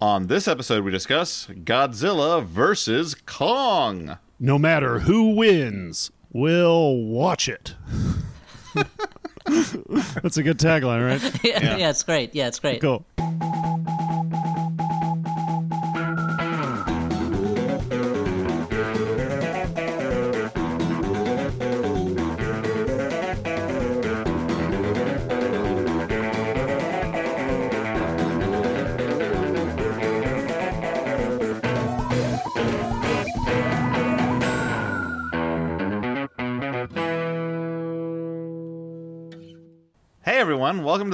On this episode, we discuss Godzilla versus Kong. No matter who wins, we'll watch it. That's a good tagline, right? yeah, yeah, it's great. Yeah, it's great. Cool.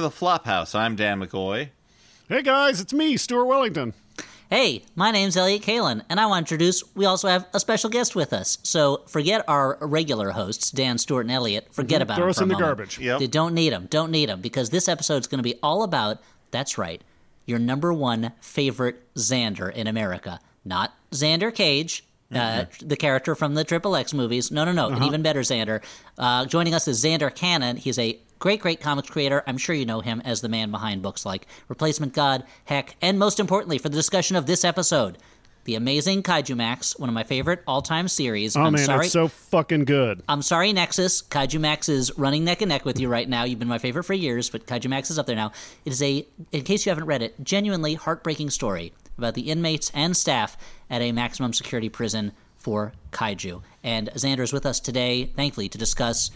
The Flophouse. I'm Dan McCoy. Hey guys, it's me, Stuart Wellington. Hey, my name's Elliot Kalin, and I want to introduce we also have a special guest with us. So forget our regular hosts, Dan, Stuart, and Elliot. Forget about Mm-hmm. Throw them us for a in the moment. garbage. Yep. They don't need them. Don't need them because this episode's going to be all about. That's right, your number one favorite Zander in America, not Xander Cage. Uh, Mm-hmm. the character from the Triple X movies. No, no, no. Uh-huh. An even better Zander. Uh, joining us is Zander Cannon. He's a great, great comics creator. I'm sure you know him as the man behind books like Replacement God, Heck, and most importantly, for the discussion of this episode, the amazing Kaijumax, one of my favorite all-time series. Oh I'm man, sorry. it's so fucking good. I'm sorry, Nexus. Kaijumax is running neck and neck with you right now. You've been my favorite for years, but Kaijumax is up there now. It is a, in case you haven't read it, genuinely heartbreaking story about the inmates and staff at a maximum security prison for kaiju. And Zander is with us today, thankfully, to discuss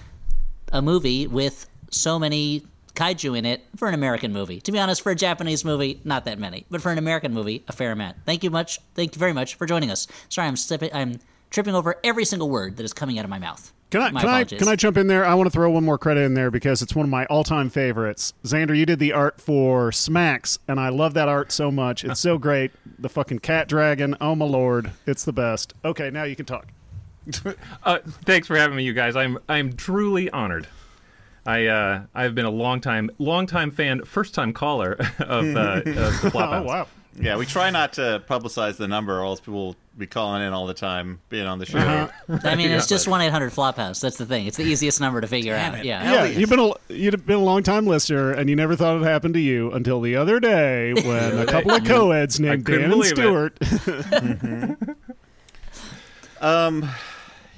a movie with so many kaiju in it for an American movie. To be honest, for a Japanese movie, not that many, but for an American movie, a fair amount. Thank you much. Thank you very much for joining us. Sorry, I'm slipping, I'm tripping over every single word that is coming out of my mouth. Can I My can I can I jump in there? I want to throw one more credit in there because it's one of my all-time favorites. Zander, you did the art for Smax, and I love that art so much. It's so great. The fucking cat dragon. Oh my lord, it's the best. Okay, now you can talk. Uh, thanks for having me, you guys. I'm I'm truly honored. I uh, I've been a long time long time fan, first time caller of, uh, of the Flophouse. Oh wow. Yeah, we try not to publicize the number, or else people will be calling in all the time, being on the show. Uh-huh. I mean, it's just one eight hundred Flophouse. That's the thing. It's the easiest number to figure Damn out. it. Yeah. Yeah, you've been a you've been a long time listener, and you never thought it happened to you until the other day when a couple of co-eds named couldn't Dan and believe it. Stuart.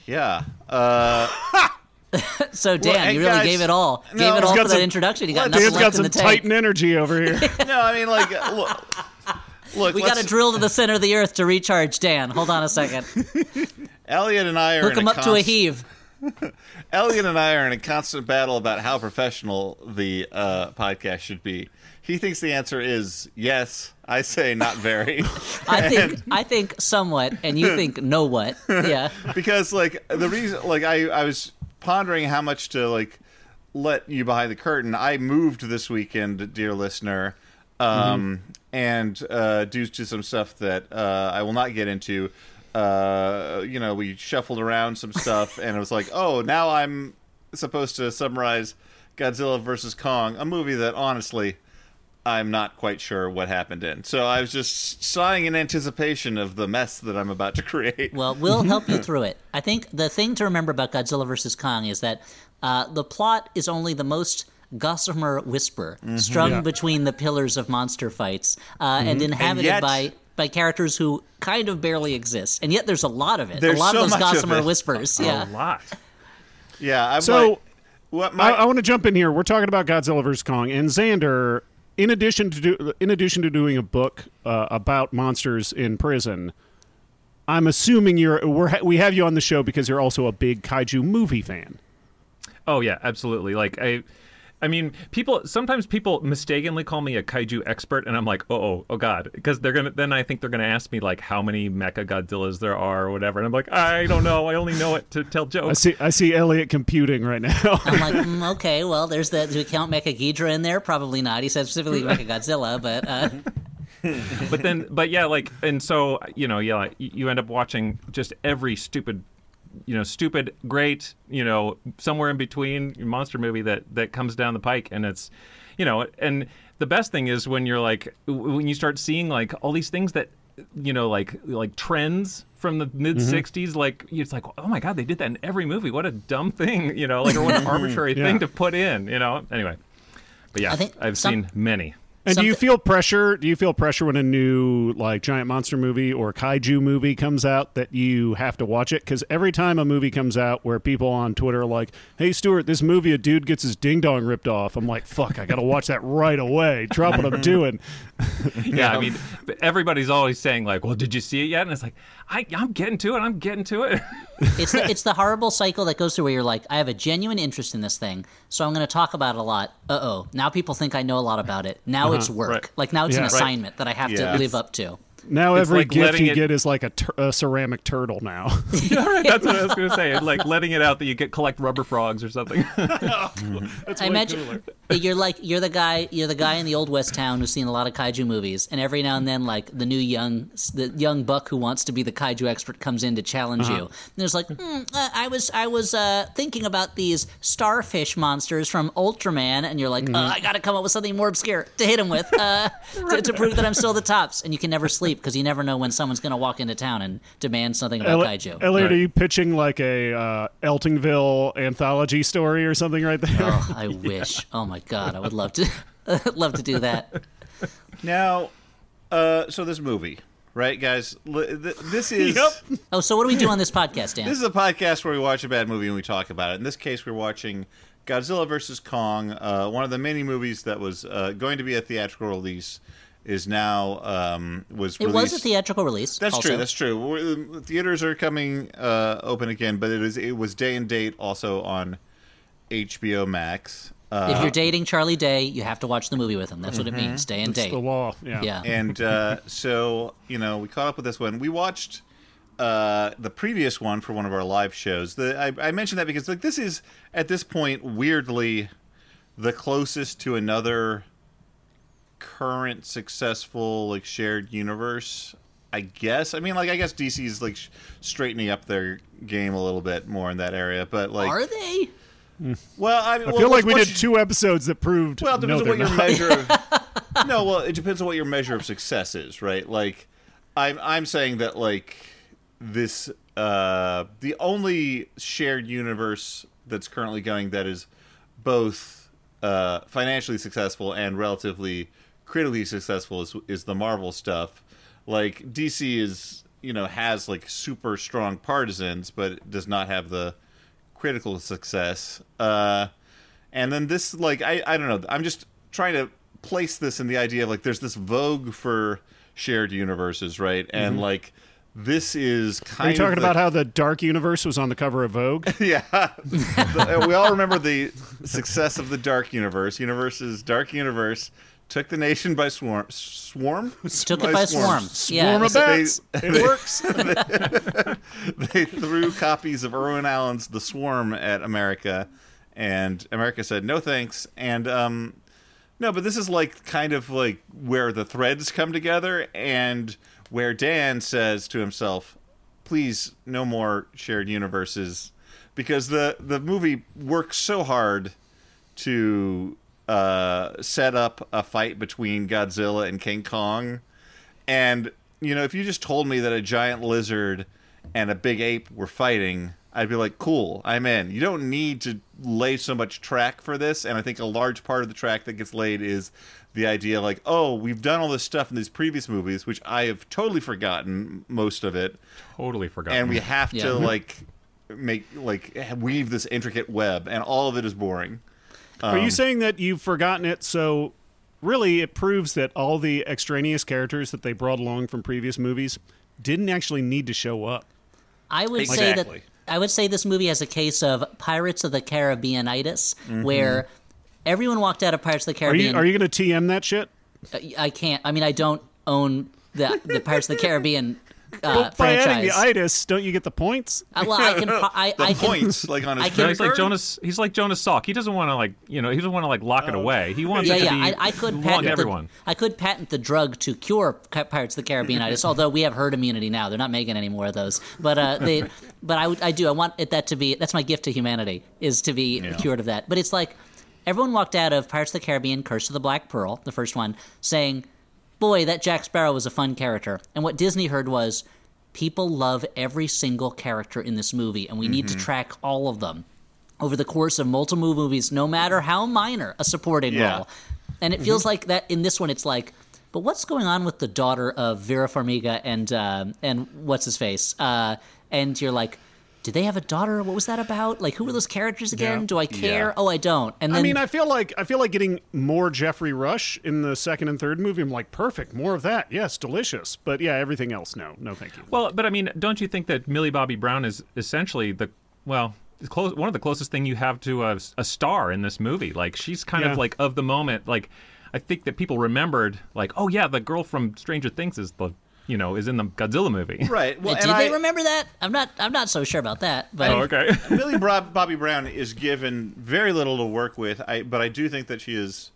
Yeah. Uh, So Dan, hey, you really guys, gave it all. no, gave it all got for that some- introduction. You got Let's- nothing Dan's left got in some the tank. Titan energy over here. no, I mean, like, uh, look. look We got to drill to the center of the earth to recharge Dan. Hold on a second. Elliot and I are Hook in him a up to a heave. Elliot and I are in a constant battle about how professional the uh, podcast should be. He thinks the answer is yes. I say not very. I think I think somewhat, and you think no what? Yeah. because like the reason like I I was pondering how much to like let you behind the curtain. I moved this weekend, dear listener, um, and uh, due to some stuff that uh, I will not get into. Uh, you know, we shuffled around some stuff, and it was like, oh, now I'm supposed to summarize Godzilla versus Kong, a movie that honestly I'm not quite sure what happened in. So I was just sighing in anticipation of the mess that I'm about to create. Well, we'll help you through it. I think the thing to remember about Godzilla vs. Kong is that uh, the plot is only the most gossamer whisper strung Yeah. between the pillars of monster fights uh, and inhabited yet- by by characters who kind of barely exist. And yet there's a lot of it. There's a lot so of those much of gossamer it. whispers. A Yeah. lot. Yeah, I'm So- like, what I, my I want to jump in here. We're talking about Godzilla vs Kong and Zander. In addition to do, in addition to doing a book uh, about monsters in prison, I'm assuming you're we're, we have you on the show because you're also a big kaiju movie fan. Oh yeah, absolutely. Like I, I mean, people sometimes people mistakenly call me a kaiju expert, and I'm like, oh, oh, oh god, because they're gonna then I think they're gonna ask me like how many Mecha Godzillas there are or whatever, and I'm like, I don't know, I only know it to tell jokes. I see I see Elliot computing right now. I'm like, mm, okay, well, there's the. Do we count Mecha Ghidorah in there? Probably not. He said specifically Mecha Godzilla, but uh, but then but yeah like and so you know yeah you, you end up watching just every stupid you know stupid great you know somewhere in between monster movie that that comes down the pike and it's you know and the best thing is when you're like when you start seeing like all these things that you know like like trends from the mid mm-hmm. 60s like it's like oh my god they did that in every movie. What a dumb thing you know like or what an arbitrary Yeah. thing to put in you know? Anyway but yeah I think i've some- seen many And do you feel pressure? Do you feel pressure when a new like giant monster movie or kaiju movie comes out that you have to watch it? Because every time a movie comes out where people on Twitter are like, "Hey Stuart, this movie a dude gets his ding dong ripped off," I'm like, "Fuck, I got to watch that right away. Drop what I'm doing." Yeah, I mean, everybody's always saying like, "Well, did you see it yet?" And it's like, I, I'm getting to it. I'm getting to it. it's the, it's the horrible cycle that goes through where you're like, I have a genuine interest in this thing, so I'm going to talk about it a lot. Uh oh, now people think I know a lot about it. Now it's work. right. Like now it's Yeah. an Right. assignment that I have Yeah. to live up to. Now It's every like gift you it- get is like a, tur- a ceramic turtle. Now, yeah, right. That's what I was going to say. Like letting it out that you get collect rubber frogs or something. That's I imagine cooler. you're like you're the guy you're the guy in the old west town who's seen a lot of kaiju movies, and every now and then like the new young the young buck who wants to be the kaiju expert comes in to challenge Uh-huh. you. And there's like, "Hmm, uh, I was I was uh, thinking about these starfish monsters from Ultraman, and you're like, Mm-hmm. uh, I got to come up with something more obscure to hit him with uh, to, to prove that I'm still the tops. And you can never sleep because you never know when someone's going to walk into town and demand something about Eli- kaiju. Elliot, Right. are you pitching like a uh, Eltingville anthology story or something right there? Oh, I wish. Oh my god, I would love to love to do that. Now, uh, so this movie, right, guys? This is Yep. Oh, so what do we do on this podcast, Dan? this is a podcast where we watch a bad movie and we talk about it. In this case, we're watching Godzilla vs Kong, uh, one of the many movies that was uh, going to be a theatrical release. Is now um, was it released. was a theatrical release. That's also. true. That's true. We're- Theaters are coming uh, open again, but it is it was day and date also on HBO Max. Uh, if you're dating Charlie Day, you have to watch the movie with him. That's what it means. Day and It's date. the law. Yeah. Yeah. and uh, so you know we caught up with this one. We watched uh, the previous one for one of our live shows. The I, I mentioned that because like this is at this point weirdly the closest to another current successful like shared universe. I guess. I mean, like I guess DC is like sh- straightening up their game a little bit more in that area, but like, Are they? well, I, mean, I well, feel like we what's- did two episodes that proved. well, it no, depends on what they're your not. measure of. no, well, it depends on what your measure of success is, right? Like, I'm I'm saying that like this uh the only shared universe that's currently going that is both uh financially successful and relatively critically successful is is the Marvel stuff. Like DC is you know has like super strong partisans, but does not have the critical success. Uh, and then this, like, I, I don't know. I'm just trying to place this in the idea of like, there's this vogue for shared universes, right? And like, this is kind Mm-hmm. Are you talking the- about how the Dark Universe was on the cover of Vogue? yeah. The- we all remember the success of the Dark Universe. Universe's Dark Universe took the nation by swarm. Swarm? Took it by swarm. Yeah. Swarm of They- bats. It works. they threw copies of Irwin Allen's The Swarm at America, and America said no thanks. And um, no, but this is like kind of like where the threads come together, and where Dan says to himself, "Please, no more shared universes," because the the movie works so hard to uh, set up a fight between Godzilla and King Kong. And, you know, if you just told me that a giant lizard and a big ape were fighting, I'd be like, cool, I'm in. You don't need to lay so much track for this. And I think a large part of the track that gets laid is the idea like, oh, we've done all this stuff in these previous movies, which I have totally forgotten most of it. totally forgotten. And we have Yeah. to, like, make, like, weave this intricate web. And all of it is boring. Are Um, you saying that you've forgotten it? So, really, it proves that all the extraneous characters that they brought along from previous movies didn't actually need to show up. I would say that I would say this movie has a case of Pirates of the Caribbeanitis, Mm-hmm. where everyone walked out of Pirates of the Are you Caribbean. are you going to TM that shit? I can't. I mean, I don't own the the Pirates of the Caribbean uh, By adding the itis, don't you get the points? Uh, well, I can. I, The I can. points, like on his I No, can- he's like? Jonas. He's like Jonas Salk. He doesn't want to like you know. He doesn't want to like lock it away. He wants Yeah, it to be I, I could patent to the, everyone. I could patent the drug to cure Ca- Pirates of the Caribbean itis. although we have herd immunity now, they're not making any more of those. But uh, they, but I, would- I do. I want it that to be. That's my gift to humanity is to be cured of that. But it's like everyone walked out of Pirates of the Caribbean: Curse of the Black Pearl, the first one, saying, "Boy, that Jack Sparrow was a fun character." And what Disney heard was, "People love every single character in this movie, and we need to track all of them." Over the course of multiple movies, no matter how minor a supporting Yeah. role, And it feels like that in this one. It's like, but what's going on with the daughter of Vera Farmiga and um, and what's his face? Uh, and you're like. Did they have a daughter? What was that about? Like, who were those characters again? Yeah. Do I care? Yeah. Oh, I don't. And then I mean, I feel like I feel like getting more Geoffrey Rush in the second and third movie. I'm like, perfect, more of that. Yes, delicious. But yeah, everything else, no, no, thank you. Well, but I mean, don't you think that Millie Bobby Brown is essentially the well, the close, one of the closest thing you have to a, a star in this movie? Like she's kind Yeah. of like of the moment. Like I think that people remembered, like, oh yeah, the girl from Stranger Things is the you know is in the Godzilla movie. Right. Well, did and they I, remember that? I'm not. I'm not so sure about that. But Oh, okay. Millie Bob- Bobby Brown is given very little to work with, I, but I do think that she is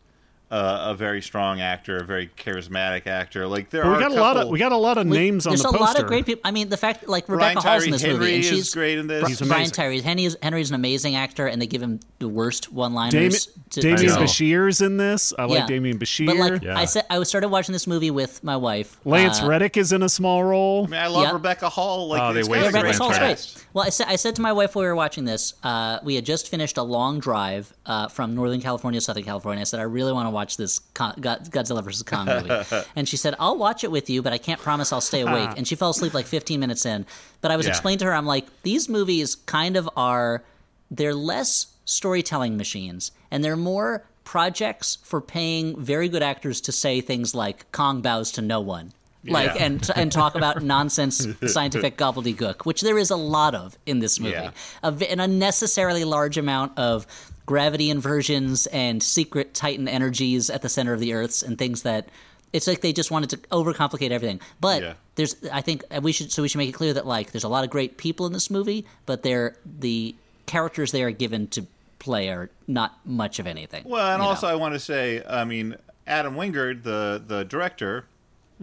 uh, a very strong actor, a very charismatic actor. Like there But are we got a couple, lot of we got a lot of we- names on there's the a lot of great people. I mean, the fact like Brian Rebecca Hall's in this Henry movie, and is she's great in this. He's Brian amazing. Tyree Henry's, Henry's an amazing actor, and they give him the worst one-liners. to- Demián know. Bichir's in this. I like Yeah. Demián Bichir. But like Yeah. I said, I started watching this movie with my wife. Lance uh, Reddick is in a small role. I mean, I love Yeah. Rebecca Hall. Like Oh, they it's wasted a great Hall's cast. great. Well, I said, I said to my wife while we were watching this, uh, we had just finished a long drive uh, from Northern California to Southern California. I said, I really want to watch this Con- God- Godzilla vs. Kong movie. and she said, I'll watch it with you, but I can't promise I'll stay awake. Ah. and she fell asleep like 15 minutes in. But I was Yeah. explaining to her, I'm like, these movies kind of are, they're less storytelling machines, and they're more projects for paying very good actors to say things like Kong bows to no one. Like Yeah. and and talk about nonsense scientific gobbledygook, which there is a lot of in this movie, Yeah. a an unnecessarily large amount of gravity inversions and secret Titan energies at the center of the Earths and things that it's like they just wanted to overcomplicate everything. But Yeah. there's, I think we should so we should make it clear that like there's a lot of great people in this movie, but they're the characters they are given to play are not much of anything. Well, and you know? also I want to say, I mean, Adam Wingard, the the director,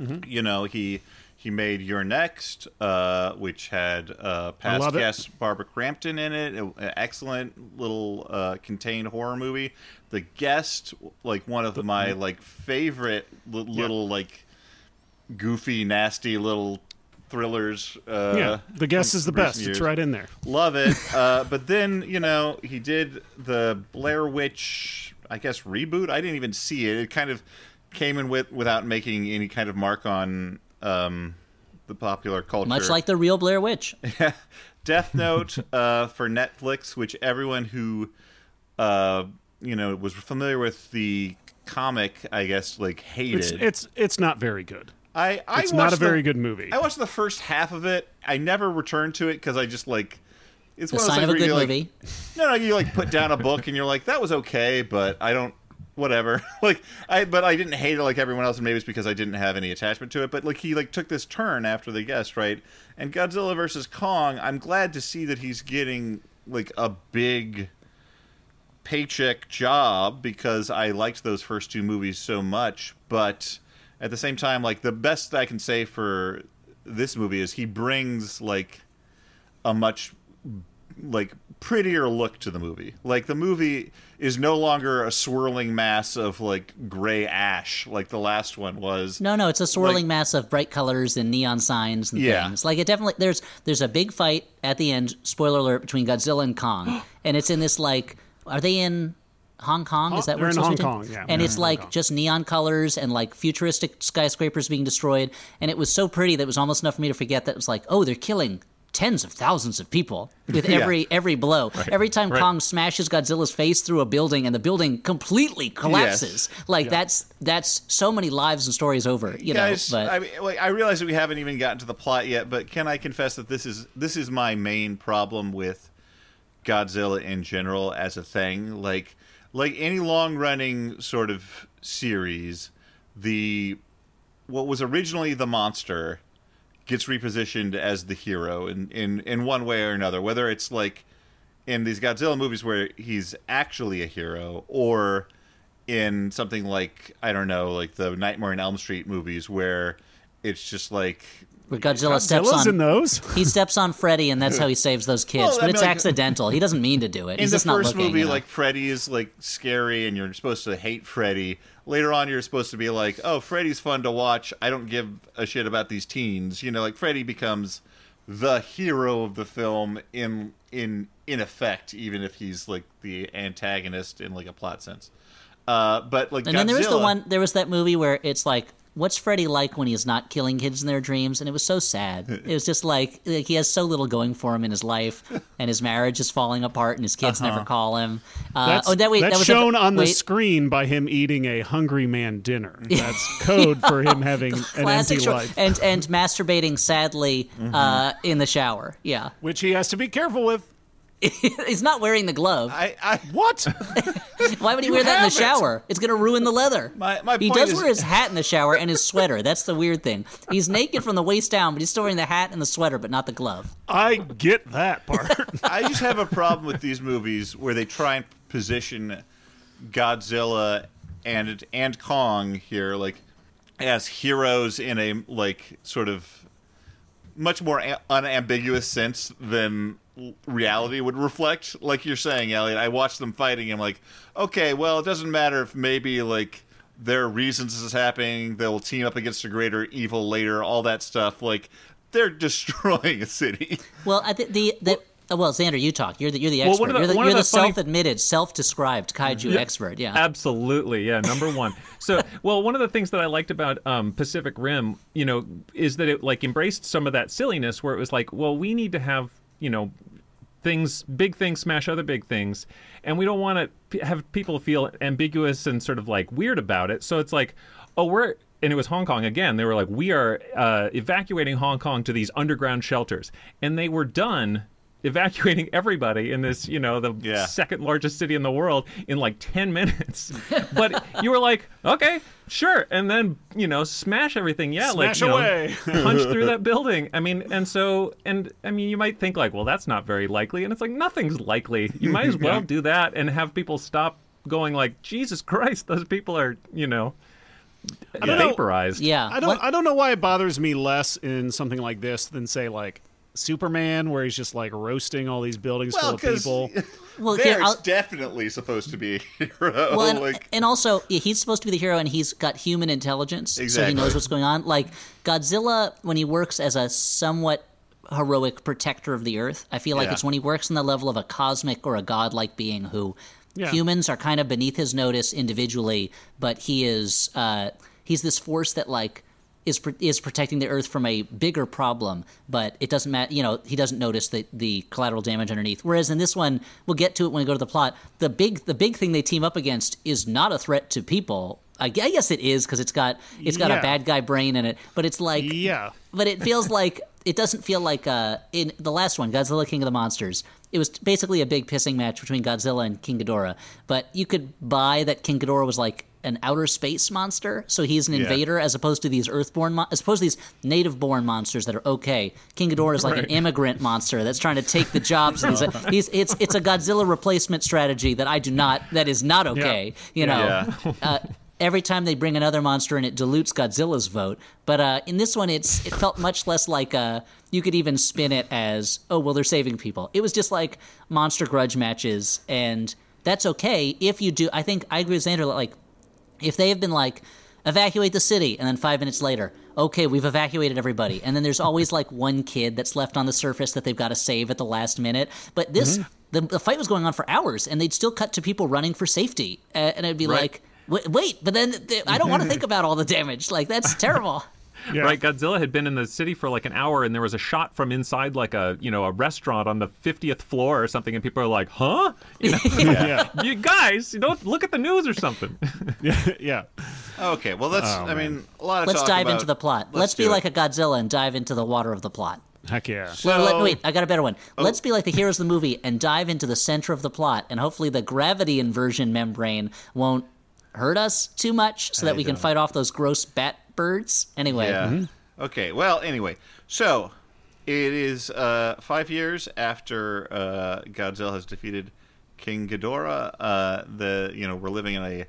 Mm-hmm. you know, he he made You're Next, uh, which had uh, past it. guest Barbara Crampton in it. An excellent little uh, contained horror movie. The Guest, like one of my like favorite li- little like goofy, nasty little thrillers. Uh, yeah, the guest is the best. It's right in there. Love it. Uh, but then, you know, he did the Blair Witch, I guess, reboot. I didn't even see it. It kind of came in with without making any kind of mark on um, the popular culture. much like the real Blair Witch. Death Note uh, for Netflix, which everyone who, uh, you know, was familiar with the comic, I guess, like hated. It's it's it's not very good. I, I It's not watched a very the- good movie. I watched the first half of it. I never returned to it because I just like. It's The one of those sign of a things good where like, movie. No, no, you like put down a book and you're like, that was okay, but I don't, whatever. like, I, but I didn't hate it like everyone else, and maybe it's because I didn't have any attachment to it. But like, he like took this turn after the guest, right? And Godzilla versus Kong, I'm glad to see that he's getting like a big paycheck job because I liked those first two movies so much. But at the same time, like the best I can say for this movie is he brings like a much like prettier look to the movie. Like the movie is no longer a swirling mass of like gray ash like the last one was. No, no, it's a swirling Like- mass of bright colors and neon signs and Yeah. things. Like it definitely there's there's a big fight at the end. Spoiler alert between Godzilla and Kong, and it's in this like are they in Hong Kong? Is that where it's in to Hong? Kong, yeah. And it's like just neon colors and like futuristic skyscrapers being destroyed, and it was so pretty that it was almost enough for me to forget that it was like oh they're killing. Tens of thousands of people with Yeah. every every blow. Every time right. Kong smashes Godzilla's face through a building and the building completely collapses. Like that's that's so many lives and stories over. You Guys, know, but I mean, like, I realize that we haven't even gotten to the plot yet, but can I confess that this is this is my main problem with Godzilla in general as a thing? Like, like any long running sort of series, the what was originally the monster gets repositioned as the hero in, in, in one way or another, whether it's like in these Godzilla movies where he's actually a hero or in something like I don't know, like the Nightmare on Elm Street movies where it's just like where Godzilla steps on in those. he steps on Freddy and that's how he saves those kids. Well, I but mean, it's like- accidental. He doesn't mean to do it. in He's the just not first looking. movie, you know? like Freddy is like scary and you're supposed to hate Freddy. Later on, you're supposed to be like, "Oh, Freddy's fun to watch. I don't give a shit about these teens." You know, like Freddy becomes the hero of the film in in in effect, even if he's like the antagonist in like a plot sense. Uh, but like And then there was the one. There was that movie where it's like, what's Freddy like when he's not killing kids in their dreams? And it was so sad. It was just like, like he has so little going for him in his life, and his marriage is falling apart, and his kids never call him. Uh, That's, oh, that, wait, that's that was shown on the screen by him eating a hungry man dinner. That's code for him having an empty short- life, and and masturbating sadly uh, in the shower. Yeah, which he has to be careful with. he's not wearing the glove. I, I What? Why would he You wear that in the have it. shower? It's going to ruin the leather. My- my he point does is- wear his hat in the shower and his sweater. That's the weird thing. He's naked from the waist down, but he's still wearing the hat and the sweater, but not the glove. I get that part. I just have a problem with these movies where they try and position Godzilla and and Kong here like as heroes in a like sort of much more a- unambiguous sense than reality would reflect. Like you're saying, Elliot, I watched them fighting. I'm like, okay, well, it doesn't matter if maybe like there are reasons this is happening. They'll team up against a greater evil later. All that stuff. Like they're destroying a city. Well, I think the the. Uh, Well, Zander, you talk. You're the you're the expert. of the- you're the, you're the, the funny- self-admitted, self-described kaiju expert. Yeah. Absolutely, yeah, number one. So, well, one of the things that I liked about um, Pacific Rim, you know, is that it like embraced some of that silliness, where it was like, well, we need to have, you know, things, big things smash other big things, and we don't want to p- have people feel ambiguous and sort of like weird about it. So it's like, oh, we're and it was Hong Kong again. They were like, we are uh, evacuating Hong Kong to these underground shelters, and they were done evacuating everybody in this, you know, the Yeah. second largest city in the world in like 10 minutes. but you were like, okay, sure. And then, you know, smash everything. Yeah, like, Smash know, away. punch through that building. I mean, and so, and I mean, you might think like, well, that's not very likely. And it's like, nothing's likely. You might as well do that and have people stop going like, Jesus Christ, those people are, you know, don't know. vaporized. yeah. I don't. What- I don't know why it bothers me less in something like this than say like Superman, where he's just like roasting all these buildings Well, full of people. well, there's I'll- definitely supposed to be a hero. Well, and, like, and also he's supposed to be the hero, and he's got human intelligence, so he knows what's going on. Like Godzilla, when he works as a somewhat heroic protector of the Earth, I feel like Yeah. it's when he works on the level of a cosmic or a godlike being who Yeah. humans are kind of beneath his notice individually, but he is uh, he's this force that like. Is, is protecting the Earth from a bigger problem, but it doesn't matter. You know, he doesn't notice the, the collateral damage underneath. Whereas in this one, we'll get to it when we go to the plot. The big the big thing they team up against is not a threat to people. I I guess it is because it's got it's got Yeah. a bad guy brain in it, but it's like Yeah. but it feels like it doesn't feel like uh, in the last one, Godzilla King of the Monsters. It was basically a big pissing match between Godzilla and King Ghidorah, but you could buy that King Ghidorah was like an outer space monster, so he's an Yeah. invader as opposed to these Earthborn, mon- as opposed to these native-born monsters that are okay. King Ghidorah is like an immigrant monster that's trying to take the jobs. these, he's it's it's a Godzilla replacement strategy that I do not that is not okay. You know, Yeah. uh, every time they bring another monster in, it dilutes Godzilla's vote. But uh, in this one, it's it felt much less like uh, you could even spin it as oh well they're saving people. It was just like monster grudge matches, and that's okay if you do. I think I agree with Zander. Like if they have been like evacuate the city and then five minutes later okay we've evacuated everybody. And then there's always like one kid that's left on the surface that they've got to save at the last minute. But this the, the fight was going on for hours and they'd still cut to people running for safety uh, and it'd be Right. like wait, wait but then th- i don't want to think about all the damage. Like that's terrible Yeah. Right, Godzilla had been in the city for like an hour, and there was a shot from inside like a you know a restaurant on the fiftieth floor or something, and people are like, "Huh? You, know, yeah. you guys, you don't look at the news or something." yeah. Yeah. okay, well, let's. Oh, I mean, a lot of let's talk dive about- into the plot let's, be like it. a godzilla and dive into the water of the plot Heck yeah. Well, let- Oh. wait, I got a better one. Oh. Let's be like the heroes of the movie and dive into the center of the plot, and hopefully the gravity inversion membrane won't hurt us too much, so that we can don't. fight off those gross bat birds. Anyway, Yeah. Okay. Well, anyway, so it is uh, five years after uh, Godzilla has defeated King Ghidorah. Uh, the you know we're living in a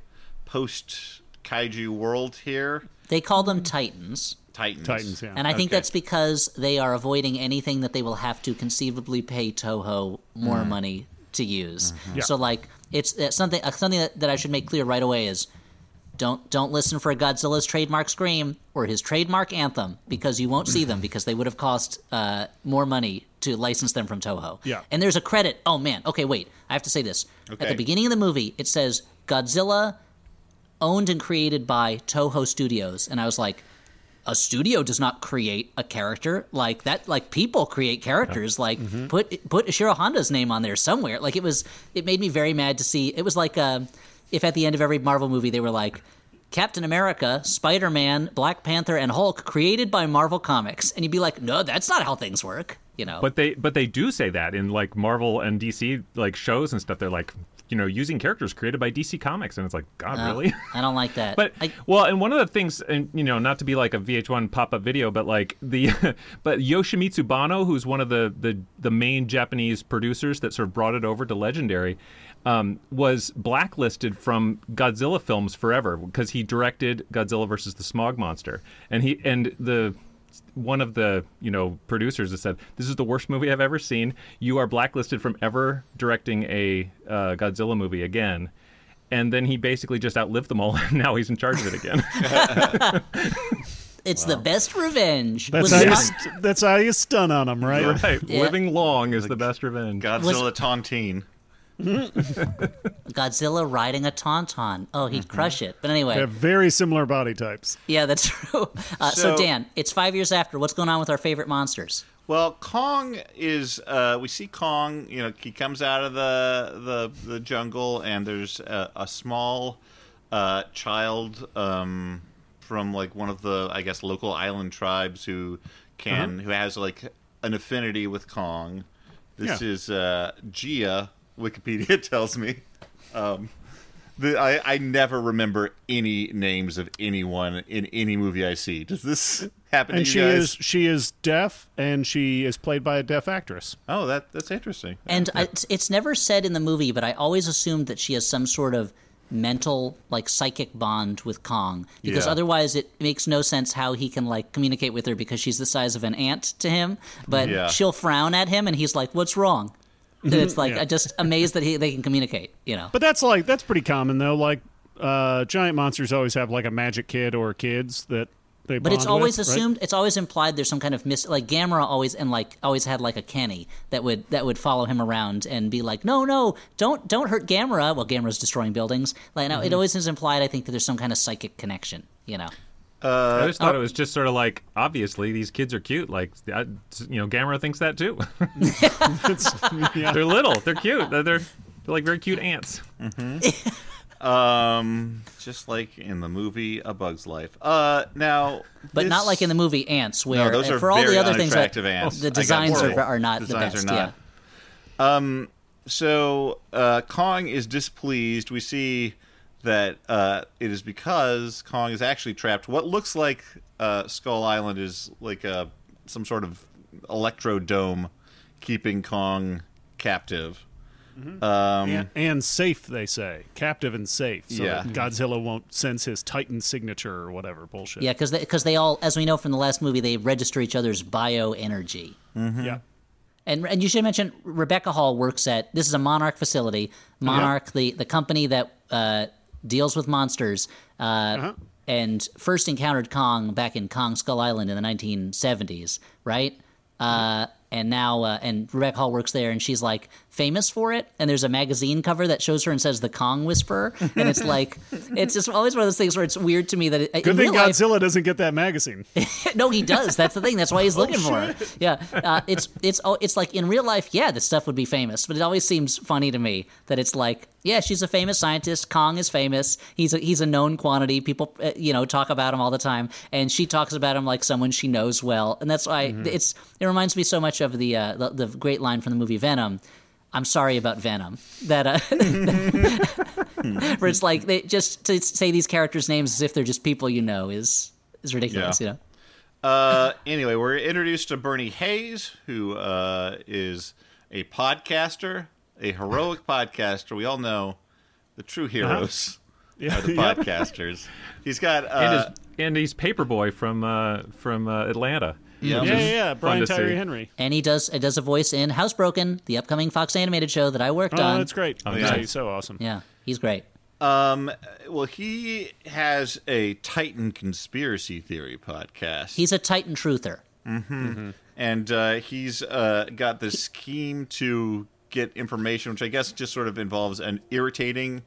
post kaiju world here. they call them titans. Titans. Titans. Yeah. And I think Okay. that's because they are avoiding anything that they will have to conceivably pay Toho more Mm. money to use. Mm-hmm. Yeah. So like it's uh, something uh, something that, that I should make clear right away is don't don't listen for Godzilla's trademark scream or his trademark anthem because you won't see them because they would have cost uh, more money to license them from Toho. Yeah. And there's a credit. Oh man. Okay, wait. I have to say this. At the beginning of the movie, it says Godzilla owned and created by Toho Studios, and I was like, a studio does not create a character like that. Like people create characters. Like put put Ishiro Honda's name on there somewhere. Like it was. It made me very mad to see. It was like uh, if at the end of every Marvel movie they were like. Captain America, Spider Man, Black Panther, and Hulk created by Marvel Comics. And you'd be like, no, that's not how things work. You know? But they but they do say that in like Marvel and DC like shows and stuff. They're like you know using characters created by DC Comics, and it's like God Uh, really. I don't like that. But I, well, and one of the things, and you know, not to be like a VH1 pop-up video, but like the, but Yoshimitsu Banno, who's one of the the the main Japanese producers that sort of brought it over to Legendary, um, was blacklisted from Godzilla films forever because he directed Godzilla versus the Smog Monster, and he and the one of the you know producers has said this is the worst movie I've ever seen. You are blacklisted from ever directing a uh, Godzilla movie again. And then he basically just outlived them all, and now he's in charge of it again. it's the best revenge. That's Was how, you, not- st- that's how you stun on them, right? right, Yeah. living long is the best revenge. Godzilla Tontine. Godzilla riding a tauntaun. Oh, he'd crush it. But anyway, They have very similar body types. yeah, that's true. Uh, so, So- Dan, it's five years after. What's going on with our favorite monsters? Well, Kong is. Uh, we see Kong. You know, he comes out of the the, the jungle, and there's a, a small uh, child um, from like one of the, I guess, local island tribes who can who has like an affinity with Kong. This Yeah. is uh, Jia. Wikipedia tells me. Um, the, I, I never remember any names of anyone in any movie I see. Does this happen And to she you guys? is she is deaf, and she is played by a deaf actress. Oh, that that's interesting. And I, it's, it's never said in the movie, but I always assumed that she has some sort of mental, like psychic bond with Kong, because Yeah. otherwise it makes no sense how he can like communicate with her because she's the size of an ant to him. But Yeah. she'll frown at him, and he's like, "What's wrong?" And it's like Yeah. I'm just amazed that he, they can communicate. You know. But that's like that's pretty common though. Like uh, giant monsters always have like a magic kid or kids that they. But it's always with, right? assumed. It's always implied. There's some kind of mis like Gamera always and like always had like a Kenny that would that would follow him around and be like, no, no, don't don't hurt Gamera. Well, Gamera's destroying buildings. Like, no, Mm-hmm. it always is implied. I think that there's some kind of psychic connection. You know. I always Uh, thought it was just sort of like, obviously, these kids are cute. Like, I, you know, Gamera thinks that too. yeah. they're little, they're cute. They're, they're, they're like very cute ants. Um, just like in the movie A Bug's Life. Uh, now, But not like in the movie Antz, where No, those uh, are for all the other things that unattractive ants. the designs are, horrible. are not Designs the are best. not. Yeah. Um, so uh, Kong is displeased. We see that uh, it is because Kong is actually trapped. What looks like uh, Skull Island is like a some sort of electro dome keeping Kong captive. Mm-hmm. Um, and, and safe, they say, captive and safe. So Yeah. that Godzilla won't sense his Titan signature or whatever bullshit. Yeah, because they, 'cause they all, as we know from the last movie, they register each other's bioenergy. yeah. And and you should mention Rebecca Hall works at this is a Monarch facility. Monarch, the the company that uh, deals with monsters, uh, Uh-huh. and first encountered Kong back in Kong Skull Island in the 1970s, right? Uh, and now uh, and Rebecca Hall works there, and she's like famous for it. And there's a magazine cover that shows her and says the Kong Whisperer, and it's like it's just always one of those things where it's weird to me that it, Good thing real life, Godzilla doesn't get that magazine. no, he does. That's the thing. That's why he's Oh, looking for it. Yeah, uh, it's it's oh, it's like in real life, yeah, this stuff would be famous, but it always seems funny to me that it's like, yeah, she's a famous scientist. Kong is famous. He's a, he's a known quantity. People, uh, you know, talk about him all the time, and she talks about him like someone she knows well, and that's why Mm-hmm. it's it reminds me so much of the, uh, the the great line from the movie Venom. I'm sorry about Venom. That uh, where it's like they just to say these characters' names as if they're just people you know is is ridiculous. Yeah. You know. Uh, anyway, we're introduced to Bernie Hayes, who uh, is a podcaster, a heroic podcaster. We all know the true heroes Yeah. are the podcasters. He's got and, uh, his, and he's Paper Boi from uh, from uh, Atlanta. Yeah. Yeah, yeah, yeah. Brian Tyree see. Henry. and he does it does a voice in Housebroken, the upcoming Fox animated show that I worked Oh, on. that's great. Oh, yeah, he's so awesome. Yeah, he's great. um, well, he has a Titan conspiracy theory podcast. He's a Titan truther. and uh, he's uh, got this scheme to get information, which I guess just sort of involves an irritating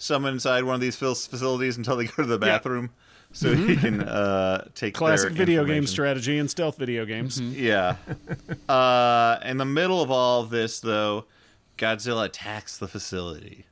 someone inside one of these facilities until they go to the bathroom, so he can uh, take Classic their video game strategy and stealth video games. Yeah. uh, in the middle of all of this, though, Godzilla attacks the facility.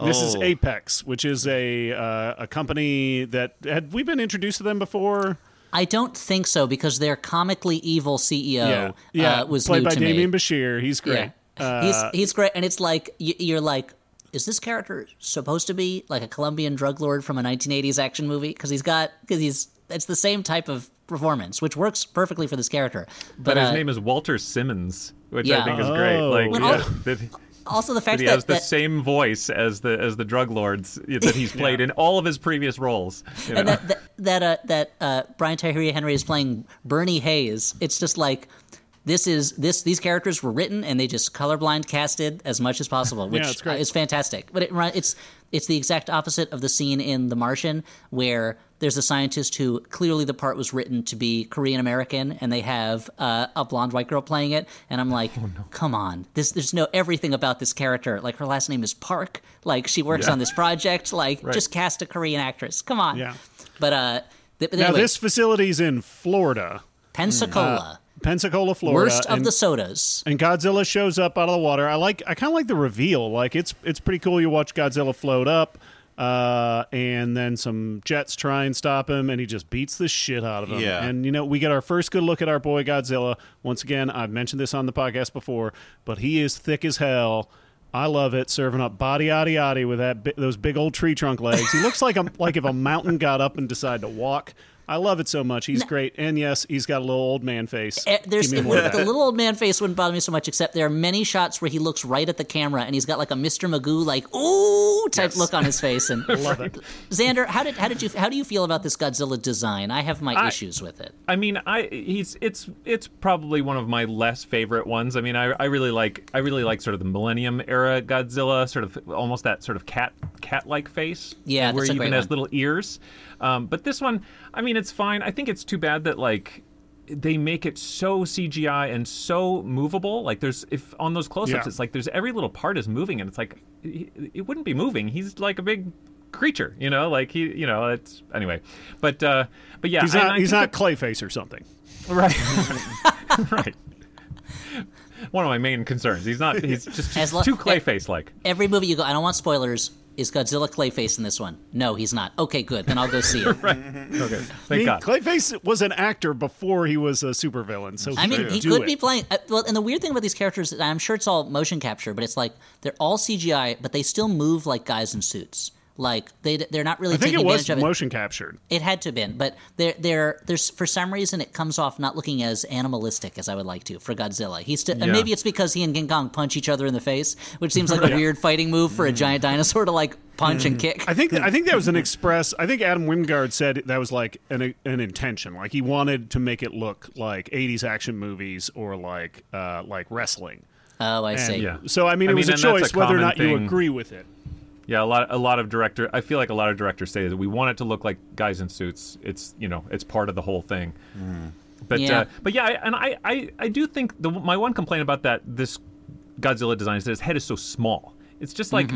This is Oh. Apex, which is a uh, a company that had we been introduced to them before. I don't think so because their comically evil CEO yeah, uh, was played new by to Demián me. Bichir. He's great. Yeah. Uh, he's he's great, and it's like you're like, is this character supposed to be like a Colombian drug lord from a 1980s action movie? Because he's got because he's it's the same type of performance, which works perfectly for this character. But, But his uh, name is Walter Simmons, which Yeah. I think is great. Like yeah, also the fact that fact he that, has the that- same voice as the as the drug lords that he's played in all of his previous roles. you and know? that that that, uh, that uh, Brian Tyree Henry is playing Bernie Hayes. It's just like this is this these characters were written and they just colorblind casted as much as possible, which it's great. is fantastic. But it, it's it's the exact opposite of the scene in The Martian where there's a scientist who clearly the part was written to be Korean American and they have uh, a blonde white girl playing it. And I'm like come on. This there's no everything about this character like her last name is Park. Like she works Yeah. on this project. Like just cast a Korean actress. Come on. Yeah. but uh, th- now anyway, this facility's in Florida, Pensacola, Pensacola, Florida. worst of and, the sodas. and Godzilla shows up out of the water. I like. I kind of like the reveal. Like it's it's pretty cool. You watch Godzilla float up, uh, and then some jets try and stop him, and he just beats the shit out of him. Yeah. And you know we get our first good look at our boy Godzilla. Once again, I've mentioned this on the podcast before, but he is thick as hell. I love it, serving up body yaddy yaddy with that those big old tree trunk legs. He looks like a like if a mountain got up and decided to walk. I love it so much. He's great, and yes, he's got a little old man face. Eh, There's Give me more of the little old man face wouldn't bother me so much, except there are many shots where he looks right at the camera and he's got like a Mr. Magoo like ooh type look on his face. And Love it. Zander, how did how did you how do you feel about this Godzilla design? I have my I- issues with it. I mean, I he's it's it's probably one of my less favorite ones. I mean, I, I really like I really like sort of the Millennium era Godzilla, sort of almost that sort of cat cat like face. Yeah, where he even great has little ears. Um, but this one, I mean, it's fine. I think it's too bad that like they make it so CGI and so movable. Like there's if on those close-ups, Yeah. it's like there's every little part is moving, and it's like it, it wouldn't be moving. He's like a big creature, you know. Like he, you know, it's anyway. But uh, but yeah, He's not. I He's not that- Clayface or something. Right. right. One of my main concerns. He's not. He's just, As just lo- too Clayface like. Every movie you go, I don't want spoilers. Is Godzilla Clayface in this one? No, he's not. Okay, good. Then I'll go see it. Okay. I Thank mean, God. Clayface was an actor before he was a supervillain. So I mean, he could it. be playing. Uh, well, and the weird thing about these characters, I'm sure it's all motion capture, but it's like they're all CGI, but they still move like guys in suits. Like they they're not really I think taking it was advantage of it. motion captured. It had to have been, but there, there, there's for some reason it comes off not looking as animalistic as I would like to for Godzilla. He's still, Yeah. maybe it's because he and King Kong punch each other in the face, which seems like a weird fighting move for a giant dinosaur to like punch and kick. Mm. I think I think that was an express. I think Adam Wingard said that was like an an intention. Like he wanted to make it look like '80s action movies or like uh, like wrestling. oh, I And see. Yeah. So I mean, I it was mean, a choice a whether or common not you agree with it. Yeah, a lot. A lot of director. I feel like a lot of directors say that we want it to look like guys in suits. It's you know, it's part of the whole thing. But Yeah. uh, but yeah, I, and I, I I do think the my one complaint about that this Godzilla design is that his head is so small. It's just like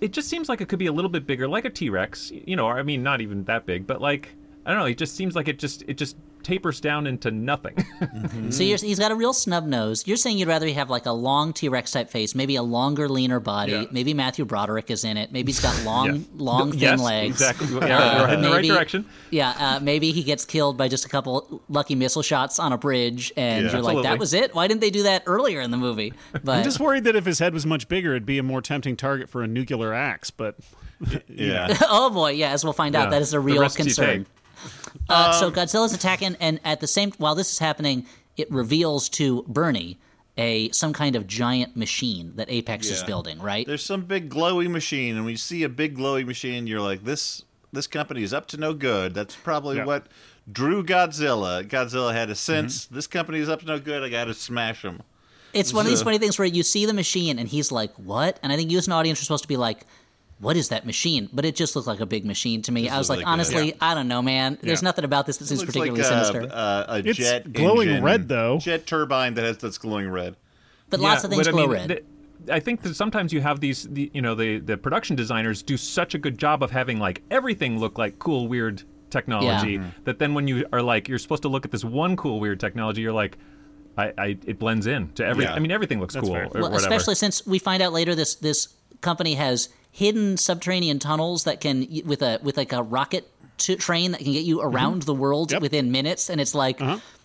it just seems like it could be a little bit bigger, like a T Rex. You know, or, I mean, not even that big, but like I don't know. It just seems like it just it just tapers down into nothing. So you're, he's got a real snub nose. You're saying you'd rather he have like a long T Rex type face, maybe a longer, leaner body. Yeah. Maybe Matthew Broderick is in it. Maybe he's got long, Yeah. long, thin yes, legs. exactly. Yeah, we're heading in the right maybe- direction. Yeah, uh, maybe he gets killed by just a couple lucky missile shots on a bridge, and Yeah. you're like, "That was it? Why didn't they do that earlier in the movie?" But I'm just worried that if his head was much bigger, it'd be a more tempting target for a nuclear axe. But Yeah. oh boy, yeah, as we'll find out, that is a real risks concern. Uh, so Godzilla's attacking, and at the same while this is happening, it reveals to Bernie a some kind of giant machine that Apex is Yeah. building. Right? There's some big glowy machine, and when you see a big glowy machine, you're like, this this company is up to no good. That's probably Yeah. what drew Godzilla. Godzilla had a sense. This company is up to no good. I got to smash them. It's one of these funny things where you see the machine and he's like, "What?" And I think you as an audience are supposed to be like, "What is that machine?" But it just looked like a big machine to me. Just I was looked like, like a- honestly, I don't know, man. There's Yeah. nothing about this that seems Looks particularly like a, sinister. A, a It's jet glowing engine- red, though. Jet turbine that has that's glowing red. but lots of things but I glow mean, red. the- I think that sometimes you have these, the, you know, the the production designers do such a good job of having like everything look like cool, weird technology Yeah. that then when you are like you're supposed to look at this one cool, weird technology, you're like, I, I it blends in to every. Yeah. I mean, everything looks cool or Well, whatever. especially since we find out later this this company has hidden subterranean tunnels that can with a with like a rocket t- train that can get you around the world Yep. within minutes, and it's like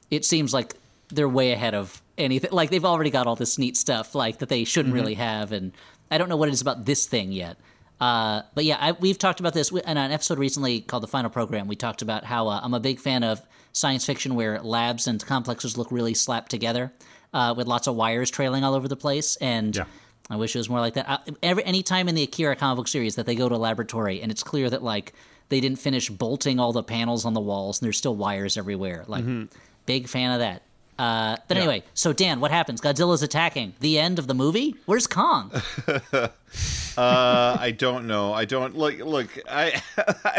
it seems like they're way ahead of anything. Like they've already got all this neat stuff like that they shouldn't really have, and I don't know what it is about this thing yet. Uh, but yeah, I, we've talked about this in an episode recently called "The Final Program." We talked about how uh, I'm a big fan of science fiction where labs and complexes look really slapped together, uh, with lots of wires trailing all over the place. And Yeah. I wish it was more like that. Uh, every any time in the Akira comic book series that they go to a laboratory and it's clear that like they didn't finish bolting all the panels on the walls and there's still wires everywhere. Like, big fan of that. Uh, but anyway, so Dan, what happens? Godzilla's attacking. The end of the movie. Where's Kong? Uh, I don't know. I don't look. Look, I,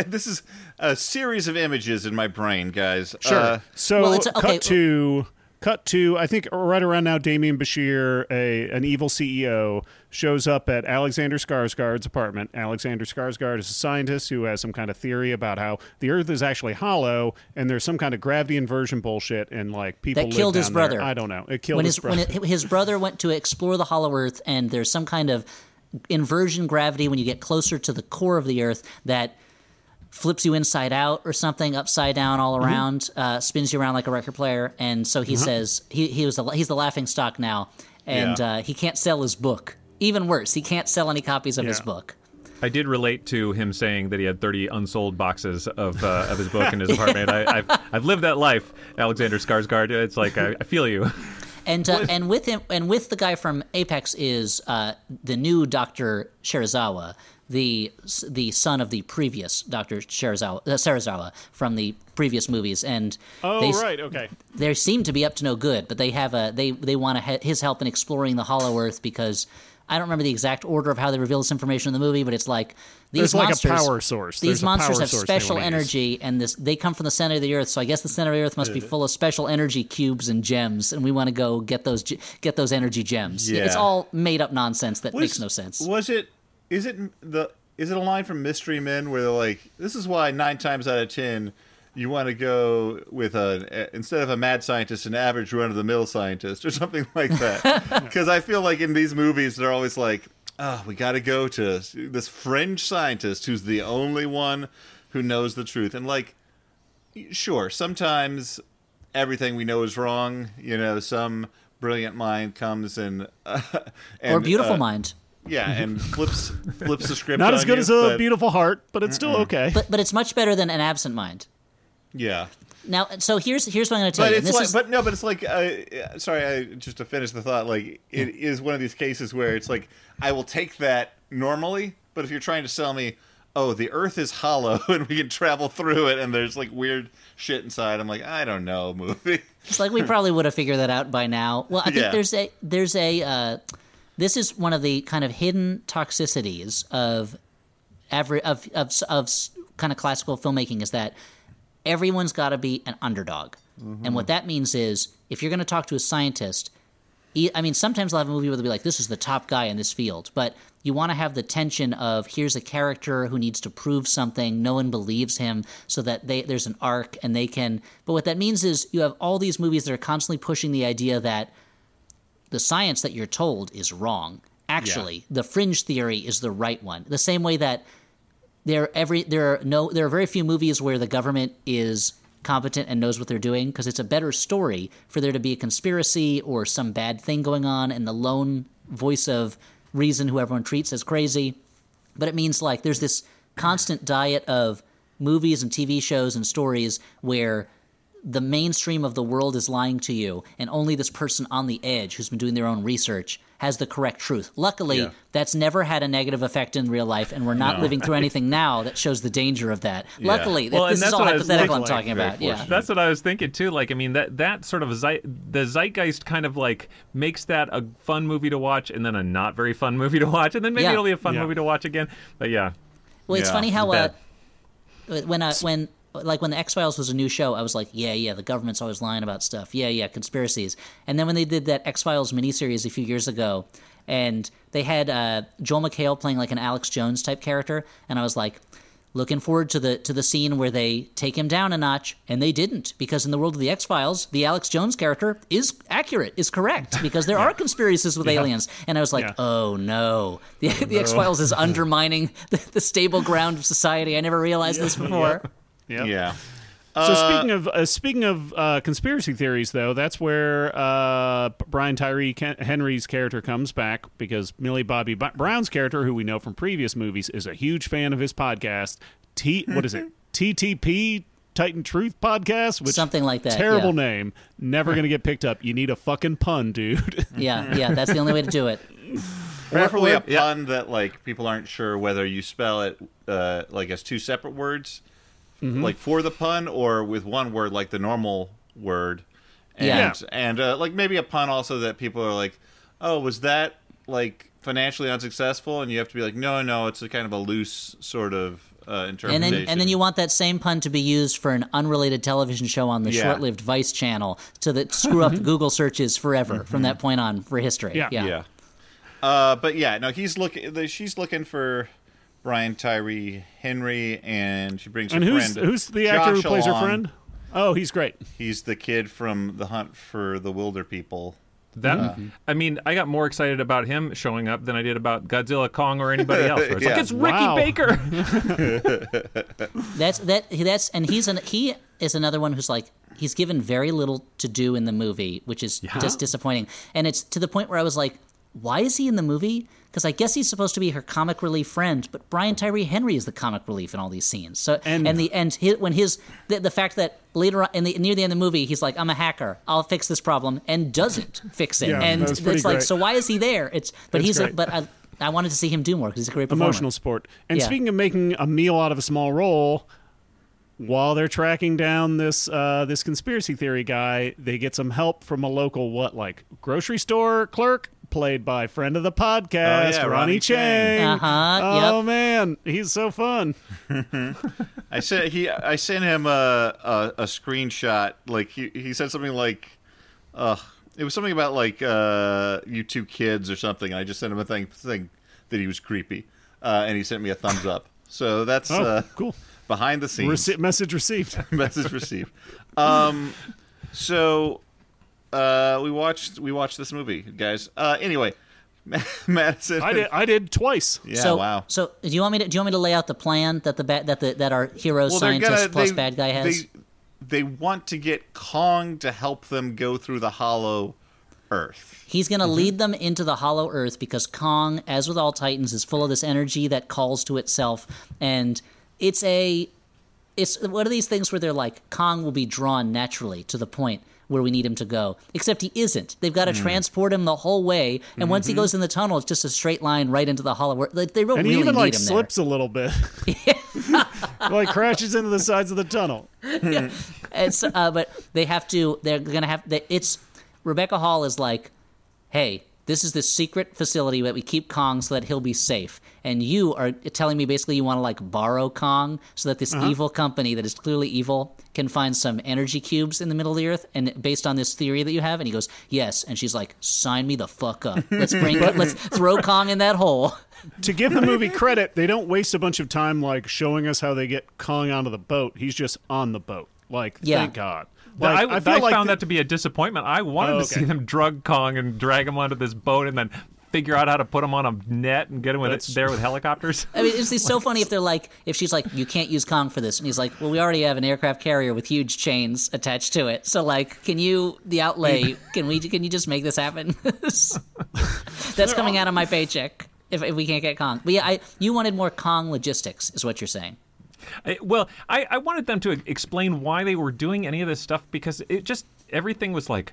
this is a series of images in my brain, guys. Sure. Uh, so Well, it's- okay. cut to cut to I think right around now Demián Bichir, a an evil CEO, shows up at Alexander Skarsgård's apartment. Alexander Skarsgård is a scientist who has some kind of theory about how the Earth is actually hollow and there's some kind of gravity inversion bullshit and like people That live killed his down there. brother. I don't know. It killed when his, his brother. when it, his brother went to explore the Hollow Earth, and there's some kind of inversion gravity when you get closer to the core of the Earth that flips you inside out or something, upside down, all Mm-hmm. around, uh, spins you around like a record player. And so he says he he was the, he's the laughing stock now, and Yeah. uh, he can't sell his book. Even worse, he can't sell any copies of his book. I did relate to him saying that he had 30 unsold boxes of uh, of his book in his apartment. I, I've I've lived that life, Alexander Skarsgård. It's like I, I feel you. And uh, and with him and with the guy from Apex is uh, the new Doctor Serizawa, the the son of the previous Doctor Serizawa, uh, Serizawa from the previous movies, and oh they, right, okay. they seem to be up to no good. But they have a they they want ha- his help in exploring the Hollow Earth because I don't remember the exact order of how they reveal this information in the movie, but it's like these There's like a monsters, power source. These There's monsters have special energy, and this they come from the center of the Earth. So I guess the center of the Earth must be full of special energy cubes and gems, and we want to go get those get those energy gems. Yeah. It's all made up nonsense that was- makes no sense. Was it? Is it the? Is it a line from Mystery Men where they're like, "This is why nine times out of ten, you want to go with a instead of a mad scientist, an average run of the mill scientist, or something like that." Because I feel like in these movies, they're always like, "Oh, we got to go to this fringe scientist who's the only one who knows the truth," and like, sure, sometimes everything we know is wrong. You know, some brilliant mind comes and, uh, and or beautiful uh, mind. Yeah, and flips flips the script. Not as good you, as a but- beautiful heart, but it's still okay. But but it's much better than an absent mind. Yeah, Now, so here's here's what I'm going to tell but you. it's this like, is, but no, but it's like, uh, sorry, I, just to finish the thought, like it is one of these cases where it's like I will take that normally, but if you're trying to sell me, oh, the Earth is hollow and we can travel through it, and there's like weird shit inside, I'm like, I don't know, movie. It's like we probably would have figured that out by now. Well, I think Yeah. there's a there's a uh, this is one of the kind of hidden toxicities of average of of of kind of classical filmmaking is that everyone's got to be an underdog, and what that means is if you're going to talk to a scientist. I mean, sometimes they'll have a movie where they'll be like, "This is the top guy in this field," but you want to have the tension of here's a character who needs to prove something, no one believes him, so that they there's an arc and they can. But what that means is you have all these movies that are constantly pushing the idea that the science that you're told is wrong. Actually, the fringe theory is the right one. The same way that there every there are no there are very few movies where the government is competent and knows what they're doing because it's a better story for there to be a conspiracy or some bad thing going on and the lone voice of reason who everyone treats as crazy but it means like there's this constant diet of movies and TV shows and stories where the mainstream of the world is lying to you and only this person on the edge who's been doing their own research has the correct truth. Luckily, Yeah. that's never had a negative effect in real life and we're not living through anything now that shows the danger of that. Luckily, Well, this is that's all what I was hypothetical I'm thinking, talking about. Yeah. That's what I was thinking too. Like, I mean, that that sort of zei- the zeitgeist kind of like makes that a fun movie to watch, and then a not very fun movie to watch, and then maybe Yeah. it'll be a fun Yeah. movie to watch again. But yeah, Well, it's funny how uh, when uh, when like when the X Files was a new show, I was like, yeah, yeah, the government's always lying about stuff. Yeah, yeah, conspiracies. And then when they did that X Files miniseries a few years ago, and they had uh, Joel McHale playing like an Alex Jones type character, and I was like. Looking forward to the to the scene where they take him down a notch, and they didn't because in the world of the X Files, the Alex Jones character is accurate, is correct because there are conspiracies with aliens, and I was like, Yeah. oh no, the, the X Files is undermining the, the stable ground of society. I never realized this before. Yep. Yeah. So speaking of uh, speaking of uh, conspiracy theories, though, that's where uh, Brian Tyree Ken- Henry's character comes back because Millie Bobby B- Brown's character, who we know from previous movies, is a huge fan of his podcast. T what is it? TTP Titan Truth Podcast, which Something like that, Terrible yeah. name. Never gonna get picked up. You need a fucking pun, dude. Yeah, yeah, that's the only way to do it. Preferably a pun that like people aren't sure whether you spell it uh, like as two separate words, Mm-hmm. like for the pun, or with one word like the normal word. And, Yeah. and uh, like maybe a pun also that people are like, oh, was that like financially unsuccessful? And you have to be like, no, no, it's a kind of a loose sort of uh, And interpretation. then and then you want that same pun to be used for an unrelated television show on the Yeah. short-lived Vice channel to that screw up Google searches forever from that point on for history. Yeah. yeah. Yeah. Uh, but yeah, no, he's looking. the- She's looking for Brian Tyree Henry, and she brings her and who's friend. who's the actor who Josh plays her friend? Oh, he's great. He's the kid from The Hunt for the Wilderpeople. That uh, I mean, I got more excited about him showing up than I did about Godzilla, Kong, or anybody else. It's Yeah. like it's Ricky Wow. Baker. That's that. That's and he's an he is another one who's like he's given very little to do in the movie, which is just disappointing. And it's to the point where I was like, why is he in the movie? Because I guess he's supposed to be her comic relief friend, but Brian Tyree Henry is the comic relief in all these scenes. So And- and, the and his, when his the, the fact that later on in the near the end of the movie he's like I'm a hacker I'll fix this problem and doesn't fix it Yeah, and that was pretty it's like so why is he there? It's but he's a, but I, I wanted to see him do more because he's a great performer. emotional sport. And Yeah. speaking of making a meal out of a small role, while they're tracking down this uh, this conspiracy theory guy, they get some help from a local what like grocery store clerk played by friend of the podcast Oh, yeah, Ronnie, Ronnie Chieng. Chieng. Uh-huh, Oh yep. man, he's so fun. I sent he. I sent him a a, a screenshot. Like he he said something like, "Uh, it was something about like uh, you two kids or something." I just sent him a thing thing that he was creepy, uh, and he sent me a thumbs up. So that's Oh, uh, cool. behind the scenes. Rece- message received. message received. Um, so uh, we watched we watched this movie, guys. Uh, anyway, Madison. I did. I did twice. Yeah, so, wow. So, do you want me to do you want me to lay out the plan that the ba- that the that our hero Well, scientist gonna- plus they- bad guy has? They, they want to get Kong to help them go through the Hollow Earth. He's going to Mm-hmm. lead them into the Hollow Earth because Kong, as with all Titans, is full of this energy that calls to itself, and it's a it's one of these things where they're like Kong will be drawn naturally to the point where we need him to go. Except he isn't. They've got to transport him the whole way, and once Mm-hmm. he goes in the tunnel, it's just a straight line right into the Hollow. Like, they don't And really he even need like him slips a little bit. like crashes into the sides of the tunnel. it's uh, but they have to they're gonna have they, it's rebecca hall is like hey this is this secret facility that we keep kong so that he'll be safe and you are telling me basically you want to like borrow kong so that this uh-huh. evil company that is clearly evil can find some energy cubes in the middle of the earth and based on this theory that you have and he goes yes and she's like sign me the fuck up let's bring let's throw kong in that hole to give the movie credit, they don't waste a bunch of time like showing us how they get Kong onto the boat. He's just on the boat. Like, Yeah. thank God. But Like, I, feel I like found the- that to be a disappointment. I wanted Oh, to see them drug Kong and drag him onto this boat and then figure out how to put him on a net and get him with it, That's- there with helicopters. I mean, it's, it's so funny if they're like, if she's like, you can't use Kong for this, and he's like, well, we already have an aircraft carrier with huge chains attached to it, so like, can you the outlay? Can we? Can you just make this happen? That's coming out of my paycheck if, if we can't get Kong. But yeah, I you wanted more Kong logistics, is what you're saying. I- well, I, I wanted them to explain why they were doing any of this stuff because it just everything was like,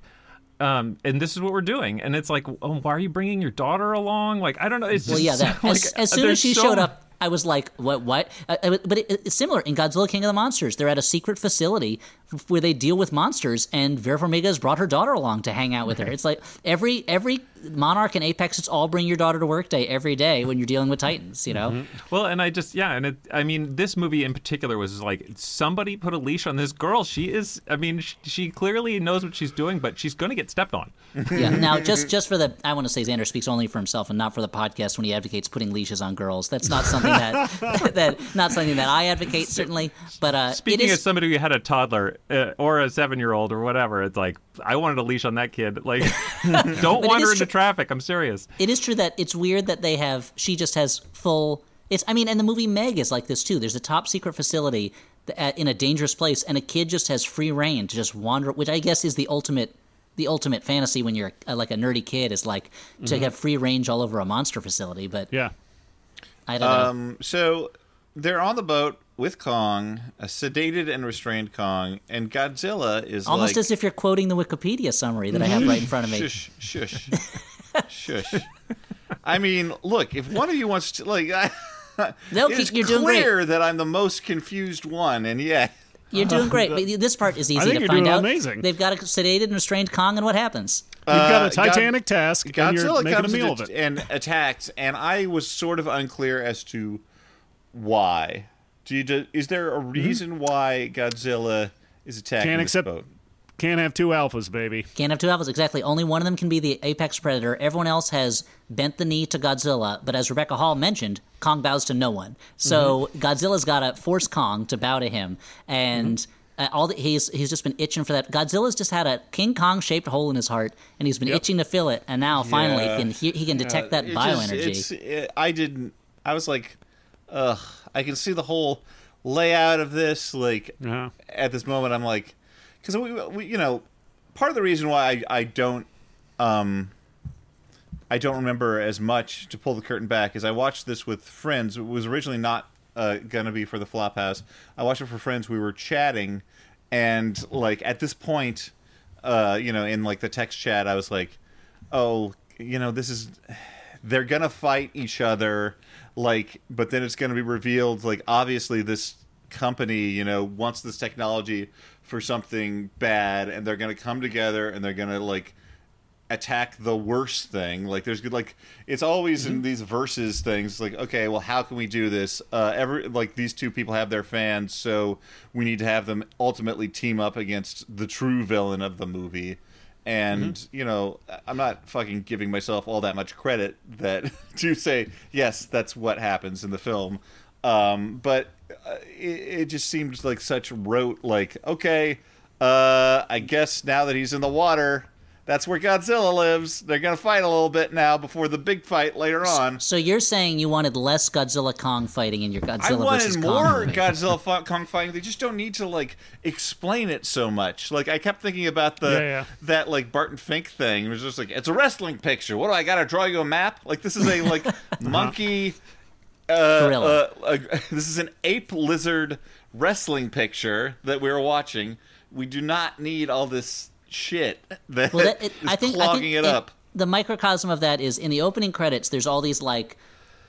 um, and this is what we're doing, and it's like, oh, why are you bringing your daughter along? Like, I don't know. It's Well, just yeah, that like, as, as soon as she so showed up, I was like, what? What? Uh, uh, but it, it's similar in Godzilla King of the Monsters. They're at a secret facility where they deal with monsters, and Vera Farmiga has brought her daughter along to hang out with her. It's like every every Monarch and Apex, it's all bring your daughter to work day every day when you're dealing with Titans. You know, Well, and I just yeah, and it, I mean, this movie in particular was like somebody put a leash on this girl. She is, I mean, she, she clearly knows what she's doing, but she's going to get stepped on. yeah. Now, just just for the, I want to say Zander speaks only for himself and not for the podcast when he advocates putting leashes on girls. That's not something that that not something that I advocate certainly. But uh, Speaking is, as somebody who had a toddler uh, or a seven-year-old or whatever, it's like I wanted a leash on that kid. Like, don't wander into tr- traffic. I'm serious. it is true that it's weird that they have she just has full it's i mean and the movie meg is like this too there's a top secret facility at- in a dangerous place and a kid just has free reign to just wander which i guess is the ultimate the ultimate fantasy when you're uh, like a nerdy kid is like to have free range all over a monster facility but Yeah. i don't know Um, so they're on the boat with Kong, a sedated and restrained Kong, and Godzilla is almost like, as if you're quoting the wikipedia summary that i have right in front of me Shush, shush, shush. I mean, look, if one of you wants to, like, I, No, it's you're doing great. clear that I'm the most confused one, and yet, you're doing great but this part is easy think to you're find doing out amazing. they've got a sedated and restrained kong and what happens You've got Uh, a titanic task, and you're Godzilla making a comes meal and, of it. and attacks, and I was sort of unclear as to why. Do you? Do, is there a mm-hmm. reason why Godzilla is attacking Can't this accept- boat? Can't have two alphas, baby. Can't have two alphas, exactly. Only one of them can be the apex predator. Everyone else has bent the knee to Godzilla, but as Rebecca Hall mentioned, Kong bows to no one. So mm-hmm. Godzilla's got to force Kong to bow to him, and mm-hmm. uh, all the, he's he's just been itching for that. Godzilla's just had a King Kong shaped hole in his heart, and he's been itching to fill it, and now finally Yeah. he can he, he can detect that It bioenergy. Just, it's, it, I didn't. I was like, ugh. I can see the whole layout of this. Like at this moment, I'm like, because we, we, you know, part of the reason why I, I don't, um, I don't remember as much to pull the curtain back is I watched this with friends. It was originally not uh, gonna be for the Flophouse. I watched it for friends. We were chatting, and like at this point, uh, you know, in like the text chat, I was like, oh, you know, this is they're gonna fight each other like but then it's gonna be revealed like obviously this company you know wants this technology for something bad and they're gonna come together and they're gonna like attack the worst thing. Like there's good like it's always in these verses things like okay well how can we do this? Uh every like these two people have their fans so we need to have them ultimately team up against the true villain of the movie and you know i'm not fucking giving myself all that much credit that to say yes that's what happens in the film. Um but uh, it, it just seemed like such rote like okay uh i guess now that he's in the water that's where godzilla lives they're gonna fight a little bit now before the big fight later on so you're saying you wanted less Godzilla Kong fighting in your Godzilla versus wanted more movie. Godzilla fi- Kong fighting. They just don't need to like explain it so much. Like I kept thinking about the Yeah, yeah. that like Barton Fink thing. It was just like it's a wrestling picture. What do I got to draw you a map? Like this is a like monkey. Uh, Gorilla. uh, uh, this is an ape lizard wrestling picture that we were watching. We do not need all this shit that, Well, that, it, is I think I clogging think it up. The microcosm of that is in the opening credits. There's all these like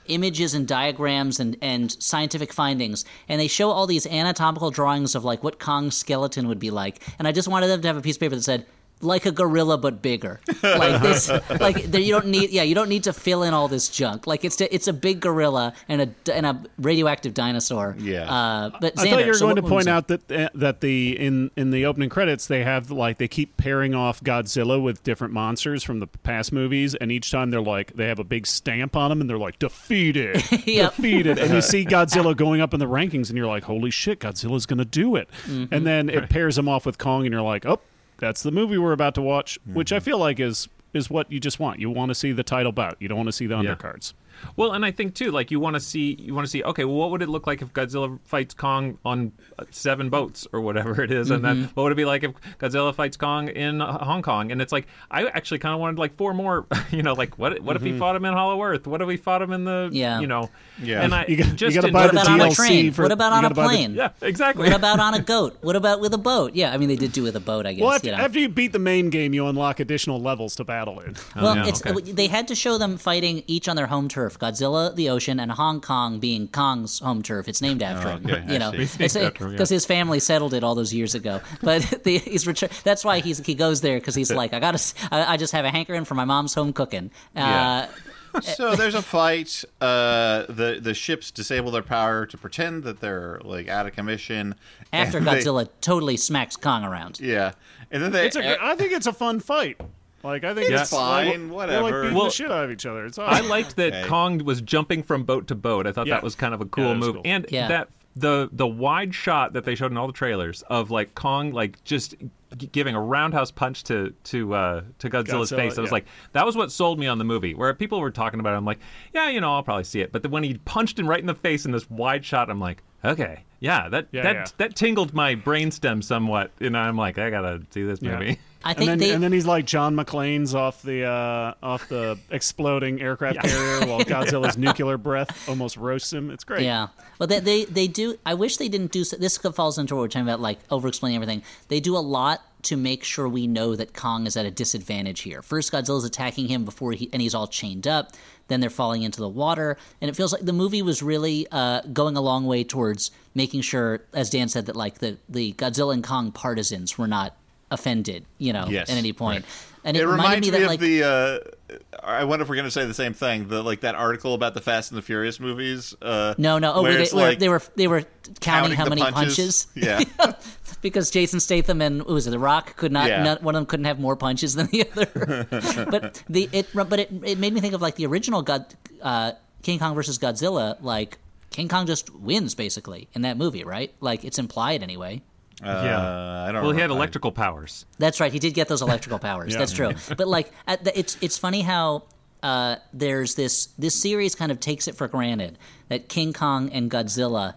images and diagrams and, and scientific findings, and they show all these anatomical drawings of like what Kong's skeleton would be like. And I just wanted them to have a piece of paper that said. Like a gorilla, but bigger. Like this, like there, you don't need. Yeah, you don't need to fill in all this junk. Like it's it's a big gorilla and a and a radioactive dinosaur. Yeah. Uh, but I thought you were so going what to point out that uh, that the in in the opening credits they have like they keep pairing off Godzilla with different monsters from the past movies, and each time they're like they have a big stamp on them, and they're like defeated, Yep. defeated, and you see Godzilla going up in the rankings, and you're like, holy shit, Godzilla's going to do it, Mm-hmm. and then it pairs them off with Kong, and you're like, oh, that's the movie we're about to watch, which Mm-hmm. I feel like is is what you just want. You want to see the title bout. You don't want to see the Yeah. undercards. Well, and I think too, like you want to see, you want to see, okay, well, what would it look like if Godzilla fights Kong on uh, seven boats or whatever it is, and then what would it be like if Godzilla fights Kong in Hong Kong? And it's like I actually kind of wanted like four more, you know, like what what if he fought him in Hollow Earth? What if he fought him in the, Yeah. you know, Yeah. And I You got- you just gotta buy What the about on a train? for- what about on a gotta the- plane? yeah, exactly. What about on a goat? What about with a boat? Yeah, I mean they did do with a boat, I guess. Well, after, you know. after you beat the main game, you unlock additional levels to battle in. well, yeah, it's okay. they had to show them fighting each on their home turf turf. Godzilla, the ocean, and Hong Kong being Kong's home turf. It's named after him. okay, I You know, see. it's named after him, because his family settled it all those years ago. But the, he's return- That's why he's he goes there because he's like, I gotta, s- I, I just have a hankering for my mom's home cooking. Uh, Yeah. so there's a fight. Uh, the the ships disable their power to pretend that they're like out of commission. After and they- Godzilla totally smacks Kong around. yeah, and then they. It's a, I think it's a fun fight. Like I think It's it's fine, Like, They're whatever. like beating Well, the shit out of each other. It's I liked that Okay. Kong was jumping from boat to boat. I thought Yeah. that was kind of a cool that was move, cool. and Yeah. that the the wide shot that they showed in all the trailers of like Kong like just g- giving a roundhouse punch to to uh, to Godzilla's Godzilla, face. I was yeah. like, that was what sold me on the movie. Where people were talking about it, I'm like, yeah, you know, I'll probably see it. But then when he punched him right in the face in this wide shot, I'm like, okay, yeah, that Yeah, that yeah. that tingled my brainstem somewhat, and I'm like, I gotta see this Yeah. movie. I and think then, they. and then he's like John McClane's off the uh, off the exploding aircraft carrier while Godzilla's nuclear breath almost roasts him. It's great. Yeah, Well, they, they they do. I wish they didn't do. so- This falls into what we're talking about, like over explaining everything. They do a lot to make sure we know that Kong is at a disadvantage here. First, Godzilla's attacking him before he and he's all chained up. Then they're falling into the water, and it feels like the movie was really uh, going a long way towards making sure, as Dan said, that like the the Godzilla and Kong partisans were not offended, you know, Yes, at any point. right. And it, it reminded reminds me me, that of like the. Uh, I wonder if we're going to say the same thing. The like that article about the Fast and the Furious movies. Uh, no, no, oh, where where they, where like they were they were counting, counting how many punches. punches. Yeah. because Jason Statham and what was it The Rock could not Yeah. none, one of them couldn't have more punches than the other. but the it but it it made me think of like the original God uh, King Kong versus Godzilla. Like King Kong just wins basically in that movie, right? Like it's implied anyway. Uh, I don't. Know. Well, he had remember. electrical powers. That's right. He did get those electrical powers. Yeah. That's true. But like, at the, it's it's funny how uh, there's this this series kind of takes it for granted that King Kong and Godzilla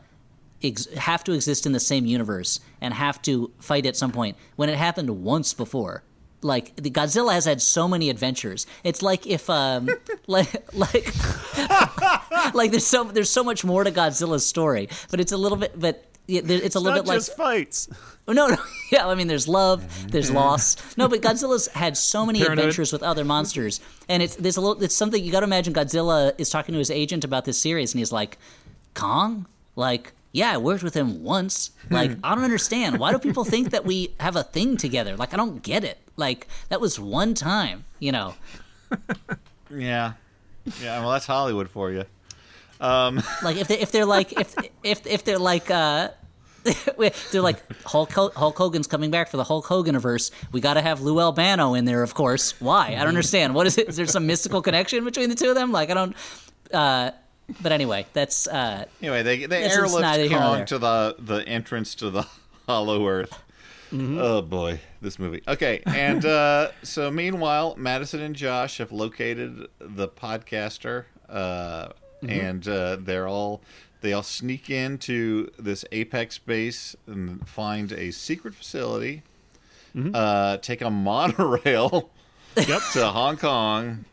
ex- have to exist in the same universe and have to fight at some point when it happened once before. Like the Godzilla has had so many adventures. It's like if um like like like there's so there's so much more to Godzilla's story, but it's a little bit but. It's a little Not bit like fights. Oh, no, no, yeah. I mean, there's love, there's loss. No, but Godzilla's had so many Parenthood. adventures with other monsters, and it's there's a little. It's something you got to imagine. Godzilla is talking to his agent about this series, and he's like, "Kong, like, yeah, I worked with him once. Like, I don't understand. Why do people think that we have a thing together? Like, I don't get it. Like, that was one time, you know." Yeah. Yeah. Well, that's Hollywood for you. Um. Like if they if they're like if if if they're like uh they're like Hulk Hulk Hogan's coming back for the Hulk Hoganiverse. We got to have Lou Albano in there, of course. Why? I don't understand. What is it? Is there some mystical connection between the two of them? Like I don't. Uh, but anyway, that's uh, Anyway, they they This is airlift Kong to the the entrance to the Hollow Earth. Mm-hmm. Oh boy, this movie. Okay, and uh, so meanwhile, Madison and Josh have located the podcaster, uh, Mm-hmm. and uh, they're all they all sneak into this Apex base and find a secret facility. Mm-hmm. Uh, take a monorail Yep. to Hong Kong,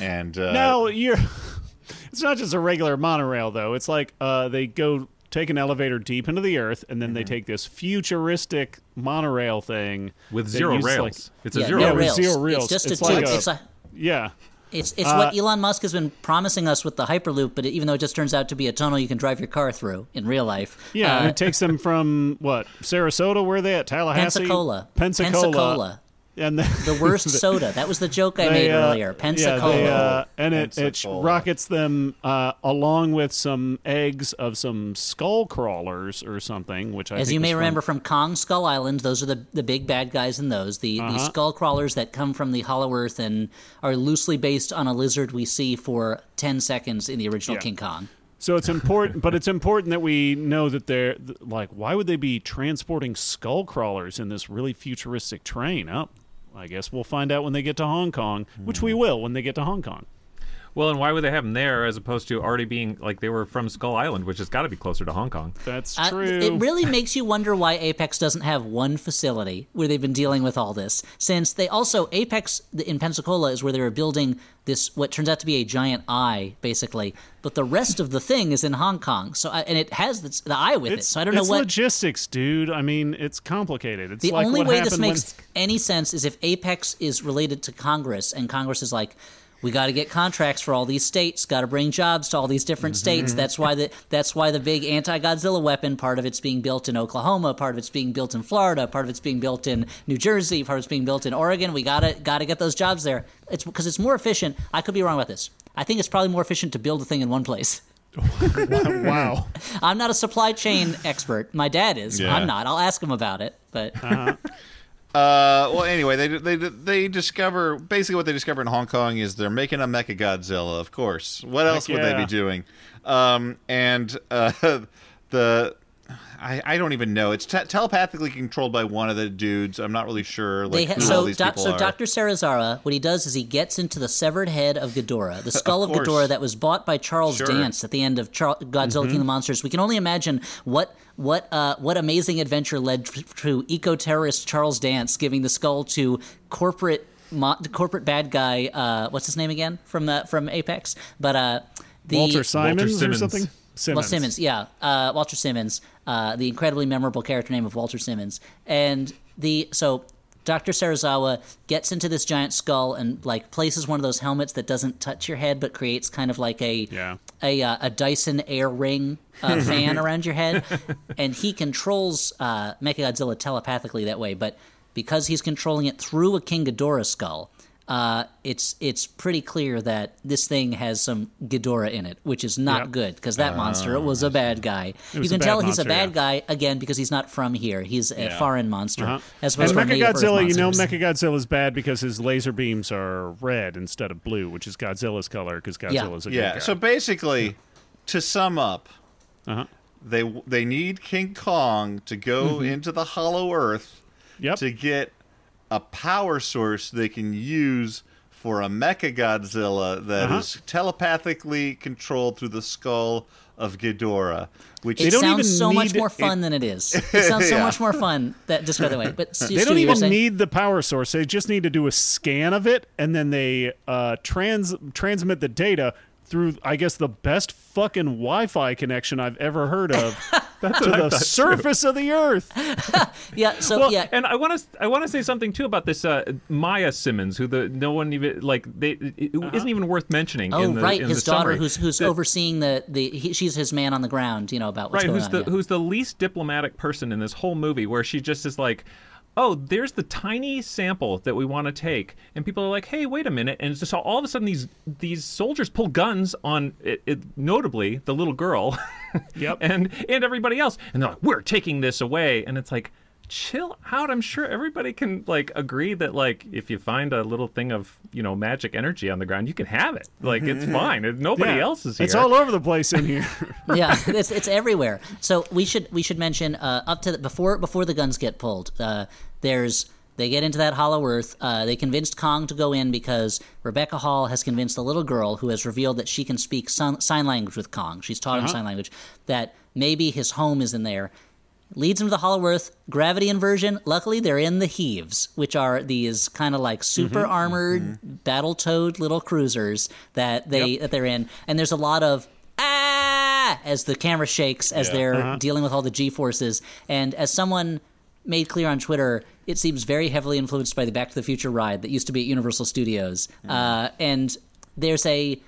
and uh, Now you're. It's not just a regular monorail though. It's like uh, they go take an elevator deep into the earth, and then Mm-hmm. they take this futuristic monorail thing with zero rails. like- it's a yeah, zero no rails. zero rails. It's just It's a like a- it's a yeah. It's it's Uh, what Elon Musk has been promising us with the Hyperloop, but it, even though it just turns out to be a tunnel you can drive your car through in real life. Yeah, Uh, it takes them from what Sarasota? Where are they at? Tallahassee, Pensacola. Pensacola, Pensacola. And the, the worst soda. That was the joke I made uh, earlier. Pensacola. Yeah, they, uh, and it, it rockets them uh, along with some eggs of some skull crawlers or something, which I As think you may from- remember from Kong Skull Island, those are the, the big bad guys in those. The, the Uh-huh. skull crawlers that come from the Hollow Earth and are loosely based on a lizard we see for 10 seconds in the original Yeah. King Kong. So it's important, but it's important that we know that they're like, why would they be transporting skull crawlers in this really futuristic train? Oh, I guess we'll find out when they get to Hong Kong, which we mm-hmm. will when they get to Hong Kong. Well, and why would they have them there as opposed to already being like they were from Skull Island, which has got to be closer to Hong Kong? That's Uh, true. it really makes you wonder why Apex doesn't have one facility where they've been dealing with all this. Since they also Apex in Pensacola is where they were building this what turns out to be a giant eye, basically. But the rest of the thing is in Hong Kong. So I, and it has the, the eye with it. it's So I don't know it's what logistics, dude. I mean, it's complicated. It's The like only what way this makes when- any sense is if Apex is related to Congress and Congress is like, we got to get contracts for all these states, got to bring jobs to all these different mm-hmm. states. That's why the that's why the big anti-Godzilla weapon part of it's being built in Oklahoma, part of it's being built in Florida, part of it's being built in New Jersey, part of it's being built in Oregon. We got to got to get those jobs there. It's because it's more efficient. I could be wrong about this. I think it's probably more efficient to build a thing in one place. wow. I'm not a supply chain expert. My dad is. Yeah. I'm not. I'll ask him about it. But uh-huh. Uh, well, anyway, they they they discover basically what they discover in Hong Kong is they're making a Mecha Godzilla. Of course, what else would they be doing? Um, and uh, the I, I don't even know. It's te- telepathically controlled by one of the dudes. I'm not really sure. They Like ha- who all so, these doc- people so are. Dr. Serizawa, what he does is he gets into the severed head of Ghidorah, the skull of, Of. Ghidorah that was bought by Charles Sure. Mm-hmm. Dance at the end of Char- Godzilla King of the Monsters. We can only imagine what what uh, what amazing adventure led to eco terrorist Charles Dance giving the skull to corporate mo- corporate bad guy. Uh, what's his name again from the from Apex? But uh, the Walter Simons or Simmons. something? Simmons. well, Simmons, yeah, uh, Walter Simmons, uh, the incredibly memorable character name of Walter Simmons, and the so Dr. Serizawa gets into this giant skull and like places one of those helmets that doesn't touch your head but creates kind of like a Yeah. a, uh, a Dyson air ring uh, fan around your head, and he controls uh, Mechagodzilla telepathically that way. But because he's controlling it through a King Ghidorah skull, uh, it's it's pretty clear that this thing has some Ghidorah in it, which is not Yep. good because that monster was a bad guy. You can a bad tell he's a bad yeah. guy again because he's not from here. He's a Yeah. foreign monster Uh-huh. as And opposed to Mechagodzilla, you know, monsters. is bad because his laser beams are red instead of blue, which is Godzilla's color because Godzilla's a good yeah. guy. So basically, to sum up, uh-huh. they they need King Kong to go into the Hollow Earth Mm-hmm. Yep. to get a power source they can use for a Mecha Godzilla that is Uh-huh. telepathically controlled through the skull of Ghidorah, which It don't sounds even so much more fun than it is. It sounds so Yeah. much more fun that just by the way. But Stu, they don't even saying- need the power source. They just need to do a scan of it, and then they uh, trans transmit the data through, I guess, the best fucking Wi-Fi connection I've ever heard of to the surface of the Earth. Yeah. So Well, yeah. and I want to I want to say something too about this uh, Maya Simmons, who the no one even like they it isn't even worth mentioning. Oh in the, right, in his the daughter, summary. who's who's That- overseeing the the he, she's his man on the ground. You know about what's right going who's on. the yeah. who's the least diplomatic person in this whole movie where she just is like oh there's the tiny sample that we want to take. And people are like hey wait a minute. And just all of a sudden these these soldiers pull guns on it, it, notably the little girl. Yep. and and everybody else. And they're like we're taking this away. And it's like chill out i'm sure everybody can like agree that like if you find a little thing of you know magic energy on the ground you can have it like it's fine nobody Yeah. else is here It's all over the place in here. yeah, it's it's everywhere. So we should we should mention uh, up to the, before before the guns get pulled. Uh, there's they get into that Hollow Earth. Uh, they convinced Kong to go in because Rebecca Hall has convinced the little girl who has revealed that she can speak sign, sign language with Kong. She's taught him sign language. That maybe his home is in there. Leads him to the Hollow Earth. Gravity inversion. Luckily, they're in the HEAVs, which are these kind of like super armored, battle-toed little cruisers that they that they're in. And there's a lot of ah as the camera shakes as they're dealing with all the G forces. And as someone made clear on Twitter, it seems very heavily influenced by the Back to the Future ride that used to be at Universal Studios. Uh, and there's a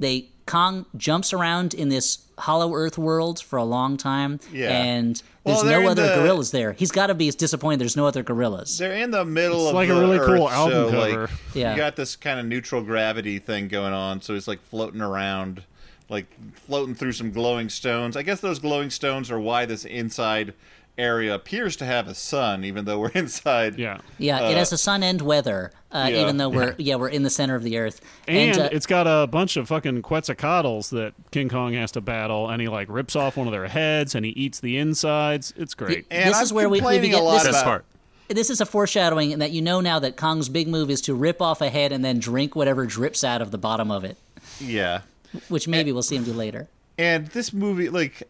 they Kong jumps around in this Hollow Earth world for a long time, Yeah. and there's Well, no other the- gorillas there. He's got to be disappointed. There's no other gorillas. They're in the middle of like a the really cool Earth, album so, cover. Like, Yeah. You got this kind of neutral gravity thing going on, so it's like floating around, like floating through some glowing stones. I guess those glowing stones are why this inside area appears to have a sun, even though we're inside. yeah. Yeah, it has a sun and weather, uh, yeah. even though we're yeah. we're in the center of the Earth. And, uh, it's got a bunch of fucking Quetzalcoatls that King Kong has to battle, and he like rips off one of their heads and he eats the insides. It's great. And This I'm is where we- we complaining begin- a lot this is- about. part this is a foreshadowing that you know now that Kong's big move is to rip off a head and then drink whatever drips out of the bottom of it, Yeah. which maybe we'll see him do later. And this movie, like,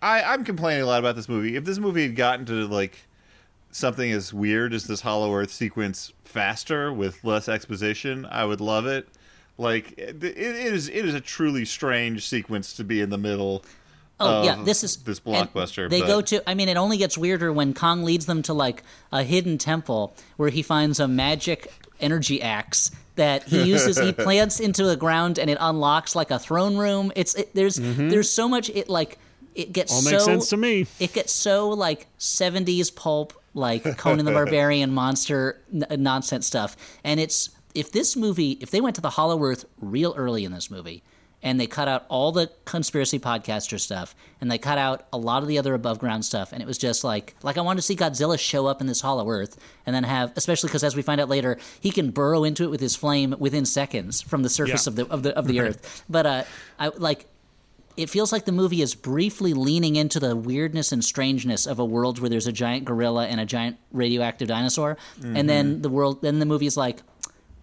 I, I'm complaining a lot about this movie. If this movie had gotten to like something as weird as this Hollow Earth sequence faster with less exposition, I would love it. Like, it, it is it is a truly strange sequence to be in the middle. Oh of yeah, this is this blockbuster. They but- go to. I mean, it only gets weirder when Kong leads them to like a hidden temple where he finds a magic energy axe that he uses. he plants into the ground and it unlocks like a throne room. It's it, there's mm-hmm. there's so much it like it gets All so makes sense to me. it gets so like 70s pulp like conan the barbarian monster n- nonsense stuff and it's if this movie if they went to the hollow earth real early in this movie and they cut out all the conspiracy podcaster stuff and they cut out a lot of the other above ground stuff and it was just like like i wanted to see godzilla show up in this hollow earth and then have especially because as we find out later he can burrow into it with his flame within seconds from the surface Yeah. of the of the of the earth but uh i like it feels like the movie is briefly leaning into the weirdness and strangeness of a world where there's a giant gorilla and a giant radioactive dinosaur, and then mm-hmm. the world, then the movie is like,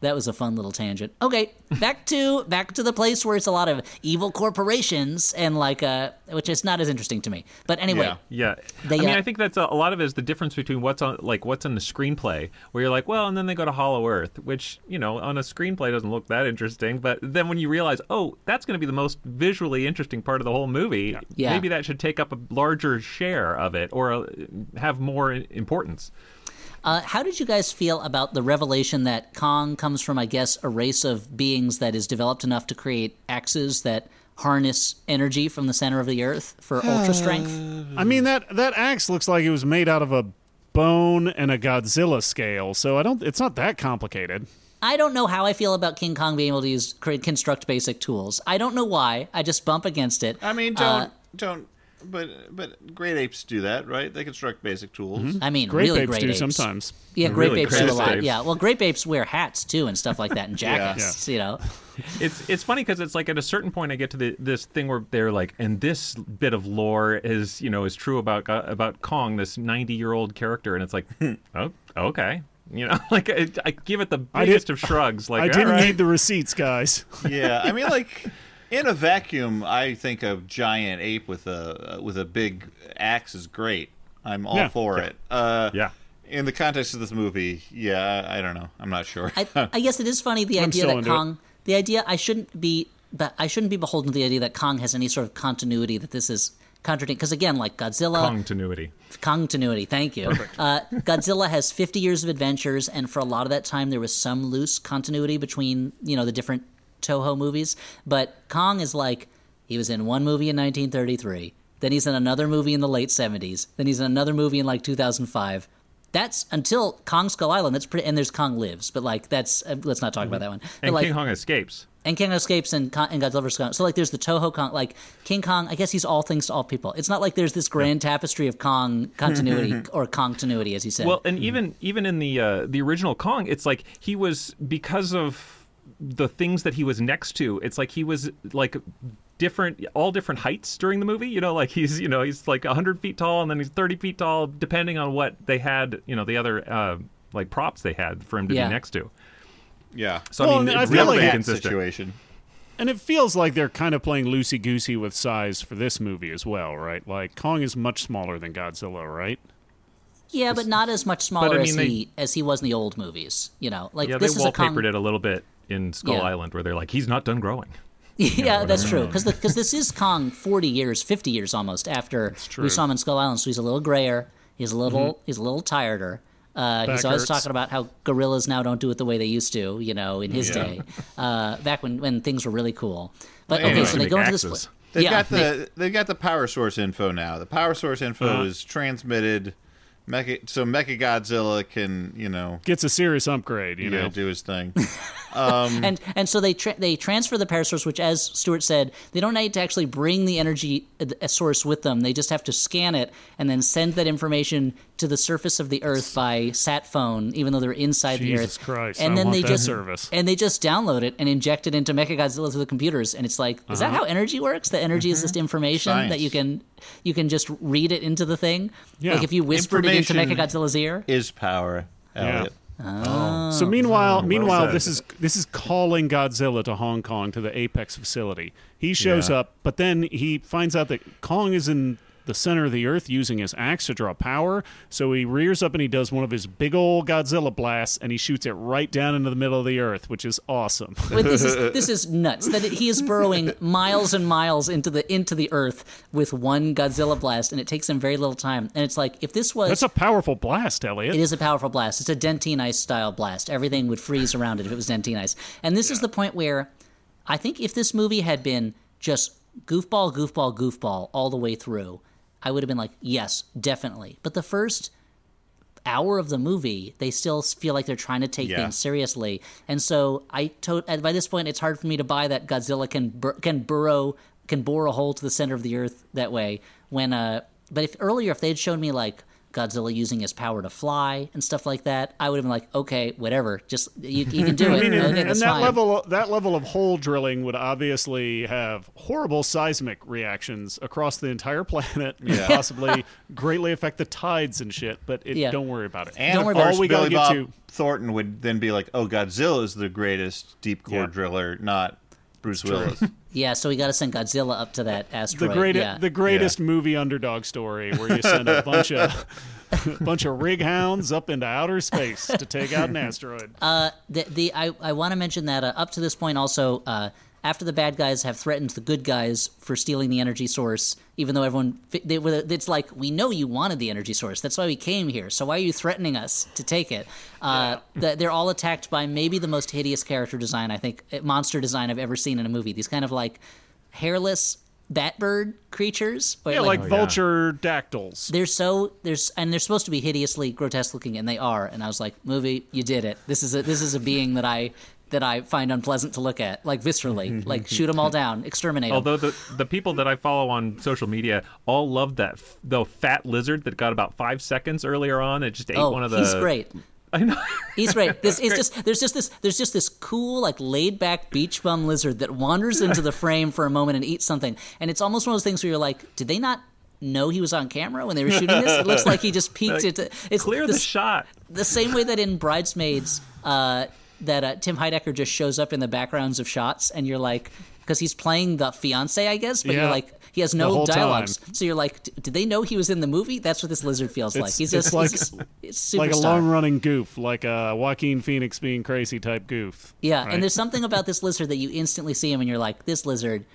that was a fun little tangent. Okay, back to back to the place where it's a lot of evil corporations and like, uh, which is not as interesting to me. But anyway, Yeah. Yeah, They, I mean, uh, I think that's a, a lot of it is the difference between what's on like what's in the screenplay, where you're like, well, and then they go to Hollow Earth, which you know on a screenplay doesn't look that interesting, but then when you realize, oh, that's going to be the most visually interesting part of the whole movie, Yeah. maybe that should take up a larger share of it or uh, have more importance. Uh, how did you guys feel about the revelation that Kong comes from, I guess, a race of beings that is developed enough to create axes that harness energy from the center of the earth for ultra strength? I mean that that axe looks like it was made out of a bone and a Godzilla scale, so I don't. It's not that complicated. I don't know how I feel about King Kong being able to use create, construct basic tools. I don't know why. I just bump against it. I mean, Uh, don't don't. But but great apes do that, right? They construct basic tools. I mean, Great really apes great do apes. sometimes. Yeah, grape Really apes do a lot. apes. Yeah, well, great apes wear hats too and stuff like that and jackets. You know, It's it's funny because it's like at a certain point I get to the, this thing where they're like, and this bit of lore is you know is true about uh, about Kong, this ninety year old character, and it's like, oh okay, you know, like I, I give it the biggest of shrugs. Like I didn't all right. need the receipts, guys. yeah, I mean, like in a vacuum, I think a giant ape with a with a big axe is great. I'm all Yeah. for it. Uh, Yeah. In the context of this movie, yeah, I don't know. I'm not sure. I, I guess it is funny the idea still that into it. Kong, the idea I shouldn't be, but I shouldn't be beholden to the idea that Kong has any sort of continuity that this is contradicting. Because again, like Godzilla, continuity. continuity. Thank you. Uh, Godzilla has 50 years of adventures, and for a lot of that time, there was some loose continuity between you know the different Toho movies. But Kong is like he was in one movie in 1933, then he's in another movie in the late 70s, then he's in another movie in like 2005. That's until Kong Skull Island. That's pretty, and there's Kong Lives, but like that's uh, let's not talk about that one. But And like, King Kong escapes. and King Escapes and, Con- and Godzilla vs. Kong. So like, there's the Toho Kong, like King Kong. I guess he's all things to all people. It's not like there's this grand tapestry of Kong continuity or continuity, as you said. Well, and even even in the uh, the original Kong, it's like he was because of the things that he was next to. It's like he was like different, all different heights during the movie. You know, like he's you know he's like hundred feet tall, and then he's thirty feet tall, depending on what they had. You know, the other uh, like props they had for him to Yeah. be next to. yeah. So Well, I mean, and I it's feel really like- consistent. situation. And it feels like they're kind of playing loosey goosey with size for this movie as well, right? Like Kong is much smaller than Godzilla, right? yeah, but not as much smaller I as mean, he as he was in the old movies. You know, like Yeah, they this is a Kong. wallpapered it a little bit in Skull Yeah. Island, where they're like, he's not done growing. yeah, that's true. Because because this is Kong forty years, fifty years almost after we saw him in Skull Island. So he's a little grayer. He's a little he's a little tireder. Uh, he's always hurts. talking about how gorillas now don't do it the way they used to. You know, in his Yeah. day, uh, back when when things were really cool. But Well, okay, anyway. so they Make go into this. axes. pla- They've yeah, got they- the they've got the power source info now. The power source info Uh-huh. is transmitted. Mecha, so Mecha Godzilla can you know Gets a serious upgrade, you yeah, know. do his thing. and and so they tra- they transfer the power source, which, as Stuart said, they don't need to actually bring the energy uh, source with them. They just have to scan it and then send that information to the surface of the Earth by sat phone, even though they're inside the Jesus Earth. Christ, and I then want they that just service. and they just download it and inject it into Mechagodzilla through the computers. And it's like, is that Uh-huh. how energy works? The energy is just information Science. that you can you can just read it into the thing. Yeah. Like if you whispered it into Information- Mechagodzilla's ear. is power. Elliott. Oh, So meanwhile, meanwhile, this is this is calling Godzilla to Hong Kong to the Apex facility. He shows Yeah. up, but then he finds out that Kong is in the center of the earth using his axe to draw power. So he rears up and he does one of his big old Godzilla blasts and he shoots it right down into the middle of the earth, which is awesome. Wait, this is this is nuts. That it, he is burrowing miles and miles into the into the earth with one Godzilla blast, and it takes him very little time. And it's like if this was That's a powerful blast, Elliott. It is a powerful blast. It's a Dentyne Ice style blast. Everything would freeze around it if it was Dentyne Ice. And this is the point where I think if this movie had been just goofball, goofball, goofball all the way through, I would have been like, yes, definitely. But the first hour of the movie, they still feel like they're trying to take Yeah. things seriously. And so I to- by this point, it's hard for me to buy that Godzilla can bur- can burrow can bore a hole to the center of the earth that way. When uh, but if earlier if they'd shown me like Godzilla using his power to fly and stuff like that, I would have been like, okay, whatever, just you, you can do it. okay, and that's that fine. level that level of hole drilling would obviously have horrible seismic reactions across the entire planet and Yeah. possibly greatly affect the tides and shit but it, Yeah. don't worry about it And Don't worry about All we Billy gotta get Bob to- Thornton would then be like, "Oh, Godzilla is the greatest deep core Yeah. driller, not Bruce Willis." yeah, so we got to send Godzilla up to that the asteroid. great yeah. the greatest movie underdog story where you send a bunch of bunch of rig hounds up into outer space to take out an asteroid the, the I, I want to mention that uh, up to this point also uh, after the bad guys have threatened the good guys for stealing the energy source even though everyone they, it's like we know you wanted the energy source. That's why we came here. So why are you threatening us to take it? Uh, the, they're all attacked by maybe the most hideous character design i think uh, monster design i've ever seen in a movie. These kind of like hairless batbird creatures or yeah like, yeah. vulture dactyls. They're so there's and they're supposed to be hideously grotesque looking and they are. And i was like movie you did it. This is a this is a being that i that i find unpleasant to look at like viscerally like shoot them all down exterminate 'em. Although the the people that I follow on social media all loved that f- the fat lizard that got about five seconds earlier on. It just ate oh one of the. he's great I know. He's great. This is just there's just this there's just this cool like laid back beach bum lizard that wanders into the frame for a moment and eats something, and it's almost one of those things where you're like, did they not know he was on camera when they were shooting this? It looks like he just peeked into it's Clear the this- shot. the same way that in Bridesmaids, uh, that uh, Tim Heidecker just shows up in the backgrounds of shots, and you're like, because he's playing the fiance, I guess, but you're like, he has no dialogues, time. so you're like, "D- did they know he was in the movie? That's what this lizard feels like. He's just like- he's just, like a long running goof like a joaquin phoenix being crazy type goof Yeah, right? and there's something about this lizard that you instantly see him and you're like, this lizard,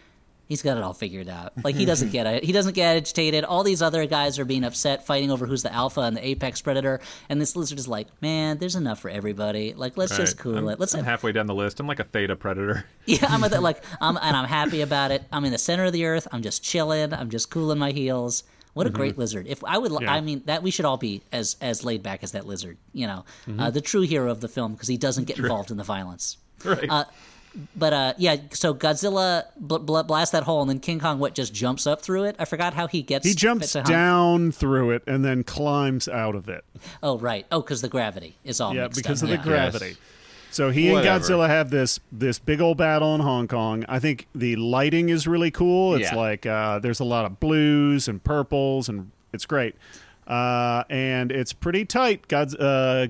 he's got it all figured out. Like he doesn't get it. He doesn't get agitated. All these other guys are being upset, fighting over who's the alpha and the apex predator, and this lizard is like, man, there's enough for everybody. Like let's just cool I'm, it. Let's I'm halfway down the list. I'm like a theta predator. yeah, I'm at that like I'm and I'm happy about it. I'm in the center of the earth. I'm just chilling. I'm just cooling my heels. What a mm-hmm. great lizard! If I would, Yeah. I mean, that we should all be as as laid back as that lizard. You know, mm-hmm. uh, the true hero of the film because he doesn't get involved in the violence. Right. Uh, But uh, yeah, so Godzilla bl- bl- blasts that hole, and then King Kong what just jumps up through it. I forgot how he gets. he jumps to down through it and then climbs out of it Oh right. Oh, because the gravity is all yeah mixed because up. of the Yeah. gravity so he Whatever. and Godzilla have this this big old battle in Hong Kong. I think the lighting is really cool. It's Yeah. like uh, there's a lot of blues and purples, and it's great. Uh, and it's pretty tight. God's uh,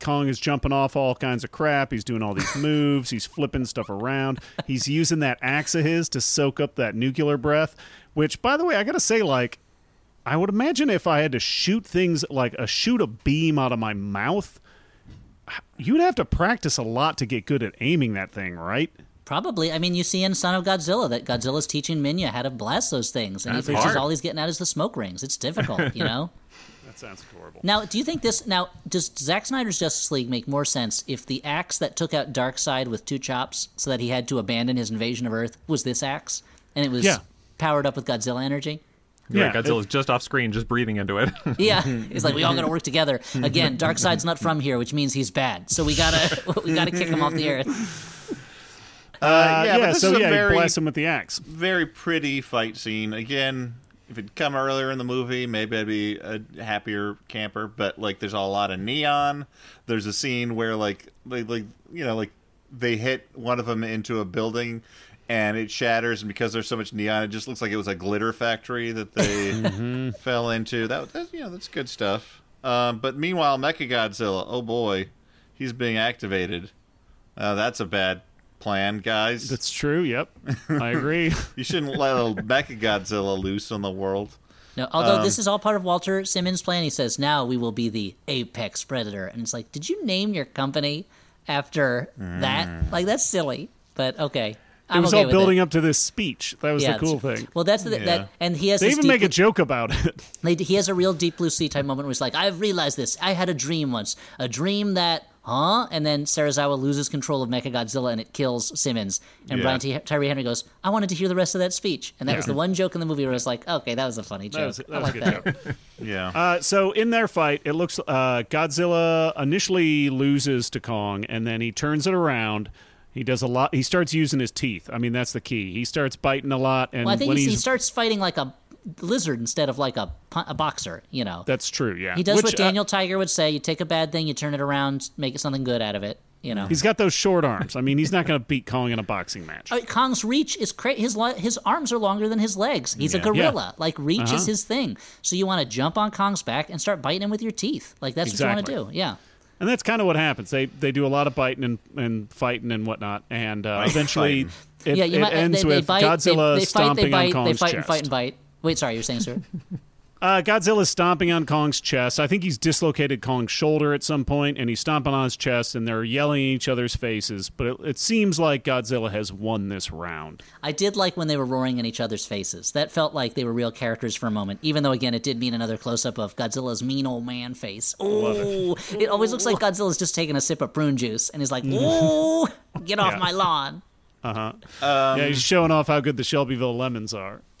Kong is jumping off all kinds of crap. He's doing all these moves. He's flipping stuff around. He's using that axe of his to soak up that nuclear breath. Which, by the way, I gotta say, like, I would imagine if I had to shoot things like a shoot a beam out of my mouth, you'd have to practice a lot to get good at aiming that thing, right? Probably. I mean, you see in Son of Godzilla that Godzilla's teaching Minya how to blast those things, and That's he figures hard. all he's getting out is the smoke rings. It's difficult, you know. That sounds horrible. Now, do you think this? Now, does Zack Snyder's Justice League make more sense if the axe that took out Darkseid with two chops, so that he had to abandon his invasion of Earth, was this axe, and it was Yeah. powered up with Godzilla energy? yeah, yeah, Godzilla's just off screen, just breathing into it. Yeah, it's like we all got to work together. Again, Darkseid's not from here, which means he's bad. So we gotta we gotta kick him off the Earth. Uh, yeah, but yeah, this so yeah, very- he blasts him with the axe. Very pretty fight scene. Again, if it'd come earlier in the movie, maybe I'd be a happier camper. But like, there's a lot of neon. There's a scene where like, like, like you know, like they hit one of them into a building. And it shatters, and because there's so much neon, it just looks like it was a glitter factory that they fell into. That, that you know, that's good stuff. Um, but meanwhile, Mechagodzilla, oh boy, he's being activated. Uh, that's a bad plan, guys. That's true. Yep, I agree. You shouldn't let a Mechagodzilla loose on the world. No, although um, this is all part of Walter Simmons' plan. He says, "Now we will be the apex predator," and it's like, did you name your company after mm. that? Like that's silly, but okay. I'm it was okay all building it. up to this speech. That was Yeah, the cool thing. Well, that's the, Yeah. that, and he has They this even make a joke about it. They, he has a real deep blue sea type moment where he's like, I've realized this. I had a dream once. A dream that, huh? And then Serizawa loses control of Mechagodzilla and it kills Simmons. And Yeah. Brian T- Tyree Henry goes, I wanted to hear the rest of that speech. And that was the one joke in the movie where I was like, okay, that was a funny joke. That was, that I like a good that. joke. Yeah. Uh, so in their fight, it looks uh, Godzilla initially loses to Kong, and then he turns it around. He does a lot. He starts using his teeth. I mean, that's the key. He starts biting a lot, and Well, I think when he's, he's he starts fighting like a lizard instead of like a, a boxer, you know. that's true. Yeah, he does Which, what uh, Daniel Tiger would say you take a bad thing, you turn it around, make it something good out of it, you know. he's got those short arms. I mean, he's not going to beat Kong in a boxing match. Uh, Kong's reach is cra- his li- his arms are longer than his legs. He's a Yeah. gorilla. Like reach Uh-huh. is his thing. So you want to jump on Kong's back and start biting him with your teeth. Like that's what you Exactly. want to do. Yeah. And that's kind of what happens. They they do a lot of biting and, and fighting and whatnot, and uh, eventually it, yeah. It might, ends they, they with bite, Godzilla they, they fight, stomping they bite, on they Kong's fight chest. and fight and bite. Wait, sorry, you're saying, sir? Uh, Godzilla's stomping on Kong's chest. I think he's dislocated Kong's shoulder at some point, and he's stomping on his chest, and they're yelling in each other's faces. But it, it seems like Godzilla has won this round. I did like when they were roaring in each other's faces. That felt like they were real characters for a moment. Even though, again, it did mean another close up of Godzilla's mean old man face. Ooh, it always looks like Godzilla's just taking a sip of prune juice, and he's like, "Ooh, get off Yeah. my lawn." Uh huh. Um, yeah, he's showing off how good the Shelbyville lemons are.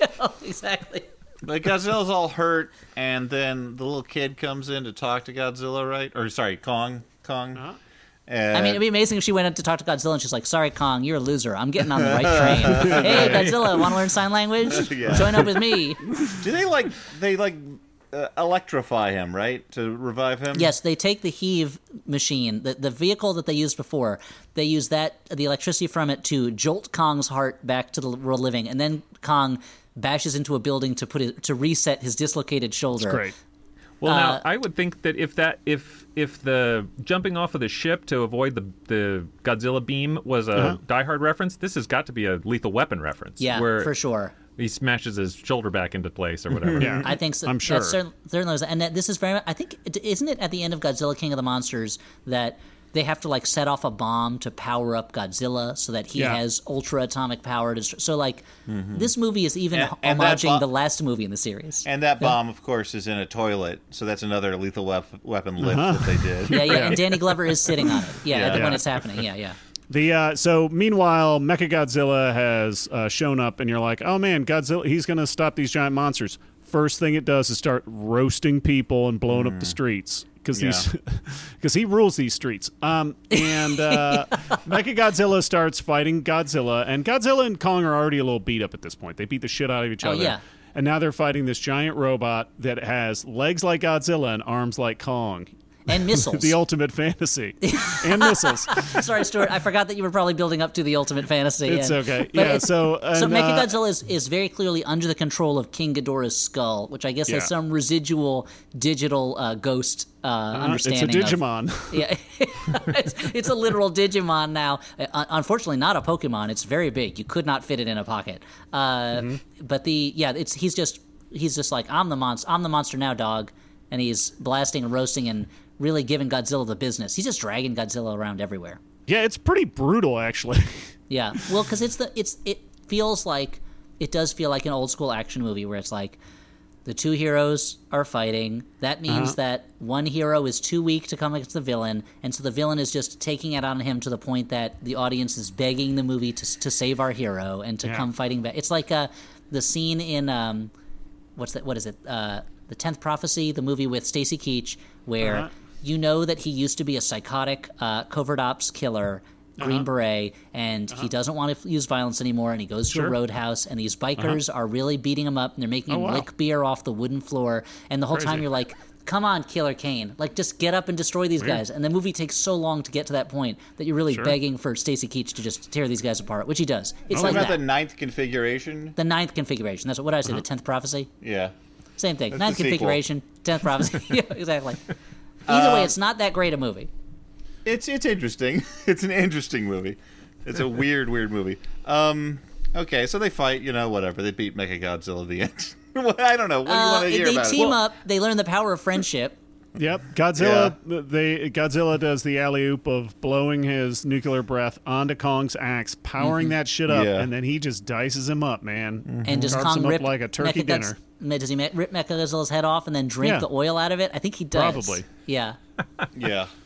exactly. But Godzilla's all hurt, and then the little kid comes in to talk to Godzilla, right? Or sorry, Kong. Kong. Uh-huh. And, I mean, it'd be amazing if she went in to talk to Godzilla and she's like, "Sorry, Kong, you're a loser. I'm getting on the right train. hey, Godzilla, want to learn sign language? Yeah. Join up with me." do they like they like uh, electrify him, right, to revive him? Yes, they take the HEAV machine, the the vehicle that they used before. They use that the electricity from it to jolt Kong's heart back to the world living, and then Kong bashes into a building to put it to reset his dislocated shoulder. Great. Well, Uh, now I would think that if that if if the jumping off of the ship to avoid the the Godzilla beam was a Uh-huh. Die Hard reference, this has got to be a Lethal Weapon reference. Yeah, where for sure. he smashes his shoulder back into place or whatever. Yeah. I think so. I'm sure. That's certain, certainly, was- and that this is very. much- I think isn't it at the end of Godzilla King of the Monsters that they have to like set off a bomb to power up Godzilla so that he Yeah. has ultra atomic power. To, so like this movie is even And- and homaging bo- the last movie in the series. And that bomb, of course, is in a toilet, so that's another lethal wep- weapon lift that they did. yeah, yeah, and Danny Glover is sitting on it. Yeah, Yeah. when Yeah. it's happening. Yeah, yeah. The uh, so meanwhile, Mechagodzilla has uh, shown up, and you're like, oh man, Godzilla, he's going to stop these giant monsters. First thing it does is start roasting people and blowing up the streets because these because he rules these streets. Um, and uh, Mechagodzilla starts fighting Godzilla, and Godzilla and Kong are already a little beat up at this point. They beat the shit out of each Oh, other. yeah. And now they're fighting this giant robot that has legs like Godzilla and arms like Kong. And missiles. the ultimate fantasy. and missiles. Sorry, Stuart. I forgot that you were probably building up to the ultimate fantasy. It's and- okay. Yeah, it's- so, so and, uh, Mechagodzilla is, is very clearly under the control of King Ghidorah's skull, which I guess Yeah. has some residual digital uh, ghost uh, Uh, it's a understanding. of- Digimon. yeah, it's, it's a literal Digimon now. Uh, unfortunately, not a Pokemon. It's very big. You could not fit it in a pocket. Uh, Mm-hmm. But the yeah, it's he's just he's just like I'm the monster. I'm the monster now, dog. And he's blasting and roasting and really giving Godzilla the business. He's just dragging Godzilla around everywhere. yeah, it's pretty brutal, actually. Yeah, well, because it's the it's it feels like it does feel like an old school action movie where it's like the two heroes are fighting. That means that one hero is too weak to come against the villain, and so the villain is just taking it on him to the point that the audience is begging the movie to to save our hero and to Yeah. come fighting back. It's like uh, the scene in um, what's that? What is it? Uh, the Tenth Prophecy, the movie with Stacy Keach, where Uh-huh. You know that he used to be a psychotic uh, covert ops killer, Uh-huh. Green Beret, and he doesn't want to use violence anymore, and he goes to Sure. a roadhouse, and these bikers are really beating him up, and they're making Oh, him wow. lick beer off the wooden floor, and the whole time you're like. Come on, Killer Kane! Like, just get up and destroy these guys. And the movie takes so long to get to that point that you're really Sure. begging for Stacy Keach to just tear these guys apart, which he does. It's What like about that. the ninth configuration? The ninth configuration. That's what, what did I say. Uh-huh. The tenth prophecy. Yeah. Same thing. That's Ninth the sequel. configuration. Tenth prophecy. yeah, exactly. Either Uh, way, it's not that great a movie. It's it's interesting. It's an interesting movie. It's a weird, weird movie. Um. Okay, so they fight. You know, whatever. They beat Mechagodzilla at the end. I don't know. What do you Uh, want to hear they about team it? up. They learn the power of friendship. Yep, Godzilla. They Godzilla does the alley oop of blowing his nuclear breath onto Kong's axe, powering mm-hmm. that shit up, Yeah. and then he just dices him up, man. Mm-hmm. And does Carves Kong him up like a turkey Mechagodzilla- dinner. Does he rip Mechagodzilla's head off and then drink Yeah. the oil out of it? I think he does. Probably. Yeah. Yeah.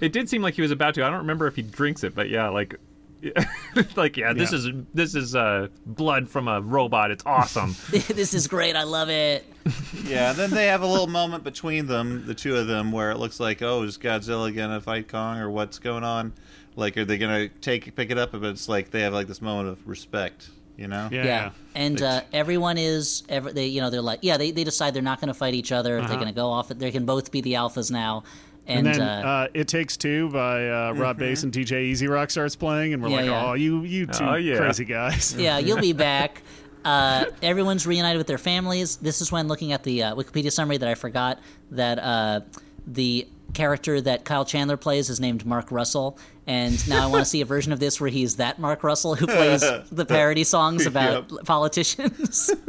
It did seem like he was about to. I don't remember if he drinks it, but yeah, like, like yeah, this Yeah. is this is uh, blood from a robot. It's awesome. this is great. I love it. Yeah, and then they have a little moment between them, the two of them, where it looks like, oh, is Godzilla gonna fight Kong or what's going on? Like, are they gonna take pick it up? But it's like they have like this moment of respect, you know? Yeah. Yeah. And uh, everyone is ever they you know they're like yeah they, they decide they're not going to fight each other. They're going to go off. They can both be the alphas now. And, And then uh, uh, "It Takes Two by uh, Rob Base and DJ E-Z Rock starts playing, and we're Yeah, like, yeah. "Oh, you, you two Oh, yeah. crazy guys!" yeah, you'll be back. Uh, everyone's reunited with their families. This is when looking at the uh, Wikipedia summary that I forgot that uh, the character that Kyle Chandler plays is named Mark Russell, and now I want to see a version of this where he's that Mark Russell who plays the parody songs about politicians.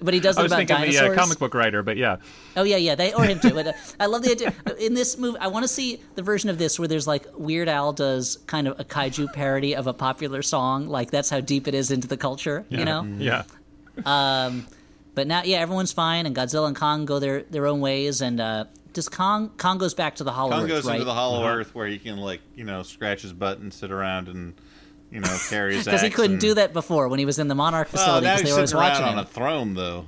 but he does it about thinking the dinosaurs. uh, comic book writer, but yeah, Oh yeah, yeah, they or him too. But uh, I love the idea in this movie. I want to see the version of this where there's like Weird Al does kind of a kaiju parody of a popular song. Like that's how deep it is into the culture, you know. yeah. But now, yeah, everyone's fine, and Godzilla and Kong go their their own ways. And uh, does Kong Kong goes back to the Hollow Earth. Kong Earth, goes right? into the Hollow Earth where he can like, you know, scratch his butt and sit around and, you know, carry his because he couldn't and- do that before when he was in the Monarch facility now because he's they were always sitting around watching on him. a throne, though.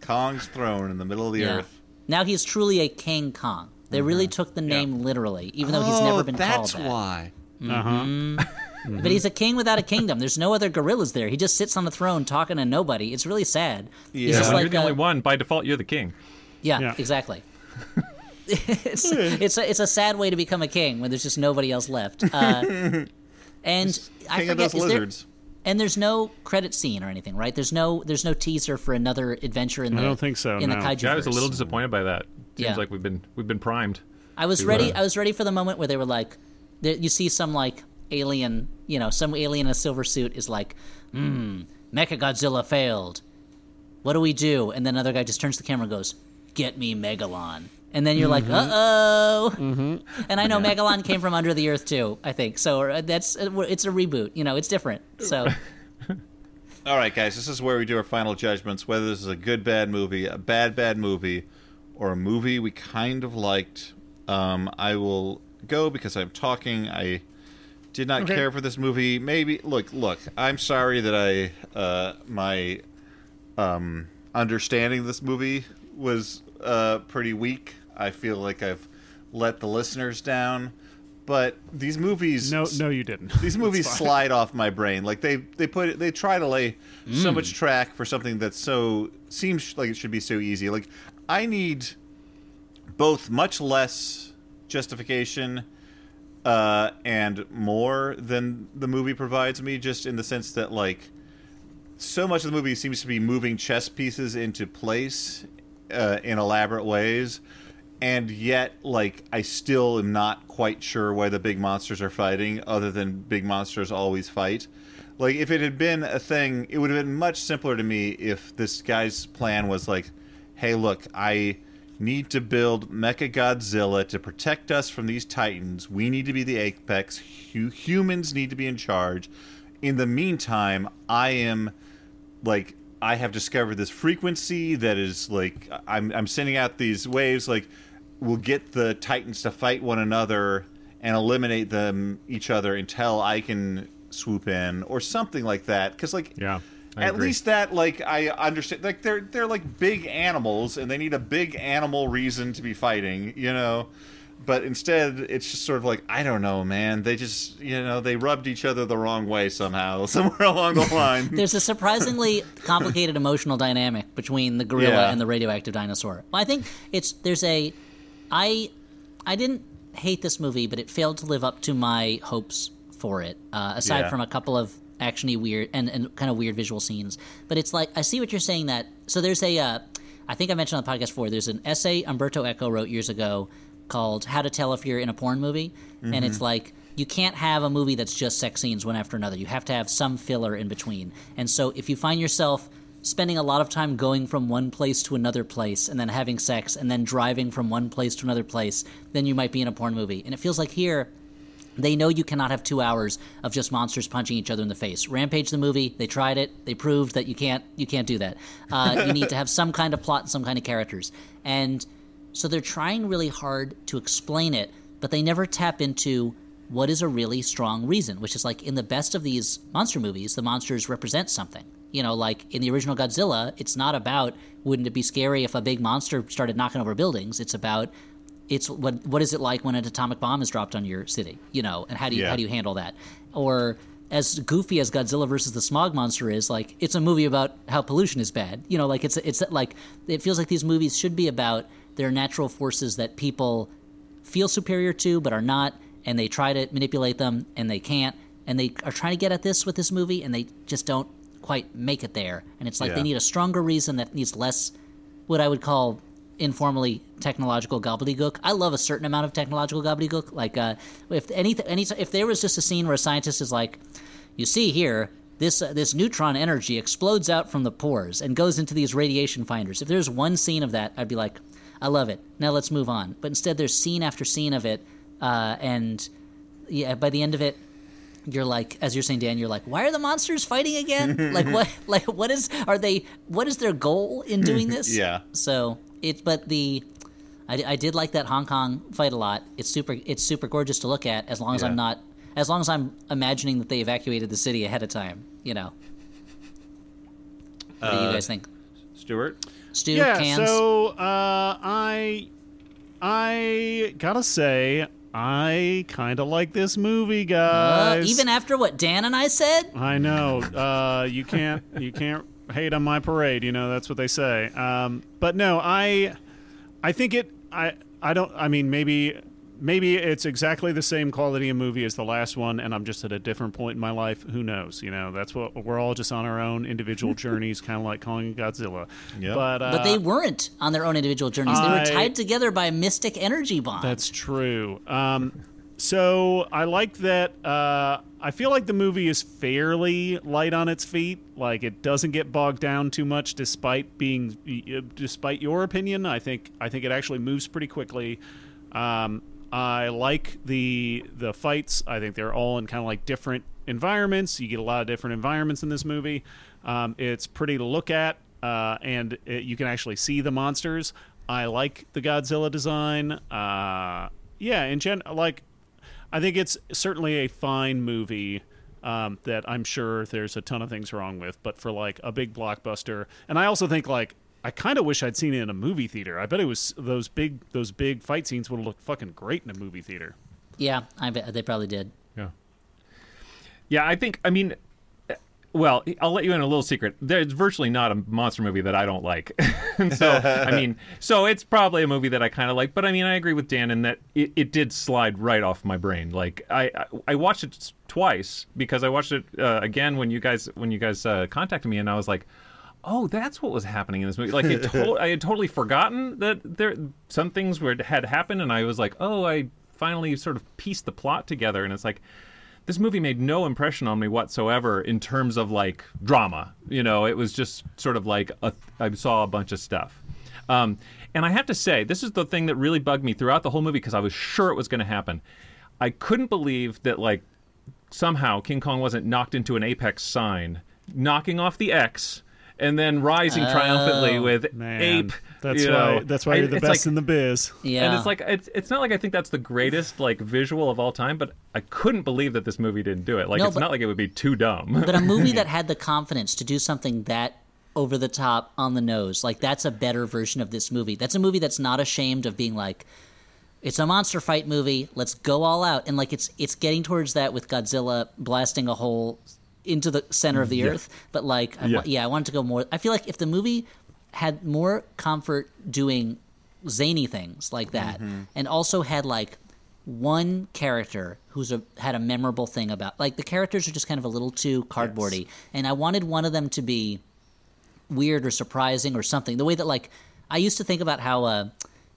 Kong's throne in the middle of the Yeah. earth. Now he's truly a King Kong. They really took the name literally, even though he's oh, never been that's called that. why. Uh huh. But he's a king without a kingdom. There's no other gorillas there. He just sits on the throne talking to nobody. It's really sad. He's Yeah. just when like you're the uh, only one, by default, you're the king. Yeah, Yeah. exactly. it's it's a, it's a sad way to become a king when there's just nobody else left. Uh, and I King of those is there, lizards. and there's no credit scene or anything, right? There's no there's no teaser for another adventure in the I don't think so, in the no. kaiju. Yeah, I was a little disappointed by that. Seems Yeah. like we've been we've been primed. I was ready. I was ready for the moment where they were like, there, you see some like alien, you know, some alien in a silver suit is like, hmm, Mecha Godzilla failed. What do we do? And then another guy just turns to the camera and goes, "Get me Megalon." And then you're like, uh oh. And I know Megalon came from under the earth too. I think so. uh, That's it's a reboot. You know, it's different. So All right, guys, this is where we do our final judgments whether this is a good, bad movie, a bad, bad movie, or a movie we kind of liked. Um, I will go because I'm talking. I did not Okay. care for this movie. Maybe look, look. I'm sorry that I uh, my um, understanding of this movie was uh, pretty weak. I feel like I've let the listeners down. But these movies, No, no, you didn't. these movies slide off my brain. Like they they put they try to lay so much track for something that so seems like it should be so easy. Like I need both much less justification uh, and more than the movie provides me. Just in the sense that like so much of the movie seems to be moving chess pieces into place uh, in elaborate ways, and yet, like, I still am not quite sure why the big monsters are fighting, other than big monsters always fight. Like, if it had been a thing, it would have been much simpler to me if this guy's plan was like, hey, look, I need to build Mecha Godzilla to protect us from these titans. We need to be the apex. Humans need to be in charge. In the meantime, I am like I have discovered this frequency that is like I'm I'm sending out these waves like we'll get the titans to fight one another and eliminate them each other until I can swoop in or something like that because like Yeah, I at agree. least that like I understand like they're they're like big animals and they need a big animal reason to be fighting you know but instead it's just sort of like I don't know man they just you know they rubbed each other the wrong way somehow somewhere along the line there's a surprisingly complicated emotional dynamic between the gorilla Yeah. and the radioactive dinosaur. I think it's there's a I I didn't hate this movie, but it failed to live up to my hopes for it. Uh, aside Yeah. from a couple of actiony weird and, and kind of weird visual scenes, but it's like I see what you're saying. That so there's a uh, I think I mentioned on the podcast before. There's an essay Umberto Eco wrote years ago called "How to Tell If You're in a Porn Movie," and it's like you can't have a movie that's just sex scenes one after another. You have to have some filler in between. And so if you find yourself spending a lot of time going from one place to another place and then having sex and then driving from one place to another place then you might be in a porn movie. And it feels like here they know you cannot have two hours of just monsters punching each other in the face. Rampage the movie, they tried it, they proved that you can't you can't do that. Uh, you need to have some kind of plot and some kind of characters, and so they're trying really hard to explain it, but they never tap into what is a really strong reason, which is like in the best of these monster movies, the monsters represent something. You know, like in the original Godzilla, it's not about wouldn't it be scary if a big monster started knocking over buildings. It's about it's what what is it like when an atomic bomb is dropped on your city, you know, and how do you Yeah. how do you handle that? Or as goofy as Godzilla versus the Smog Monster is, like it's a movie about how pollution is bad. You know, like it's it's like it feels like these movies should be about their natural forces that people feel superior to but are not, and they try to manipulate them and they can't, and they are trying to get at this with this movie and they just don't quite make it there. And it's like Yeah. they need a stronger reason that needs less what I would call informally technological gobbledygook. I love a certain amount of technological gobbledygook. Like uh, if any, any if there was just a scene where a scientist is like, you see here. This, uh, this neutron energy explodes out from the pores and goes into these radiation finders. If there's one scene of that, I'd be like, I love it. Now let's move on. But instead, there's scene after scene of it, uh, and yeah, by the end of it, you're like, as you're saying, Dan, you're like, why are the monsters fighting again? like what? Like what is? Are they? What is their goal in doing this? Yeah. So it, but the, I, I did like that Hong Kong fight a lot. It's super. It's super gorgeous to look at. As long as Yeah. I'm not, as long as I'm imagining that they evacuated the city ahead of time. You know. What do you Uh, guys think? Stuart. Stu, yeah. cans. So uh, I I gotta say I kind of like this movie, Uh, guys. even after what Dan and I said, I know. Uh, you can't you can't hate on my parade. You know that's what they say. Um, but no, I I think it. I I don't. I mean, maybe maybe it's exactly the same quality of movie as the last one, and I'm just at a different point in my life. Who knows? You know, that's what we're all just on our own individual journeys, kind of like calling Godzilla. Yep. But uh, but they weren't on their own individual journeys. They were tied together by a mystic energy bond. That's true. Um, so I like that. Uh, I feel like the movie is fairly light on its feet. Like it doesn't get bogged down too much, despite being, despite your opinion. I think I think it actually moves pretty quickly. Um, I like the the fights. I think they're all in kind of like different environments. You get a lot of different environments in this movie. Um, it's pretty to look at, uh, and it, you can actually see the monsters. I like the Godzilla design. Uh, yeah, in gen, like I think it's certainly a fine movie um, that I'm sure there's a ton of things wrong with, but for like a big blockbuster, and I also think like I kind of wish I'd seen it in a movie theater. I bet it was those big those big fight scenes would have looked fucking great in a movie theater. yeah, I bet they probably did. Yeah. Yeah, I think. I mean, well, I'll let you in a little secret. There's virtually not a monster movie that I don't like. and so, I mean, so it's probably a movie that I kind of like. But I mean, I agree with Dan in that it, it did slide right off my brain. Like I, I, I watched it twice because I watched it uh, again when you guys when you guys uh, contacted me, and I was like. Oh, that's what was happening in this movie. Like, it to- I had totally forgotten that there some things were had happened, and I was like, "Oh, I finally sort of pieced the plot together." And it's like, this movie made no impression on me whatsoever in terms of like drama. You know, it was just sort of like a, I saw a bunch of stuff. Um, and I have to say, this is the thing that really bugged me throughout the whole movie because I was sure it was going to happen. I couldn't believe that like somehow King Kong wasn't knocked into an apex sign, knocking off the X. And then rising triumphantly oh, with Man, ape. that's you why know. that's why you're the it's best like- in the biz. Yeah, and it's like it's, it's not like I think that's the greatest like visual of all time, but I couldn't believe that this movie didn't do it. Like No, it's but- not like it would be too dumb. but a movie that had the confidence to do something that over the top on the nose, like that's a better version of this movie. That's a movie that's not ashamed of being like, it's a monster fight movie. Let's go all out, and like it's it's getting towards that with Godzilla blasting a hole into the center of the earth. But like, I, wa- Yeah. yeah, I wanted to go more. I feel like if the movie had more comfort doing zany things like that, and also had like one character who's a had a memorable thing about like the characters are just kind of a little too cardboardy and i wanted one of them to be weird or surprising or something the way that like i used to think about how uh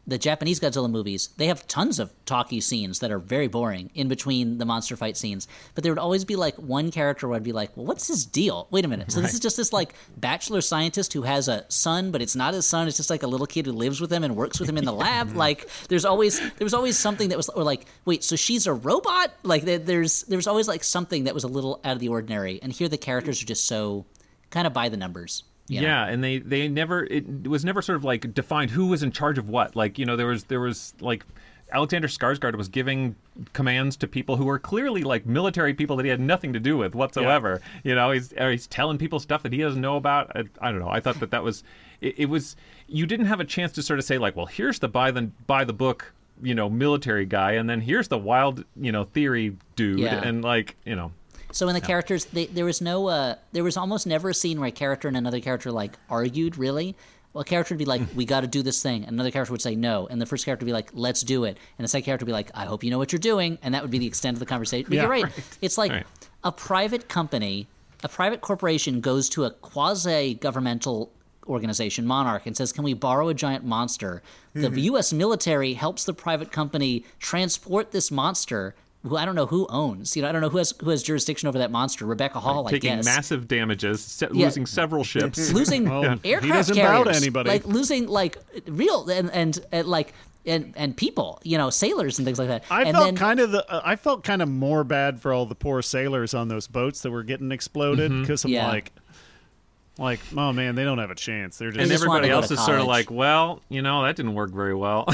the Japanese Godzilla movies, they have tons of talky scenes that are very boring in between the monster fight scenes. But there would always be like one character where I'd be like, well, what's his deal? Wait a minute. So this is just this like bachelor scientist who has a son, but it's not his son. It's just like a little kid who lives with him and works with him in the lab. like there's always there was always something that was or like, wait, so she's a robot? Like there- there's there's always like something that was a little out of the ordinary. And here the characters are just so kind of by the numbers. You know? Yeah, and they they never it was never sort of like defined who was in charge of what. Like you know there was there was like Alexander Skarsgård was giving commands to people who were clearly like military people that he had nothing to do with whatsoever. You know, he's he's telling people stuff that he doesn't know about. I, I don't know. I thought that that was it, it was you didn't have a chance to sort of say like, well, here's the by the by the book you know military guy and then here's the wild you know theory dude Yeah. and like you know So in the characters, they, there was no, uh, there was almost never a scene where a character and another character like argued. Really, well, a character would be like, "We got to do this thing," and another character would say no, and the first character would be like, "Let's do it," and the second character would be like, "I hope you know what you're doing," and that would be the extent of the conversation. But Yeah, you're right. right. It's like Right. a private company, a private corporation goes to a quasi-governmental organization, Monarch, and says, "Can we borrow a giant monster?" The U.S. military helps the private company transport this monster. Who I don't know who owns. You know, I don't know who has who has jurisdiction over that monster. Rebecca Hall, I guess. taking guess. massive damages se- Yeah. losing several ships losing Well, he aircraft doesn't bow to carriers, anybody. like losing like real and and, and like and and people, you know, sailors and things like that. I and felt then, kind of the uh, I felt kind of more bad for all the poor sailors on those boats that were getting exploded because I'm Yeah. like, like, oh man, they don't have a chance. They're just and just everybody else to is sort of like, well, you know, that didn't work very well.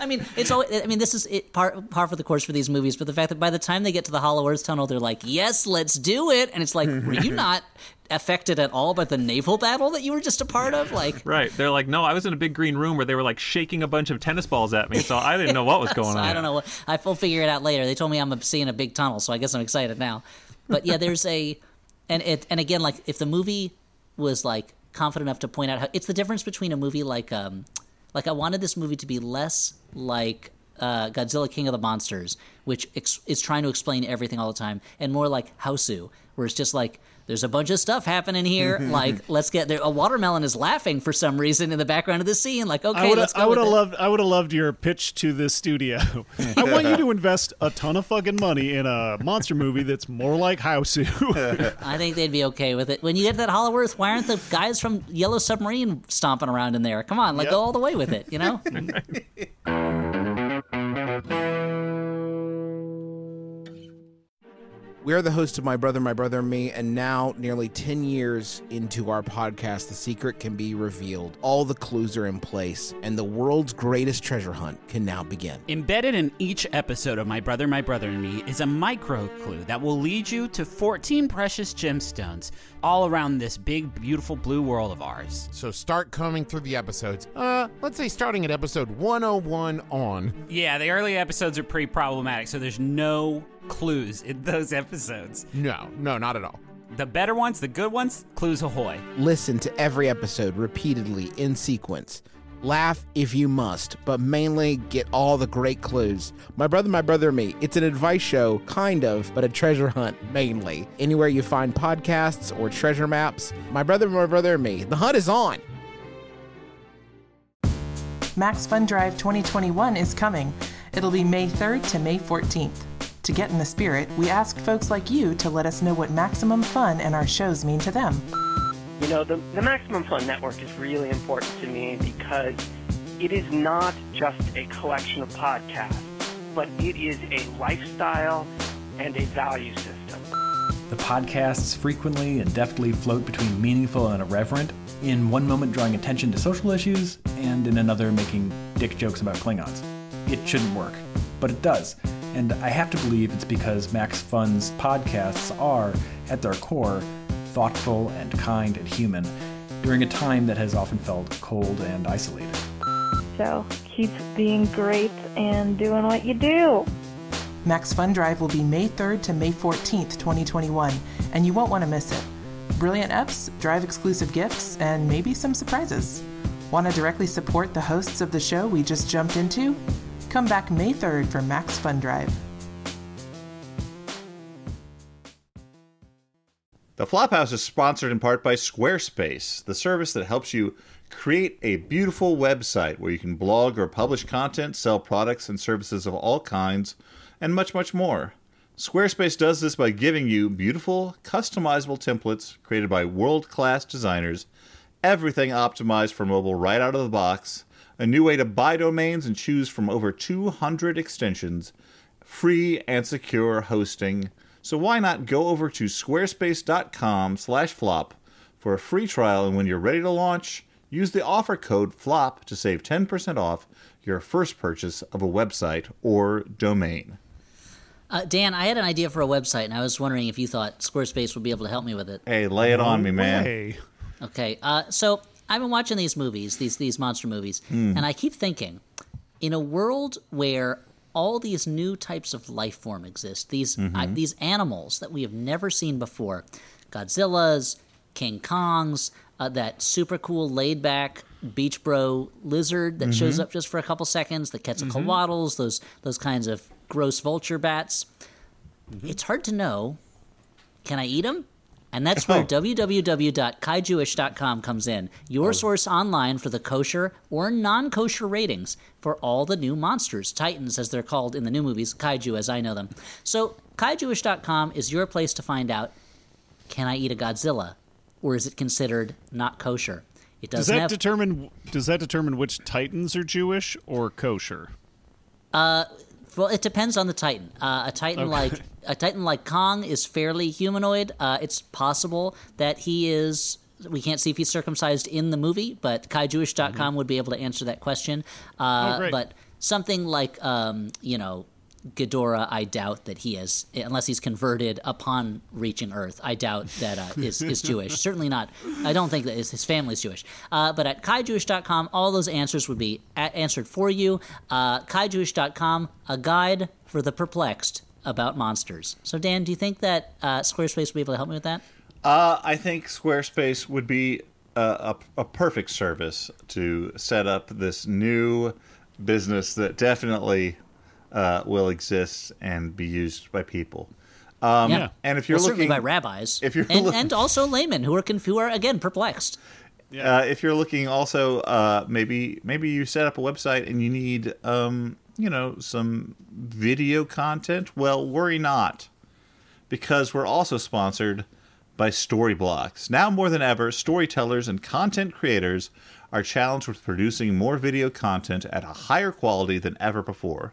I mean, it's always, I mean, this is it, part par for the course for these movies. But the fact that by the time they get to the Hollow Earth Tunnel, they're like, "Yes, let's do it," and it's like, were you not affected at all by the naval battle that you were just a part of? Like, right? They're like, no, I was in a big green room where they were like shaking a bunch of tennis balls at me, so I didn't know what was going So on. I don't know. I will figure it out later. They told me I'm seeing a big tunnel, so I guess I'm excited now. But yeah, there's a, and it, and again, like if the movie was like confident enough to point out how it's the difference between a movie like, um, like I wanted this movie to be less like uh, Godzilla King of the Monsters, which ex- is trying to explain everything all the time, and more like Hausu, where it's just like. There's a bunch of stuff happening here. like, let's get there. A watermelon is laughing for some reason in the background of the scene. Like, okay, I would let's go I would have loved I would have loved your pitch to the studio. I want you to invest a ton of fucking money in a monster movie that's more like Hausu. I think they'd be okay with it. When you get to that Hollow Earth, why aren't the guys from Yellow Submarine stomping around in there? Come on, like Yep. go all the way with it, you know? We are the host of My Brother, My Brother and Me, and now, nearly 10 years into our podcast, the secret can be revealed. All the clues are in place, and the world's greatest treasure hunt can now begin. Embedded in each episode of My Brother, My Brother and Me is a micro clue that will lead you to 14 precious gemstones all around this big, beautiful blue world of ours. So start combing through the episodes. Uh, let's say starting at episode 101 on. Yeah, the early episodes are pretty problematic, so there's no clues in those episodes. No, no, not at all. The better ones, the good ones, clues ahoy. Listen to every episode repeatedly in sequence. Laugh if you must, but mainly get all the great clues. My Brother, My Brother and Me. It's an advice show, kind of, but a treasure hunt mainly. Anywhere you find podcasts or treasure maps, My Brother, My Brother and Me. The hunt is on. Max Fun Drive 2021 is coming. It'll be May 3rd to May 14th. To get in the spirit, we asked folks like you to let us know what maximum fun and our shows mean to them. You know, the, the Maximum Fun Network is really important to me because it is not just a collection of podcasts, but it is a lifestyle and a value system. The podcasts frequently and deftly float between meaningful and irreverent, in one moment drawing attention to social issues, and in another making dick jokes about Klingons. It shouldn't work, but it does. And I have to believe it's because Max Fun's podcasts are, at their core, thoughtful and kind and human, during a time that has often felt cold and isolated. So keep being great and doing what you do. Max Fun Drive will be May 3rd to May 14th, 2021, and you won't want to miss it. Brilliant EPs, drive exclusive gifts, and maybe some surprises. Want to directly support the hosts of the show we just jumped into? Come back May 3rd for Max Fun Drive. The Flophouse is sponsored in part by Squarespace, the service that helps you Create a beautiful website where you can blog or publish content, sell products and services of all kinds, and much, much more. Squarespace does this by giving you beautiful, customizable templates created by world class designers, everything optimized for mobile right out of the box, a new way to buy domains and choose from over 200 extensions, free and secure hosting. So why not go over to squarespace.com/flop for a free trial and when you're ready to launch, use the offer code FLOP to save 10% off your first purchase of a website or domain. Uh, Dan, I had an idea for a website, and I was wondering if you thought Squarespace would be able to help me with it. Hey, lay it on me, man. Way. Okay, uh, so I've been watching these movies, these these monster movies, and I keep thinking, in a world where all these new types of life form exist, these uh, these animals that we have never seen before, Godzillas, King Kongs, uh, that super cool laid back beach bro lizard that shows up just for a couple seconds, the Quetzalcoatl's, those those kinds of gross vulture bats. It's hard to know. Can I eat them? And that's where www.kaijuish.com comes in, your oh. source online for the kosher or non kosher ratings for all the new monsters, titans as they're called in the new movies, kaiju as I know them. So, kaijuish.com is your place to find out can I eat a Godzilla? Or is it considered not kosher? It Does that have. determine? Does that determine which Titans are Jewish or kosher? Uh, Well, it depends on the Titan. Uh, a Titan like a Titan like Kong is fairly humanoid. Uh, it's possible that he is. We can't see if he's circumcised in the movie, but KaiJewish.com would be able to answer that question. Uh, Oh. But something like, um, you know, Ghidorah, I doubt that he is, unless he's converted upon reaching Earth. I doubt that uh, is is Jewish. Certainly not. I don't think that his, his family's Jewish. Uh, but at KaiJewish.com, all those answers would be a- answered for you. Uh, KaiJewish.com, a guide for the perplexed about monsters. So, Dan, do you think that uh, Squarespace would be able to help me with that? Uh, I think Squarespace would be a, a, a perfect service to set up this new business that definitely uh, will exist and be used by people. Um, yeah. And if you're well, looking, certainly by rabbis, if you're and, look- and also laymen who are conf- who are again perplexed. uh, if you're looking also, uh, maybe maybe you set up a website and you need, um, you know, some video content. Well, worry not, because we're also sponsored by Storyblocks. Now more than ever, storytellers and content creators are challenged with producing more video content at a higher quality than ever before.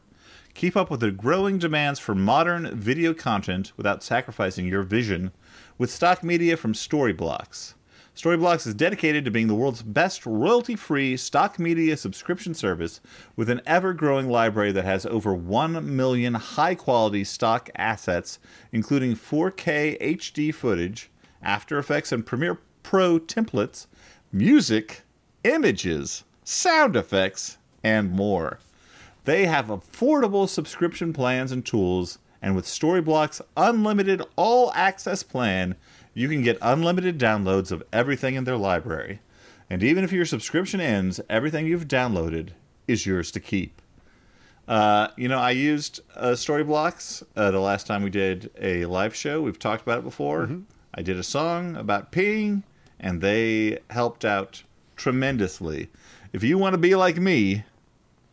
Keep up with the growing demands for modern video content without sacrificing your vision with stock media from Storyblocks. Storyblocks is dedicated to being the world's best royalty free stock media subscription service with an ever growing library that has over 1 million high quality stock assets, including 4K HD footage, After Effects and Premiere Pro templates, music, images, sound effects, and more. They have affordable subscription plans and tools, and with Storyblocks Unlimited All Access plan, you can get unlimited downloads of everything in their library. And even if your subscription ends, everything you've downloaded is yours to keep. Uh, you know, I used uh, Storyblocks uh, the last time we did a live show. We've talked about it before. I did a song about peeing, and they helped out tremendously. If you want to be like me,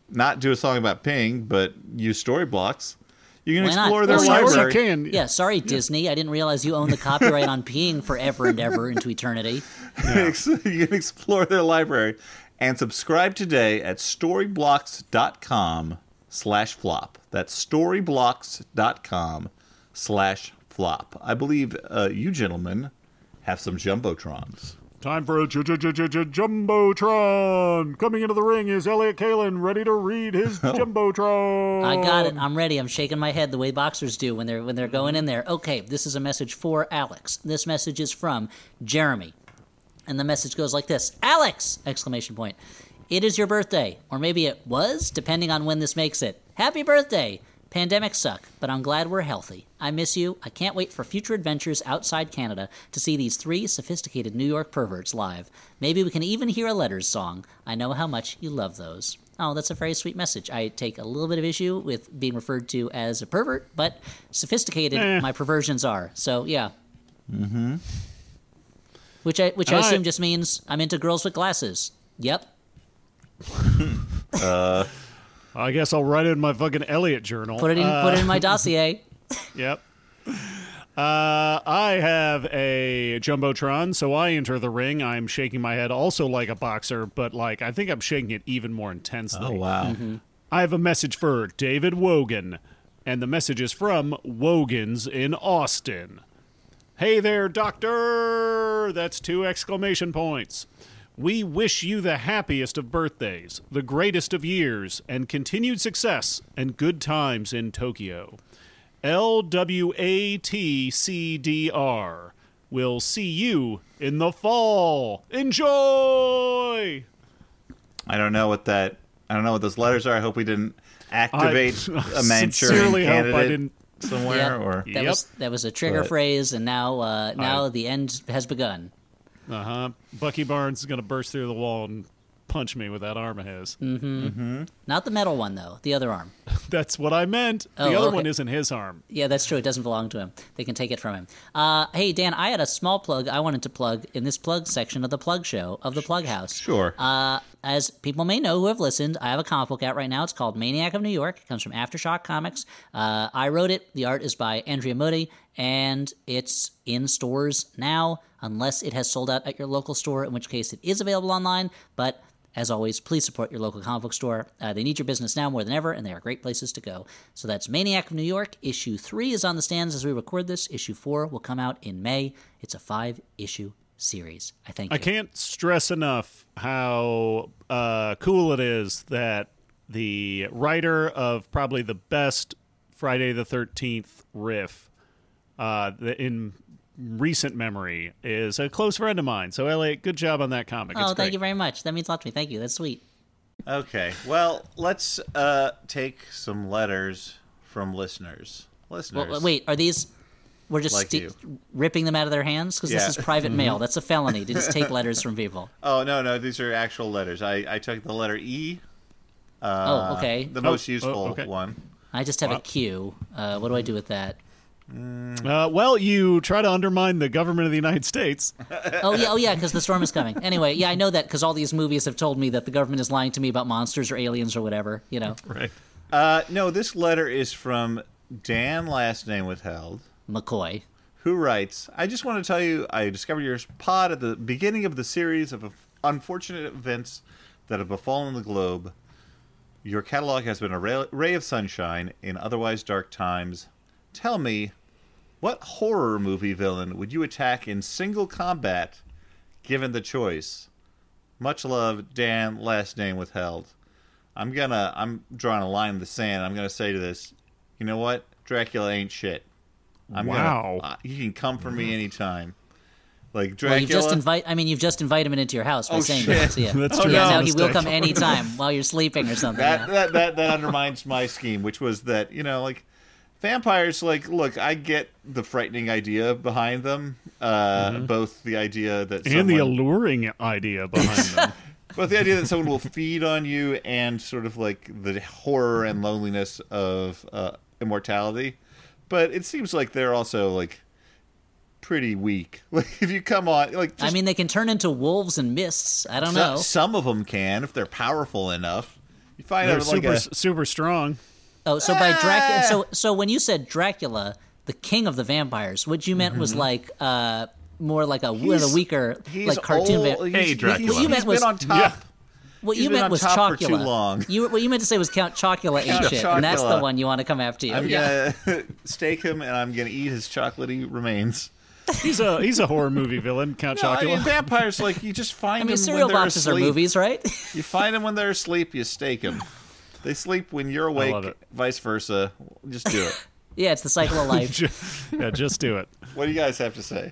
not do a song about Ping, but use Storyblocks, you can Why not? explore their Well, library. you can. Yeah, sorry, Disney. I didn't realize you own the copyright on peeing forever and ever into eternity. you can explore their library and subscribe today at storyblocks.com slash flop. That's storyblocks.com slash flop. I believe uh, you gentlemen have some jumbotrons. Time for a j- j- j- j- j- jumbotron. Coming into the ring is Elliott Kalan, ready to read his oh. jumbotron. I got it. I'm ready. I'm shaking my head the way boxers do when they're when they're going in there. Okay, this is a message for Alex. This message is from Jeremy. And the message goes like this. Alex! Exclamation point. It is your birthday, or maybe it was, depending on when this makes it. Happy birthday! Pandemics suck, but I'm glad we're healthy. I miss you. I can't wait for future adventures outside Canada to see these three sophisticated New York perverts live. Maybe we can even hear a letters song. I know how much you love those. Oh, that's a very sweet message. I take a little bit of issue with being referred to as a pervert, but sophisticated Eh. my perversions are. So, yeah. Mm-hmm. Which I which I And I- assume just means I'm into girls with glasses. Yep. I guess I'll write it in my fucking Elliott journal. Put it in. Uh, put it in my dossier. Yep. Uh, I have a jumbotron, so I enter the ring. I'm shaking my head, also like a boxer, but like I think I'm shaking it even more intensely. Oh wow. I have a message for David Wogan, and the message is from Wogan's in Austin. Hey there, Doctor! That's two exclamation points. We wish you the happiest of birthdays, the greatest of years, and continued success and good times in Tokyo. LWATCDR. We'll see you in the fall. Enjoy! I don't know what that. I don't know what those letters are. I hope we didn't activate I a Manchurian sincerely hope I candidate didn't- somewhere. Yep. Or That Yep. was that was a trigger But- phrase, and now uh, now the end has begun. Uh huh. Bucky Barnes is going to burst through the wall and punch me with that arm of his. Not the metal one though. The other arm. That's what I meant. Oh, the other okay. one isn't his arm. Yeah, that's true. It doesn't belong to him. They can take it from him. Uh, hey, Dan, I had a small plug I wanted to plug in this plug section of the plug show of the Plug House. Sure. Uh, as people may know who have listened, I have a comic book out right now. It's called Maniac of New York. It comes from Aftershock Comics. Uh, I wrote it. The art is by Andrea Mutti, and it's in stores now, unless it has sold out at your local store, in which case it is available online. But as always, please support your local comic book store. Uh, they need your business now more than ever, and they are great places to go. So that's Maniac of New York. Issue 3 is on the stands as we record this. Issue 4 will come out in May. It's a five issue series. I thank you. I can't stress enough how uh, cool it is that the writer of probably the best Friday the 13th riff uh, in recent memory is a close friend of mine. So, Elliott, good job on that comic. Oh, It's thank great. you very much. That means a lot to me. Thank you. That's sweet. Okay. Well, let's uh, take some letters from listeners. Listeners. Well, wait, are these? We're just Like sti- ripping them out of their hands because Yeah. this is private mail. That's a felony to just take letters from people. Oh no, no, these are actual letters. I, I took the letter E. Uh, Oh, okay. The most oh, useful okay. one. I just have a Q. Uh, what do I do with that? Uh, well, you try to undermine the government of the United States. Oh yeah, oh yeah, because the storm is coming. Anyway, yeah, I know that because all these movies have told me that the government is lying to me about monsters or aliens or whatever. You know, Right. Uh, no, this letter is from Dan, last name withheld, McCoy. who writes, I just want to tell you I discovered your pod at the beginning of the series of unfortunate events that have befallen the globe. Your catalog has been a ray, ray of sunshine in otherwise dark times. Tell me, what horror movie villain would you attack in single combat given the choice? Much love, Dan, last name withheld. I'm gonna, I'm drawing a line in the sand. I'm gonna say to this, you know what? Dracula ain't shit. I'm Wow. Gonna, uh, you can come for me anytime. Like Well, you Dracula. just invite. I mean, you've just invited him into your house by Oh, saying shit. that. So, yeah. That's Oh, true. no. Yeah, now he will come anytime while you're sleeping or something. that, yeah. that that that undermines my scheme, which was that you know like vampires. Like, look, I get the frightening idea behind them, uh, both the idea that Mm-hmm. And the alluring idea behind them. But the idea that someone will feed on you and sort of like the horror and loneliness of uh, immortality. But it seems like they're also like pretty weak. Like if you come on, like I mean, they can turn into wolves and mists. I don't so- know. some of them can if they're powerful enough. You find They're out like super, a, super strong. Oh, so by Dracula. Ah! So so when you said Dracula, the king of the vampires, what you meant was like uh more like a one of the Mm-hmm. Weaker he's like cartoon. old, va- he's- Hey, Dracula. He's, What you meant he's was- been on top. what he's you meant was top too Chocula. long. You what you meant to say was Count Chocula ain't Count shit, and that's the one you want to come after. You. I'm yeah. gonna stake him and I'm gonna eat his chocolatey remains. He's a he's a horror movie villain, Count No, I Chocula. mean, vampires like you just find I mean, them cereal when they're boxes are asleep. movies, right? You find them when they're asleep. You stake them. They sleep when you're awake. Vice versa. Just do it. yeah, it's the cycle of life. Ju- yeah, just do it. what do you guys have to say?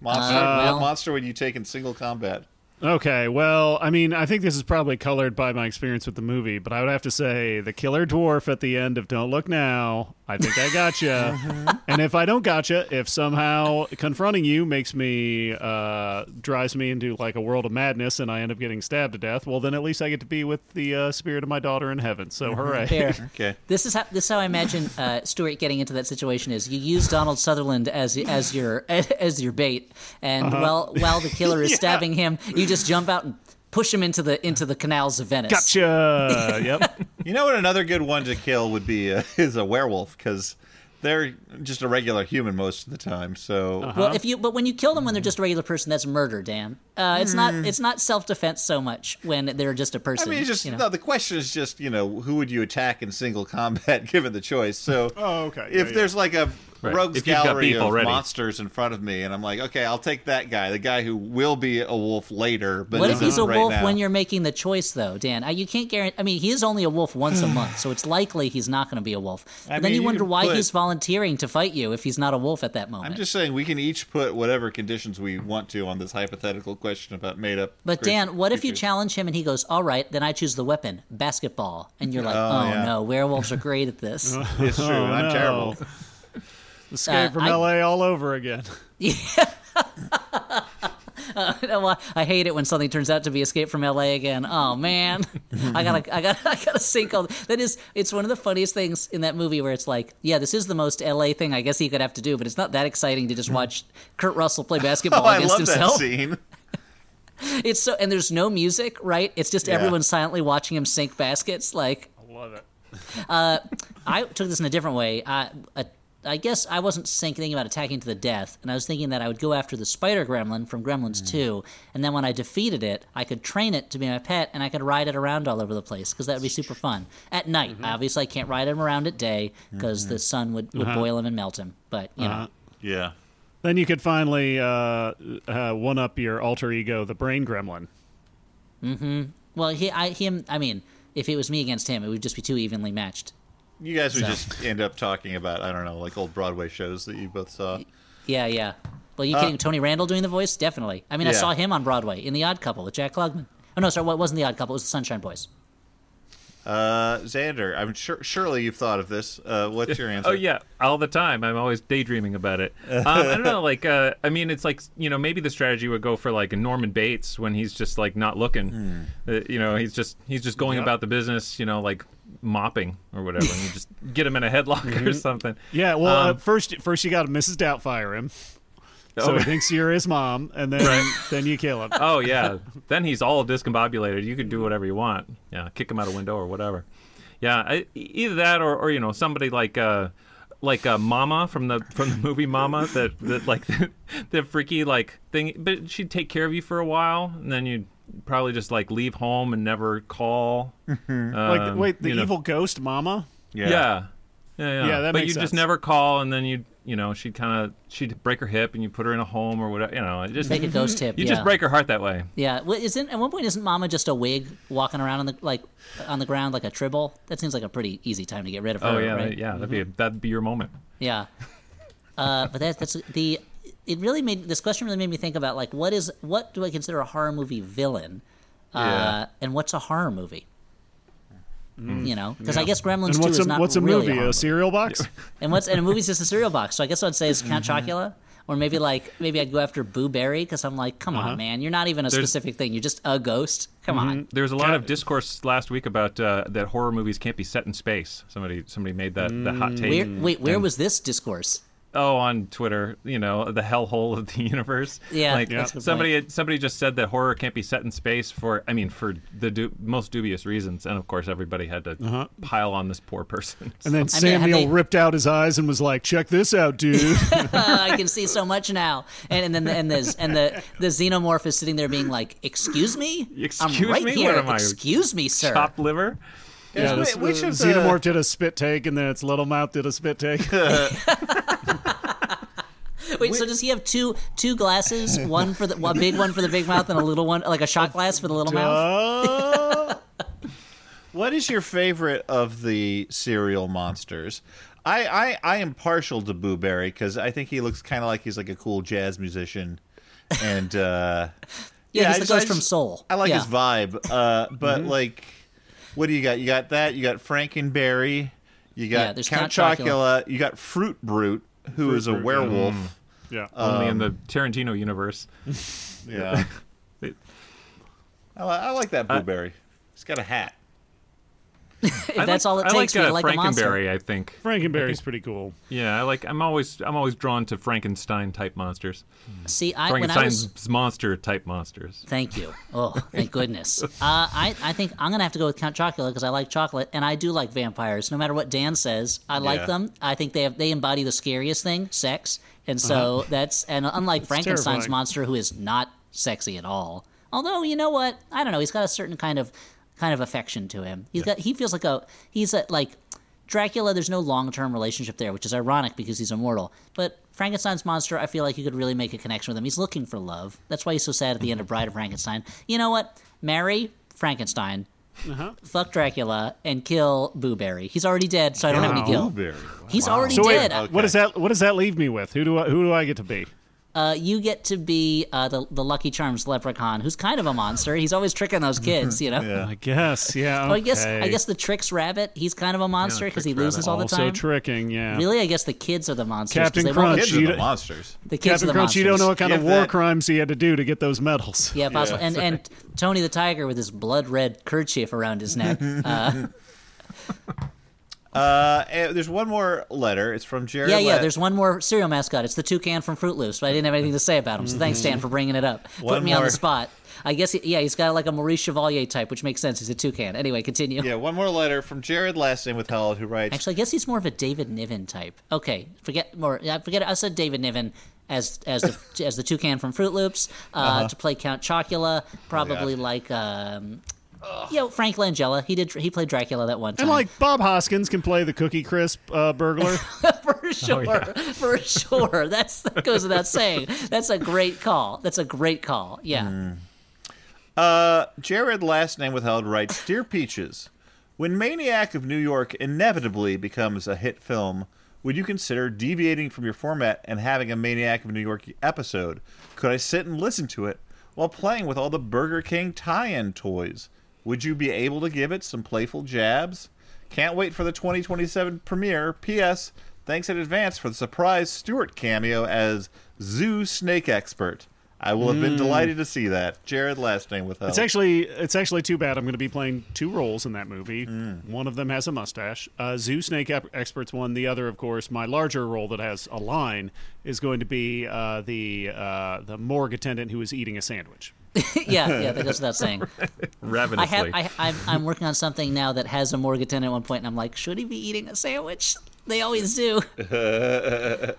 Monster, Uh, well- what monster would you take in single combat? Okay, well, I mean, I think this is probably colored by my experience with the movie, but I would have to say the killer dwarf at the end of Don't Look Now I think I gotcha. and if I don't gotcha, if somehow confronting you makes me uh, drives me into like a world of madness and I end up getting stabbed to death, well then at least I get to be with the uh, spirit of my daughter in heaven. So hooray! Fair. Okay. This is how this is how I imagine uh, Stuart getting into that situation. Is you use Donald Sutherland as as your as your bait, and Uh-huh. while while the killer is stabbing him, you just jump out and push him into the into the canals of Venice. Gotcha. yep. You know what? Another good one to kill would be uh, is a werewolf because they're just a regular human most of the time. So Uh-huh. Well, if you but when you kill them when they're just a regular person, that's murder, Dan. Uh, it's not it's not self defense so much when they're just a person. I mean, just you know? no. The question is just you know who would you attack in single combat given the choice. So Oh, okay. if Yeah, there's like a Right. rogues If gallery of already. monsters in front of me, and I'm like, okay, I'll take that guy, the guy who will be a wolf later. But What if isn't he's a right wolf now. when you're making the choice, though, Dan? You can't guarantee. I mean, he is only a wolf once a month, so it's likely he's not going to be a wolf. But I then mean, you you wonder why put- he's volunteering to fight you if he's not a wolf at that moment. I'm just saying we can each put whatever conditions we want to on this hypothetical question about made up. But creatures- Dan, what if you creatures. challenge him and he goes, "All right, then I choose the weapon, basketball," and you're like, Oh, "Oh, yeah. no, werewolves are great at this." It's true. and I'm oh, no. terrible. Escape Uh, from I- L.A. all over again. Well, I hate it when something turns out to be Escape from L.A. again. Oh man, I gotta, I gotta, I gotta sync all. That is, it's one of the funniest things in that movie where it's like, yeah, this is the most L.A. thing I guess he could have to do, but it's not that exciting to just hmm. watch Kurt Russell play basketball Oh, I against love himself. that scene. It's so, and there's no music, right? It's just Yeah. everyone silently watching him sink baskets. Like, I love it. Uh, I took this in a different way. Uh, I, I, I guess I wasn't thinking about attacking to the death, and I was thinking that I would go after the spider gremlin from Gremlins hmm. 2, and then when I defeated it, I could train it to be my pet, and I could ride it around all over the place because that would be super fun. At night, mm-hmm. obviously, I can't ride him around at day because mm-hmm. the sun would, would uh-huh. boil him and melt him. But you know, uh-huh. Yeah. Then you could finally uh, uh, one up your alter ego, the brain gremlin. Mm-hmm. well, he, I, him, I mean, if it was me against him, it would just be too evenly matched. You guys would So. just end up talking about I don't know, like old Broadway shows that you both saw. Yeah, yeah. Well, you kidding? Tony Randall doing the voice? Definitely. I mean, I saw him on Broadway in The Odd Couple with Jack Klugman. Oh no, sorry, what wasn't The Odd Couple? It was The Sunshine Boys. Uh, Zander, I'm sure surely you've thought of this. Uh, what's your answer? Oh yeah, all the time. I'm always daydreaming about it. Um, I don't know. Like, uh, I mean, it's like you know, maybe the strategy would go for like a Norman Bates when he's just like not looking. Uh, you know, he's just he's just going Yep. about the business. You know, like mopping or whatever, and you just get him in a headlock or something. Yeah, well, uh, Um, first first you got to Mrs. Doubtfire him, so Oh. he thinks you're his mom, and then then you kill him. Oh yeah, then he's all discombobulated. You can do whatever you want. Yeah, kick him out a window or whatever. Yeah, I, either that or, or you know somebody like uh like uh, Mama from the from the movie Mama that that like the, freaky like thing. But she'd take care of you for a while, and then you'd probably just like leave home and never call. like, Um, wait, the you know. evil ghost mama? yeah. Yeah. Yeah, yeah. Yeah, that but makes you sense. just never call, and then you, you know, she'd kind of, she'd break her hip, and you put her in a home or whatever. You know, it just Make a ghost tip. you yeah. just break her heart that way. Yeah. Well, isn't at one point isn't Mama just a wig walking around on the like on the ground like a tribble? That seems like a pretty easy time to get rid of her. Oh yeah, right? yeah. That'd be that'd be your moment. Yeah. Uh, but that, that's the. It really made this question really made me think about like what is what do I consider a horror movie villain, uh, Yeah. and what's a horror movie? You know, because I guess Gremlins And Two what's is a not what's a really movie? horror A cereal box? And what's and a movie's just a cereal box. So I guess I'd say it's Count Mm-hmm. Chocula, or maybe like maybe I'd go after Boo Berry because I'm like, come Uh-huh. on, man, you're not even a There's- specific thing. You're just a ghost. Come Mm-hmm. on. There was a lot of discourse last week about uh, that horror movies can't be set in space. Somebody somebody made that the hot take. Where, wait, where was this discourse? Oh, on Twitter, you know, the hellhole of the universe. Yeah, like that's a good somebody had- somebody just said that horror can't be set in space for I mean for the du- most dubious reasons, and of course everybody had to pile on this poor person. Uh-huh. And then I mean, Samuel they- ripped out his eyes and was like, "Check this out, dude." I can see so much now. And, and then and the and the the xenomorph is sitting there being like, "Excuse me, Excuse I'm right me? here. What am I, Excuse me, sir." chopped liver. yeah, Which- this, which uh, of the- Xenomorph did a spit take, and then its little mouth did a spit take. Wait, so does he have two two glasses? One for the one big one for the big mouth, and a little one like a shot glass for the little mouth. What is your favorite of the cereal monsters? I I, I am partial to Boo Berry because I think he looks kind of like he's like a cool jazz musician, and uh, Yeah, I he's the just- ghost from Soul. I like Yeah. his vibe. Uh, but like, what do you got? You got that. You got Frankenberry. You got Yeah, Count, Count Chocula. You got Fruit Brute, who is a Brute, yeah. werewolf. Yeah. Only in Um, the Tarantino universe. Yeah. I, I like that Uh, blueberry. He's got a hat. If I that's like, all it I takes like, uh, like. Frankenberry. I think. Frankenberry's pretty cool. Yeah, I like. I'm always. I'm always drawn to Frankenstein type monsters. See, I when I Frankenstein's was monster type monsters. Thank you. Oh, thank goodness. Uh, I, I think I'm gonna have to go with Count Chocula because I like chocolate and I do like vampires. No matter what Dan says, I like Yeah. them. I think they have they embody the scariest thing, sex, and so that's and unlike Frankenstein's terrifying. monster, who is not sexy at all. Although you know what, I don't know. He's got a certain kind of kind of affection to him. He's got he feels like a he's a like Dracula, there's no long term relationship there, which is ironic because he's immortal. But Frankenstein's monster, I feel like you could really make a connection with him. He's looking for love. That's why he's so sad at the end of mm-hmm. Bride of Frankenstein. You know what? Marry Frankenstein, uh-huh. fuck Dracula, and kill Boo Berry. He's already dead, so I don't have any guilt. Blueberry. He's already So wait, dead. what does that? What does that leave me with? Who do I? Who do I get to be? Uh, you get to be uh, the the Lucky Charms leprechaun, who's kind of a monster. He's always tricking those kids, you know. Yeah. I guess. Yeah. Oh, I guess I guess the Trix Rabbit. He's kind of a monster because he loses Rabbit. all the also time. tricking. Yeah. Really, I guess the kids are the monsters. 'cause Captain they won't- Crunch. Kids are you the don't- monsters. The kids Captain are the Crunch, you don't know what kind Give of war that- crimes he had to do to get those medals. Yeah, possible. and and Tony the Tiger with his blood red kerchief around his neck. Uh, Uh, there's one more letter. It's from Jared. yeah, yeah. There's one more cereal mascot. It's the toucan from Froot Loops, but I didn't have anything to say about him. So thanks, Dan, for bringing it up. Mm-hmm. One Put me on the spot. I guess, he, yeah, he's got like a Maurice Chevalier type, which makes sense. He's a toucan. Anyway, continue. Yeah, one more letter from Jared, last name withheld, who writes. Actually, I guess he's more of a David Niven type. Okay, forget more. yeah, Forget. I said David Niven as as the as the toucan from Froot Loops uh, Uh-huh. to play Count Chocula. Probably like um, you know Frank Langella. He did. He played Dracula that one time. And like Bob Hoskins can play the Cookie Crisp uh, burglar. for sure, for sure. That's that goes without saying. That's a great call. That's a great call. Yeah. Uh, Jared, last name withheld, writes Dear Peaches, when Maniac of New York inevitably becomes a hit film, would you consider deviating from your format and having a Maniac of New York episode? Could I sit and listen to it while playing with all the Burger King tie in toys? Would you be able to give it some playful jabs? Can't wait for the 2027 premiere. P.S. Thanks in advance for the surprise Stuart cameo as Zoo Snake Expert. I will have been delighted to see that. Jared, last name withheld. It's actually it's actually too bad. I'm going to be playing two roles in that movie. Mm. One of them has a mustache. Uh, Zoo Snake ep- Experts one. The other, of course, my larger role that has a line is going to be uh, the uh, the morgue attendant who is eating a sandwich. yeah, yeah. That goes without saying. I Ravenously. have. I, I'm, I'm working on something now that has a morgue attendant at one point, and I'm like, should he be eating a sandwich? They always do.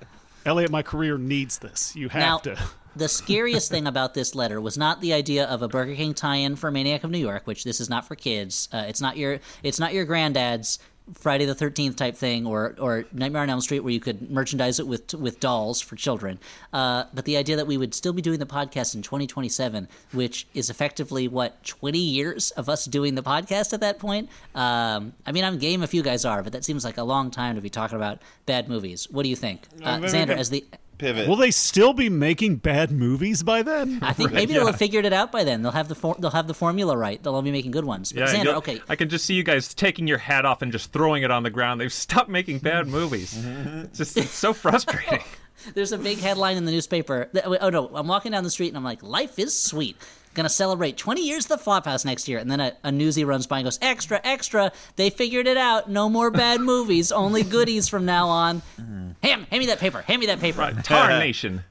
Elliott, my career needs this. You have Now, to. the scariest thing about this letter was not the idea of a Burger King tie-in for Maniac of New York, which this is not for kids. Uh, it's not your it's not your granddad's Friday the Thirteenth type thing, or or Nightmare on Elm Street, where you could merchandise it with with dolls for children. Uh, but the idea that we would still be doing the podcast in 2027, which is effectively what 20 years of us doing the podcast at that point. Um, I mean, I'm game if you guys are, but that seems like a long time to be talking about bad movies. What do you think, uh, Zander? As the Pivot. Will they still be making bad movies by then? I think maybe they'll have figured it out by then. They'll have the for- they'll have the formula right. They'll all be making good ones. But Yeah, Zander, okay, I can just see you guys taking your hat off and just throwing it on the ground. They've stopped making bad movies. Mm-hmm. It's just it's so frustrating. there's a big headline in the newspaper. that- Oh no, I'm walking down the street and I'm like, life is sweet. Gonna celebrate 20 years of the Flophouse next year, and then a, a newsie runs by and goes, "Extra, extra! They figured it out. No more bad movies. Only goodies from now on." Mm-hmm. Ham, hand me that paper. Hand me that paper. Tar Nation.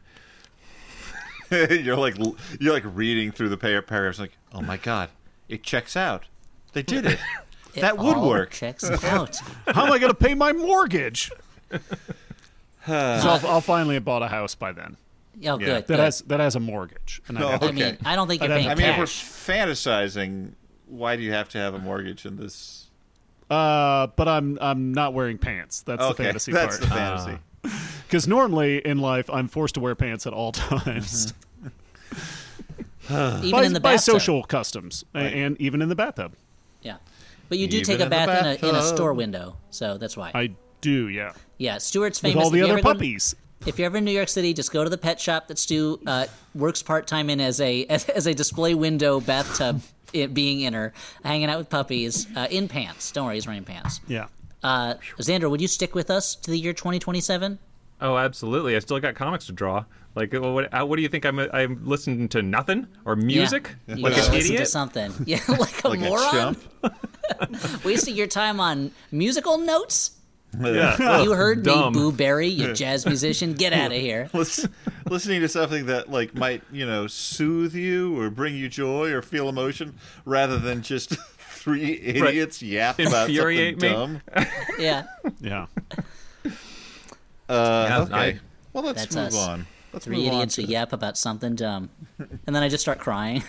you're like you're like reading through the par- paragraphs, like, oh my god, it checks out. They did it. It that would all work. Checks out. How am I going to pay my mortgage? So I'll, I'll finally have bought a house by then Oh, Yeah. good. that good. has that has a mortgage. And Oh, I have, I okay. mean, I don't think you're I'd paying I mean, if we're fantasizing, why do you have to have a mortgage in this? uh, but I'm I'm not wearing pants. That's the Okay, fantasy that's the fantasy. Because normally in life I'm forced to wear pants at all times Even by, in the bathtub. by social customs, a- and even in the bathtub. Yeah, but you do Even take a in bath in a, in a store window, so that's why. I do, yeah. yeah, Stuart's With famous. all the other ever go- puppies. If you're ever in New York City, just go to the pet shop that Stu uh, works part time in as a as, as a display window bathtub it being in her, hanging out with puppies uh, in pants. Don't worry, he's wearing pants. Yeah. Uh, Zander, would you stick with us to the year 2027? Oh, absolutely. I still got comics to draw. Like, uh, what, what do you think? I'm, I'm listening to nothing or music? Yeah. You Like gotta an listen to idiot? something. Yeah, like a Like a moron. chump. Wasting your time on musical notes? Yeah. you heard dumb. me, Boo Berry, you jazz musician. Get out of here. Lis- listening to something that like might you know soothe you or bring you joy or feel emotion rather than just three idiots yap about Infuriate something me. dumb. Yeah, Yeah. Uh, Yeah, okay. Well, let's That's move us. on. Let's three move on idiots to- who yap about something dumb, and then I just start crying.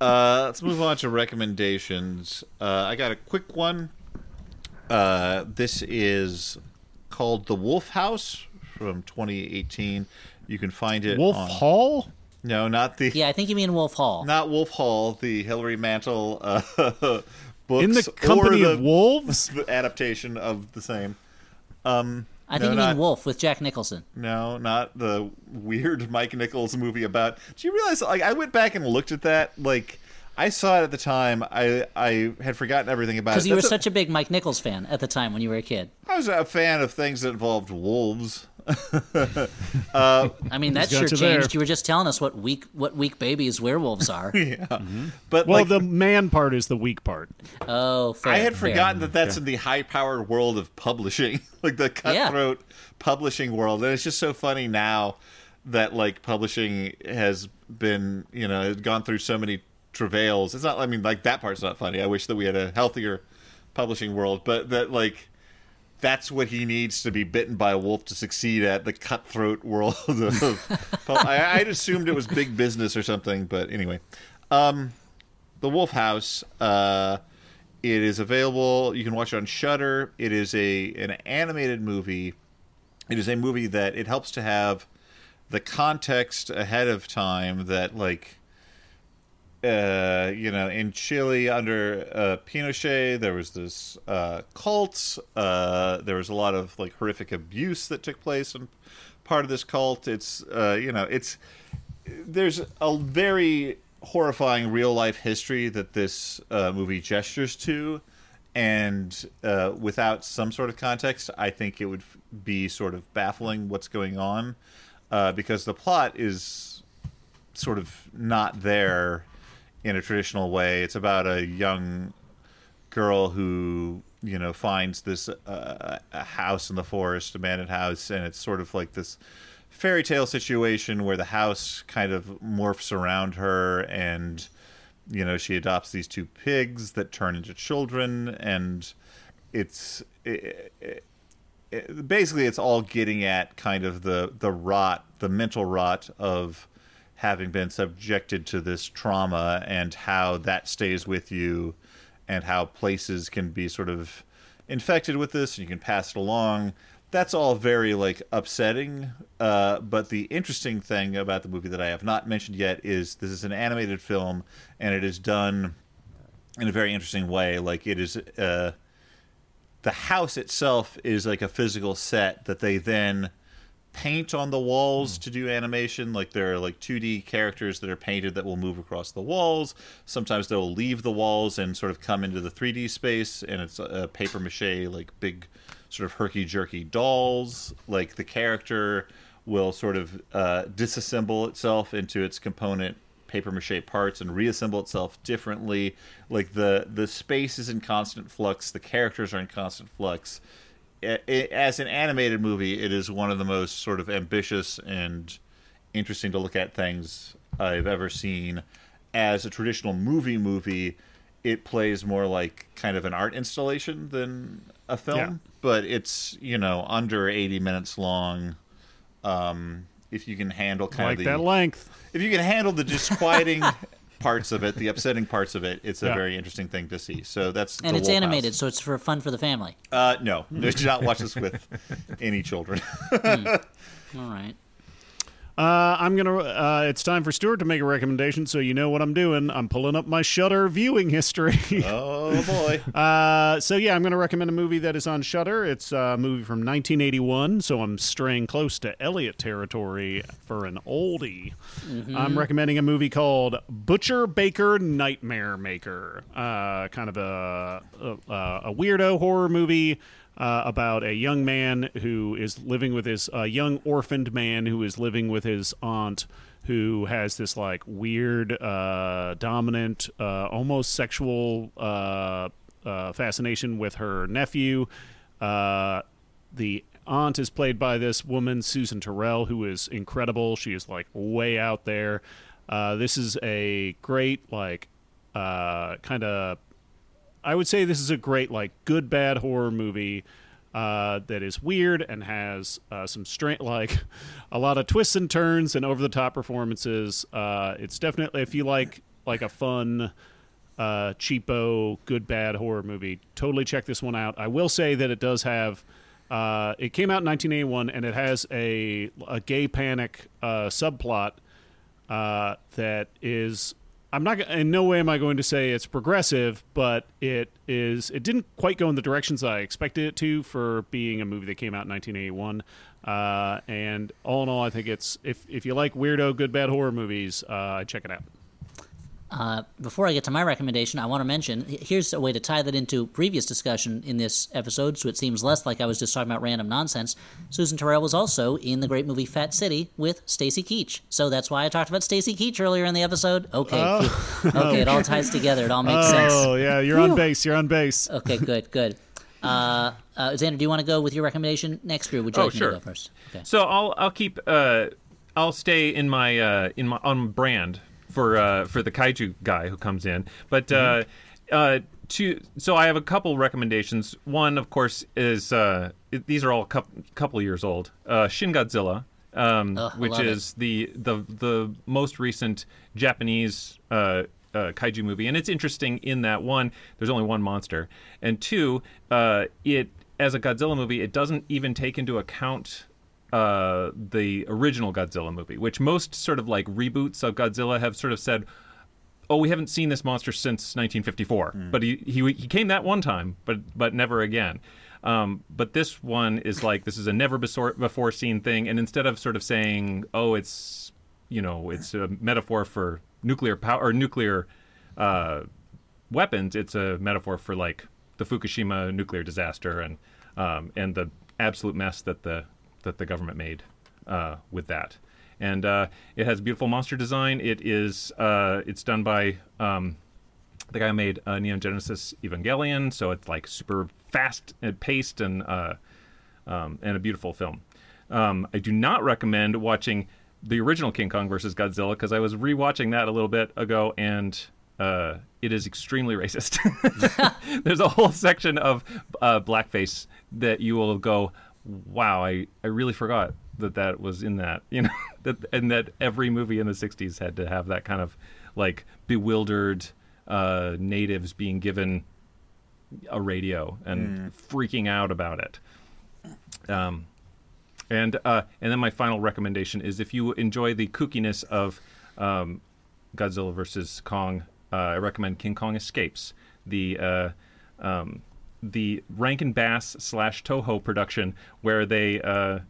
Uh, let's move on to recommendations. Uh, I got a quick one. Uh, this is called The Wolf House from 2018. You can find it Wolf on, Hall? No, not the Yeah, I think you mean Wolf Hall. not Wolf Hall, the Hilary Mantel uh, books In the company or of the, wolves? the adaptation of the same. Um, I think no, you not- mean Wolf with Jack Nicholson. No, not the weird Mike Nichols movie about. Do you realize? Like, I went back and looked at that. Like, I saw it at the time. I I had forgotten everything about it. Because you were a- such a big Mike Nichols fan at the time when you were a kid. I was a fan of things that involved wolves. Uh, I mean, that sure you changed. there. You were just telling us what weak what weak babies werewolves are. Yeah, mm-hmm. But Well, like, the man part is the weak part. Oh, fair, I had fair. forgotten that that's in the high-powered world of publishing, like the cutthroat publishing world, and it's just so funny now that like publishing has been, you know, has gone through so many travails. It's not. I mean, like that part's not funny. I wish that we had a healthier publishing world, but that like that's what he needs to be bitten by a wolf to succeed at the cutthroat world of. I, I'd assumed it was big business or something, but anyway, um, the Wolf House. Uh, it is available. You can watch it on Shudder. It is a an animated movie. It is a movie that it helps to have the context ahead of time that like uh, you know, in Chile under uh, Pinochet, there was this uh, cult. Uh, there was a lot of like horrific abuse that took place in part of this cult. It's uh, you know, it's there's a very horrifying real life history that this movie gestures to, and without some sort of context, I think it would be sort of baffling what's going on, because the plot is sort of not there in a traditional way. It's about a young girl who you know finds this uh, a house in the forest, a abandoned house, and it's sort of like this fairy tale situation where the house kind of morphs around her and you know she adopts these two pigs that turn into children and it's it, it, it- basically it's all getting at kind of the the rot the mental rot of having been subjected to this trauma and how that stays with you and how places can be sort of infected with this and you can pass it along that's all very like upsetting. Uh, but the interesting thing about the movie that i have not mentioned yet is this is an animated film and it is done in a very interesting way. Like it is uh, the house itself is like a physical set that they then paint on the walls to do animation. Like there are like 2d characters that are painted that will move across the walls. Sometimes they'll leave the walls and sort of come into the 3d space and it's a paper mache like big sort of herky jerky dolls. Like the character will sort of uh, disassemble itself into its component paper mache parts and reassemble itself differently. Like the the space is in constant flux. The characters are in constant flux as an animated movie, it is one of the most sort of ambitious and interesting to look at things I've ever seen. As a traditional movie movie, it plays more like kind of an art installation than a film, Yeah. but it's you know under eighty minutes long. Um, if you can handle kind like of the that length. if you can handle the disquieting parts of it, the upsetting parts of it, it's a Yeah. very interesting thing to see. So that's And The it's Wolf animated, House. so it's for fun for the family. Uh, no, do not watch this with any children. All right. Uh, I'm gonna. Uh, it's time for Stuart to make a recommendation, so you know what I'm doing. I'm pulling up my Shudder viewing history. Oh boy. Uh, so yeah, I'm going to recommend a movie that is on Shudder. It's a movie from 1981, so I'm straying close to Elliott territory for an oldie. I'm recommending a movie called Butcher Baker Nightmare Maker. Uh, kind of a a, a weirdo horror movie. Uh, about a young man who is living with his uh, young orphaned man who is living with his aunt who has this like weird uh, dominant uh, almost sexual uh, uh, fascination with her nephew. The aunt is played by this woman Susan Tyrrell who is incredible. She is like way out there. This is a great like kind of I would say this is a great like good bad horror movie uh, that is weird and has uh, some straight like a lot of twists and turns and over the top performances. Uh, it's definitely if you like like a fun uh, cheapo good bad horror movie, totally check this one out. I will say that it does have. Uh, it came out in 1981 and it has a a gay panic uh, subplot uh, that is I'm not in no way am I going to say it's progressive, but it is it didn't quite go in the directions I expected it to for being a movie that came out in 1981. Uh, and all in all, I think it's if if you like weirdo good bad horror movies, uh, check it out. Uh, before I get to my recommendation, I want to mention here's a way to tie that into previous discussion in this episode, so it seems less like I was just talking about random nonsense. Susan Tyrrell was also in the great movie Fat City with Stacy Keach, so that's why I talked about Stacy Keach earlier in the episode. Okay, okay, it all ties together. It all makes sense. Oh yeah, you're on base. You're on base. Okay, good, good. Uh, uh, Zander, do you want to go with your recommendation next, or would you Oh, like me sure. to go first? Okay. So I'll I'll keep uh I'll stay in my uh in my on brand for uh for the kaiju guy who comes in. But uh uh to so I have a couple recommendations. One of course is uh these are all a couple, couple years old. Uh Shin Godzilla um I which is it. the the the most recent Japanese uh uh, kaiju movie, and it's interesting in that one, there's only one monster, and two, uh, it as a Godzilla movie, it doesn't even take into account uh, the original Godzilla movie, which most sort of like reboots of Godzilla have sort of said, "Oh, we haven't seen this monster since 1954, but he, he he came that one time, but but never again." Um, but this one is like this is a never before before seen thing, and instead of sort of saying, "Oh, it's you know it's a metaphor for nuclear power or nuclear uh, weapons," it's a metaphor for like the Fukushima nuclear disaster and um, and the absolute mess that the that the government made uh, with that. And uh, it has beautiful monster design. It is uh, it's done by um, the guy who made uh, Neon Genesis Evangelion, so it's like super fast and paced and uh, um, and a beautiful film. Um, I do not recommend watching the original King Kong versus Godzilla because I was rewatching that a little bit ago and uh, it is extremely racist. There's a whole section of uh, blackface that you will go, wow, I, I really forgot that that was in that, you know, that and that every movie in the '60s had to have that kind of like bewildered uh, natives being given a radio and freaking out about it. Um, and uh, and then my final recommendation is if you enjoy the kookiness of um, Godzilla versus Kong, uh, I recommend King Kong Escapes, the uh, um, the Rankin Bass slash Toho production where they uh,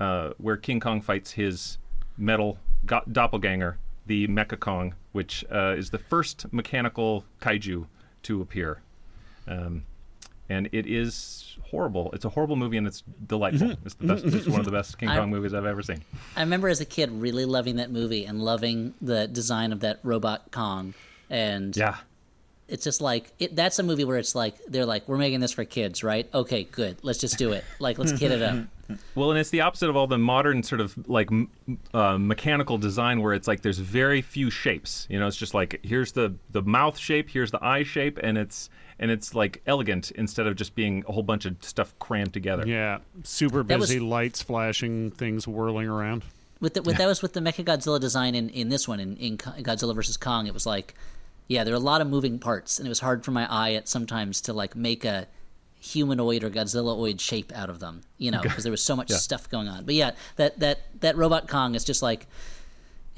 uh, where King Kong fights his metal go- doppelganger, the Mecha Kong, which uh, is the first mechanical kaiju to appear. Um, and it is horrible. It's a horrible movie, and it's delightful. It's the best. It's one of the best King I- Kong movies I've ever seen. I remember as a kid really loving that movie and loving the design of that robot Kong. And Yeah, it's just like it, that's a movie where it's like they're like we're making this for kids, right? Okay, good. Let's just do it. Like let's kid it up. Well, and it's the opposite of all the modern sort of like uh, mechanical design, where it's like there's very few shapes. You know, it's just like here's the the mouth shape, here's the eye shape, and it's and it's like elegant instead of just being a whole bunch of stuff crammed together. Yeah, super That was- busy, lights flashing, things whirling around. With the, with that was with the Mecha Godzilla design in, in this one in, in Godzilla versus Kong. It was like, yeah, there are a lot of moving parts, and it was hard for my eye at sometimes to like make a humanoid or Godzillaoid shape out of them, you know, because there was so much Yeah. stuff going on. But yeah, that that that robot Kong is just like.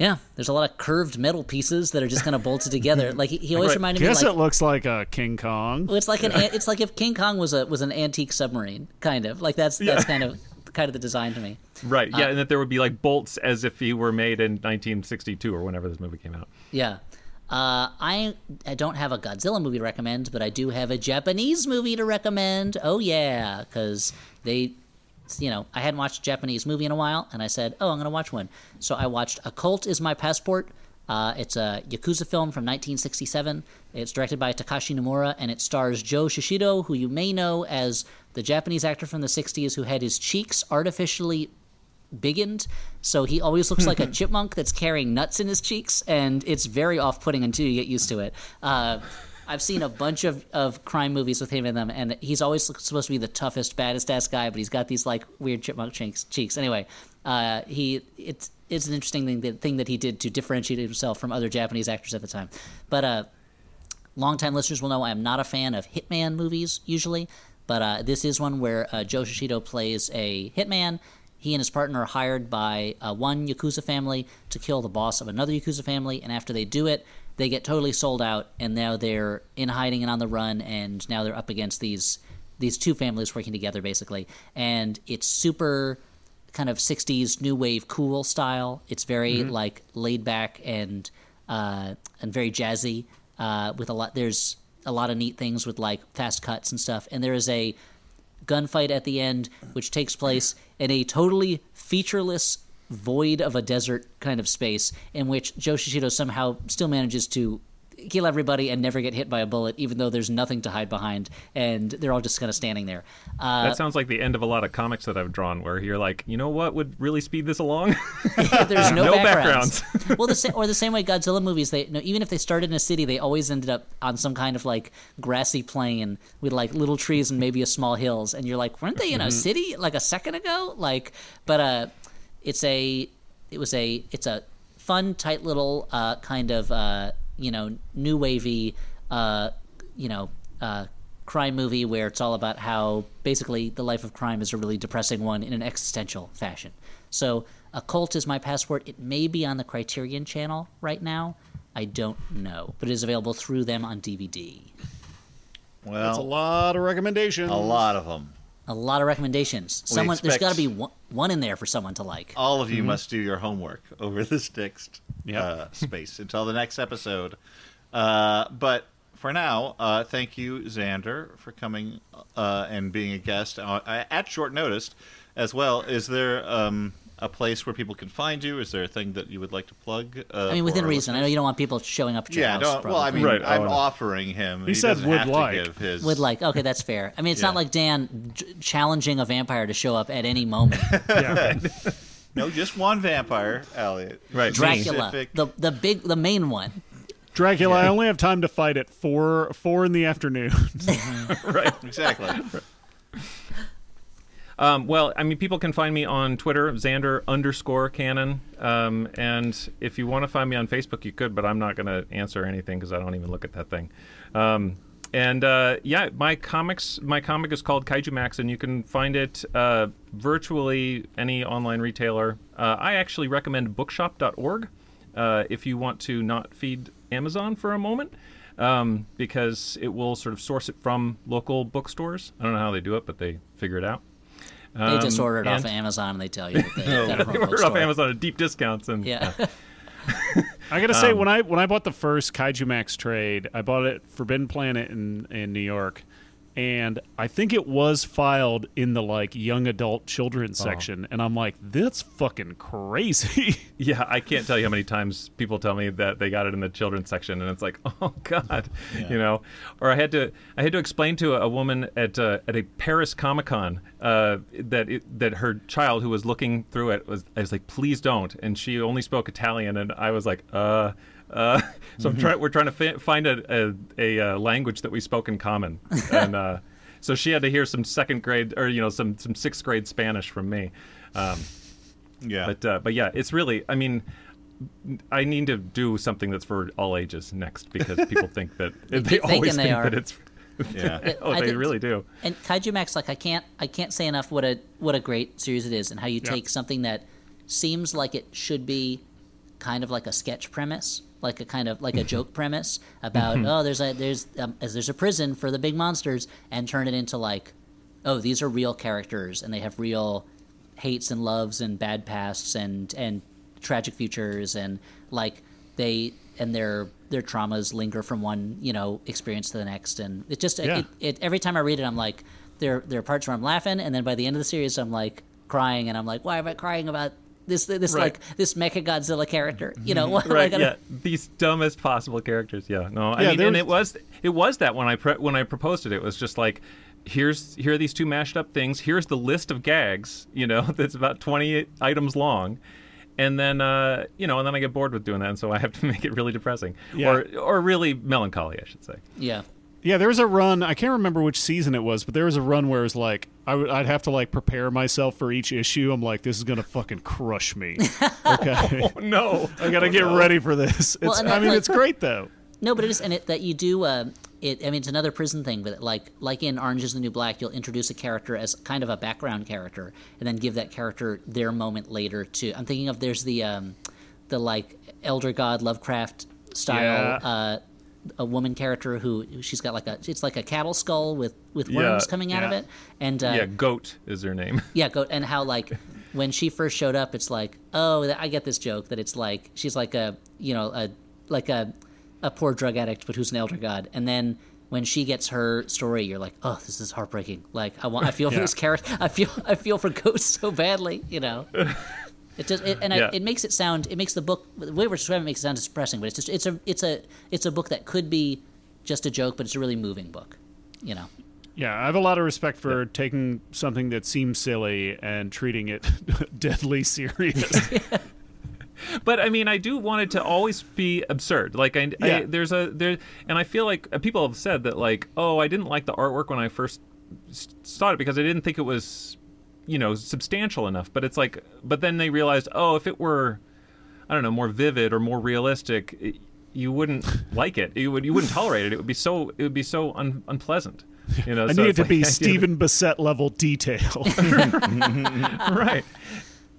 Yeah, there's a lot of curved metal pieces that are just kind of bolted together. Like he, he always Right. reminded me, Guess like it looks like a King Kong. well, it's like an it's like if King Kong was a was an antique submarine, kind of like that's that's kind of kind of the design to me. Right. Uh, Yeah, and that there would be like bolts as if he were made in 1962 or whenever this movie came out. Yeah. Uh, I I don't have a Godzilla movie to recommend, but I do have a Japanese movie to recommend. Oh yeah, because they, you know, I hadn't watched a Japanese movie in a while, and I said, oh, I'm gonna watch one. So I watched A Colt Is My Passport. Uh, it's a Yakuza film from 1967. It's directed by Takashi Nomura, and it stars Joe Shishido, who you may know as the Japanese actor from the 60s who had his cheeks artificially biggened, so he always looks like a chipmunk that's carrying nuts in his cheeks, and it's very off-putting until you get used to it. Uh, I've seen a bunch of, of crime movies with him in them, and he's always supposed to be the toughest, baddest ass guy, but he's got these like weird chipmunk cheeks. cheeks. Anyway, uh, he it's it's an interesting thing that, thing that he did to differentiate himself from other Japanese actors at the time. But uh, longtime listeners will know I am not a fan of hitman movies usually, but uh, this is one where uh, Joe Shishido plays a hitman. He and his partner are hired by uh, one Yakuza family to kill the boss of another Yakuza family, and after they do it, they get totally sold out, and now they're in hiding and on the run, and now they're up against these these two families working together basically, and it's super kind of 60s new wave cool style. It's very like laid back and uh, and very jazzy uh, with a lot. There's a lot of neat things with like fast cuts and stuff. And there is a gunfight at the end, which takes place in a totally featureless void of a desert kind of space, in which Joe Shishido somehow still manages to kill everybody and never get hit by a bullet, even though there's nothing to hide behind, and they're all just kind of standing there. Uh, That sounds like the end of a lot of comics that I've drawn, where you're like, you know what would really speed this along? there's no, No backgrounds. well, the sa- or the same way Godzilla movies, they no, even if they started in a city, they always ended up on some kind of like grassy plain with like little trees and maybe a small hills, and you're like, weren't they in a city like a second ago? Like, but uh, it's a it was a it's a fun, tight little uh, kind of uh, you know new wavy uh, you know uh, crime movie where it's all about how basically the life of crime is a really depressing one in an existential fashion. So, A Colt is my password. It may be on the Criterion channel right now. I don't know, but it is available through them on DVD. Well, That's a lot of recommendations. a lot of them. A lot of recommendations. Someone, there's got to be one, one in there for someone to like. All of you must do your homework over this next Yep. uh, space until the next episode. Uh, but for now, uh, thank you, Zander, for coming uh, and being a guest uh, at short notice as well. Is there um, a place where people can find you? Is there a thing that you would like to plug? Uh, I mean, within reason. I know you don't want people showing up at your Yeah, house. don't, well, I mean, right, I'm oh, no. offering him. He said doesn't would have to like. give his Would like. Okay, that's fair. I mean, it's Yeah. not like Dan j- challenging a vampire to show up at any moment. no, just one vampire, Elliott. Right. Dracula, Specific- the the big, the main one. Dracula, I only have time to fight at four four in the afternoon. Right. Exactly. Um, well, I mean, people can find me on Twitter, Zander underscore Cannon. Um, and if you want to find me on Facebook, you could, but I'm not going to answer anything because I don't even look at that thing. Um, and uh, yeah, my comics, my comic is called Kaijumax, and you can find it uh, virtually any online retailer. Uh, I actually recommend Bookshop.org uh, if you want to not feed Amazon for a moment. Um, because it will sort of source it from local bookstores. I don't know how they do it, but they figure it out. They just Um, order it off of Amazon and they tell you that they it they order off. Amazon at deep discounts and Yeah. I gotta say, um, when I when I bought the first Kaijumax trade, I bought it Forbidden Planet in in New York, and I think it was filed in the like young adult children section, and I'm like, that's fucking crazy. yeah, I can't tell you how many times people tell me that they got it in the children's section, and it's like, oh god, you know. Or I had to I had to explain to a, a woman at uh, at a Paris Comic Con uh, that it, that her child who was looking through it was I was like, please don't, and she only spoke Italian, and I was like, uh. Uh, so I'm trying. We're trying to fi- find a a, a uh, language that we spoke in common, and uh, so she had to hear some second grade or you know some some sixth grade Spanish from me. Um, Yeah. but uh, but yeah, it's really. I mean, I need to do something that's for all ages next because people think that they always they think are. that it's. Yeah. oh, I they did- really do. And Kaijumax, like I can't, I can't say enough what a what a great series it is, and how you Yeah. take something that seems like it should be kind of like a sketch premise, like a kind of like a joke premise about oh, there's a there's um, as there's a prison for the big monsters, and turn it into like oh, these are real characters, and they have real hates and loves and bad pasts and and tragic futures, and like they and their their traumas linger from one you know experience to the next, and it just Yeah. it, it every time I read it, I'm like there there are parts where I'm laughing, and then by the end of the series, I'm like crying, and I'm like, why am I crying about this this Right. like this Mecha Godzilla character? You know, right like, I don't- yeah these dumbest possible characters yeah no i Yeah, mean there and it was it was that when i pre- when i proposed it it was just like here's here are these two mashed up things here's the list of gags you know that's about 20 items long and then uh, you know and then i get bored with doing that and so i have to make it really depressing Yeah. or or really melancholy i should say yeah. Yeah, there was a run. I can't remember which season it was, but there was a run where it was like I would, I'd have to like prepare myself for each issue. I'm like, this is gonna fucking crush me. Okay, oh no I gotta get ready for this. It's, Well, I mean, like- it's great though. No, but it is, and it that you do. Uh, it. I mean, it's another prison thing, but like like in Orange Is the New Black, you'll introduce a character as kind of a background character, and then give that character their moment later. To I'm thinking of there's the um, the like Elder God Lovecraft style. Yeah. Uh, a woman character who she's got like a it's like a cattle skull with with worms Yeah, coming out of it and uh, yeah goat is her name yeah, goat and how like when she first showed up, it's like, oh, I get this joke that it's like she's like a you know a like a a poor drug addict, but who's an elder god, and then. When she gets her story, you're like, "Oh, this is heartbreaking." Like, I want, I feel for this character. I feel, I feel for Ghost so badly. You know, it just, it, and Yeah. I, it makes it sound, it makes the book. The way we're describing it makes it sound depressing, but it's just, it's a, it's a, it's a book that could be just a joke, but it's a really moving book. You know, Yeah, I have a lot of respect for taking something that seems silly and treating it deadly serious. but I mean, I do want it to always be absurd. Like, I, I Yeah. there's a there, and I feel like uh, people have said that, like, oh, I didn't like the artwork when I first saw it because I didn't think it was, you know, substantial enough. But it's like, but then they realized, oh, if it were, I don't know, more vivid or more realistic, it, you wouldn't like it. You would you wouldn't tolerate it. It would be so it would be so un, unpleasant. You know, I so need it it's to like be the idea that- Stephen Bissette level detail. right.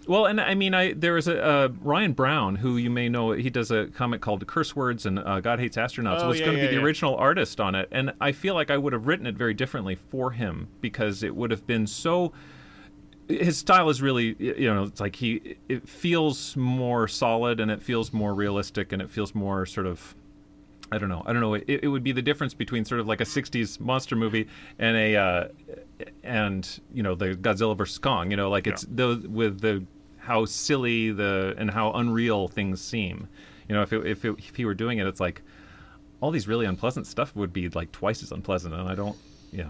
Well, and I mean, I there was a uh, Ryan Browne who you may know. He does a comic called "Curse Words" and uh, "God Hates Astronauts." Oh, was yeah, going to yeah, be the original artist on it, and I feel like I would have written it very differently for him because it would have been so. His style is really, you know, it's like he. It feels more solid and it feels more realistic and it feels more sort of I don't know. I don't know. It, it would be the difference between sort of like a '60s monster movie and a uh, and you know the Godzilla vs Kong. You know, like it's the with the how silly the and how unreal things seem. You know, if it, if, it, if he were doing it, it's like all these really unpleasant stuff would be like twice as unpleasant, and I don't. Yeah.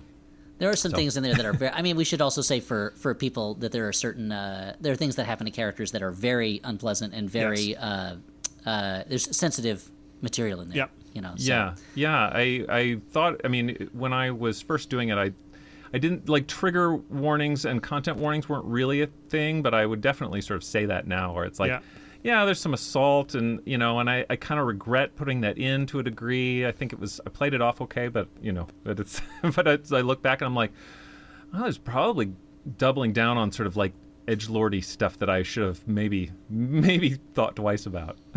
There are some So- things in there that are very. I mean, we should also say for for people that there are certain uh, there are things that happen to characters that are very unpleasant and very uh, uh, there's sensitive material in there. Yep. You know. So. Yeah, yeah. I I thought. I mean, when I was first doing it, I I didn't like trigger warnings and content warnings weren't really a thing, but I would definitely sort of say that now, where it's like. Yeah. Yeah. there's some assault, and you know, and I, I kind of regret putting that in to a degree. I think it was I played it off okay, but you know, but it's but it's, I look back and I'm like, I was probably doubling down on sort of like edge lordy stuff that I should have maybe maybe thought twice about.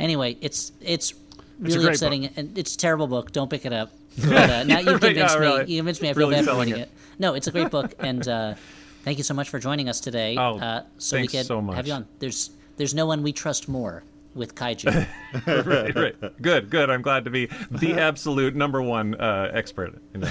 Anyway, it's it's really great upsetting and it's a terrible book. Don't pick it up. But, uh, now you've convinced yeah, me. really. You convinced me. I feel Really bad for reading it. it. No, it's a great book, and uh, thank you so much for joining us today. Oh, uh, so we thanks could so much. have you on. There's there's no one we trust more with kaiju. right, right. Good, good. I'm glad to be the absolute number one uh, expert. You know.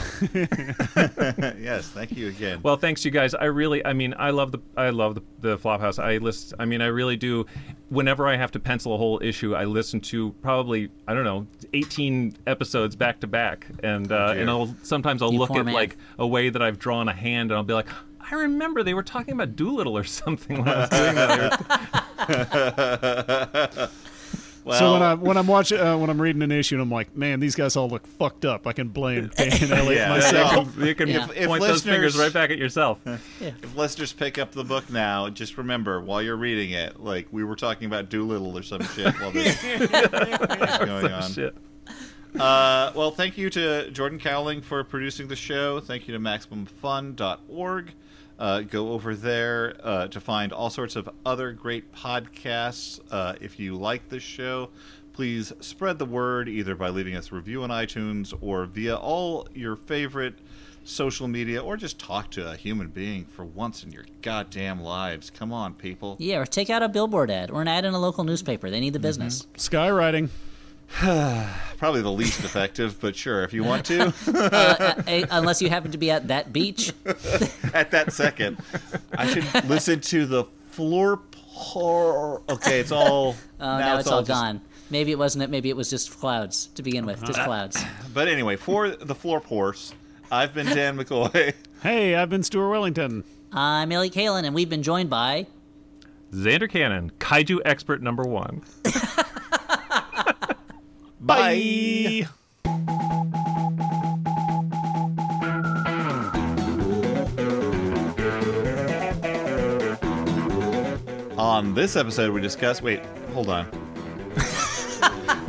yes, thank you again. Well, thanks you guys. I really, I mean, I love the, I love the, the Flophouse. I list, I mean, I really do. Whenever I have to pencil a whole issue, I listen to probably, I don't know, 18 episodes back to back, and uh, dear. and I'll sometimes I'll You look at man. like a way that I've drawn a hand, and I'll be like. I remember they were talking about Doolittle or something when I was doing that. well, so when I when I'm watching uh, when I'm reading an issue, and I'm like, man, these guys all look fucked up. I can blame Dan and Elliott Yeah. myself. Yeah. you can Yeah. If point those fingers right back at yourself. if listeners pick up the book now, just remember while you're reading it, like we were talking about Doolittle or some shit while this is going on. Shit. Uh, well, thank you to Jordan Cowling for producing the show. Thank you to MaximumFun.org. Uh, go over there uh, to find all sorts of other great podcasts. Uh, if you like this show, please spread the word either by leaving us a review on iTunes or via all your favorite social media, or just talk to a human being for once in your goddamn lives. Come on, people. Yeah, or take out a billboard ad or an ad in a local newspaper. They need the business. Skywriting. Probably the least effective, but sure, if you want to. Uh, eh, unless you happen to be at that beach. at that second. I should listen to the floor pour. Okay, it's all. Oh, now, it's, all, just- gone. Maybe it wasn't it. Maybe it was just clouds to begin with. Just Uh, clouds. But anyway, for the Flop House, I've been Dan McCoy. Hey, I've been Stuart Wellington. I'm Elliott Kalan, and we've been joined by. Zander Cannon, kaiju expert number one. Bye. On this episode, we discuss. Wait, hold on.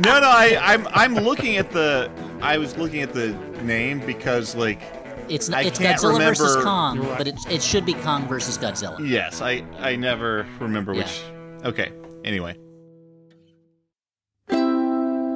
no, no, I, I'm I'm looking at the. I was looking at the name because like. It's I it's can't Godzilla versus remember- Kong, but it, it should be Kong versus Godzilla. Yes, I I never remember which. Okay. Anyway.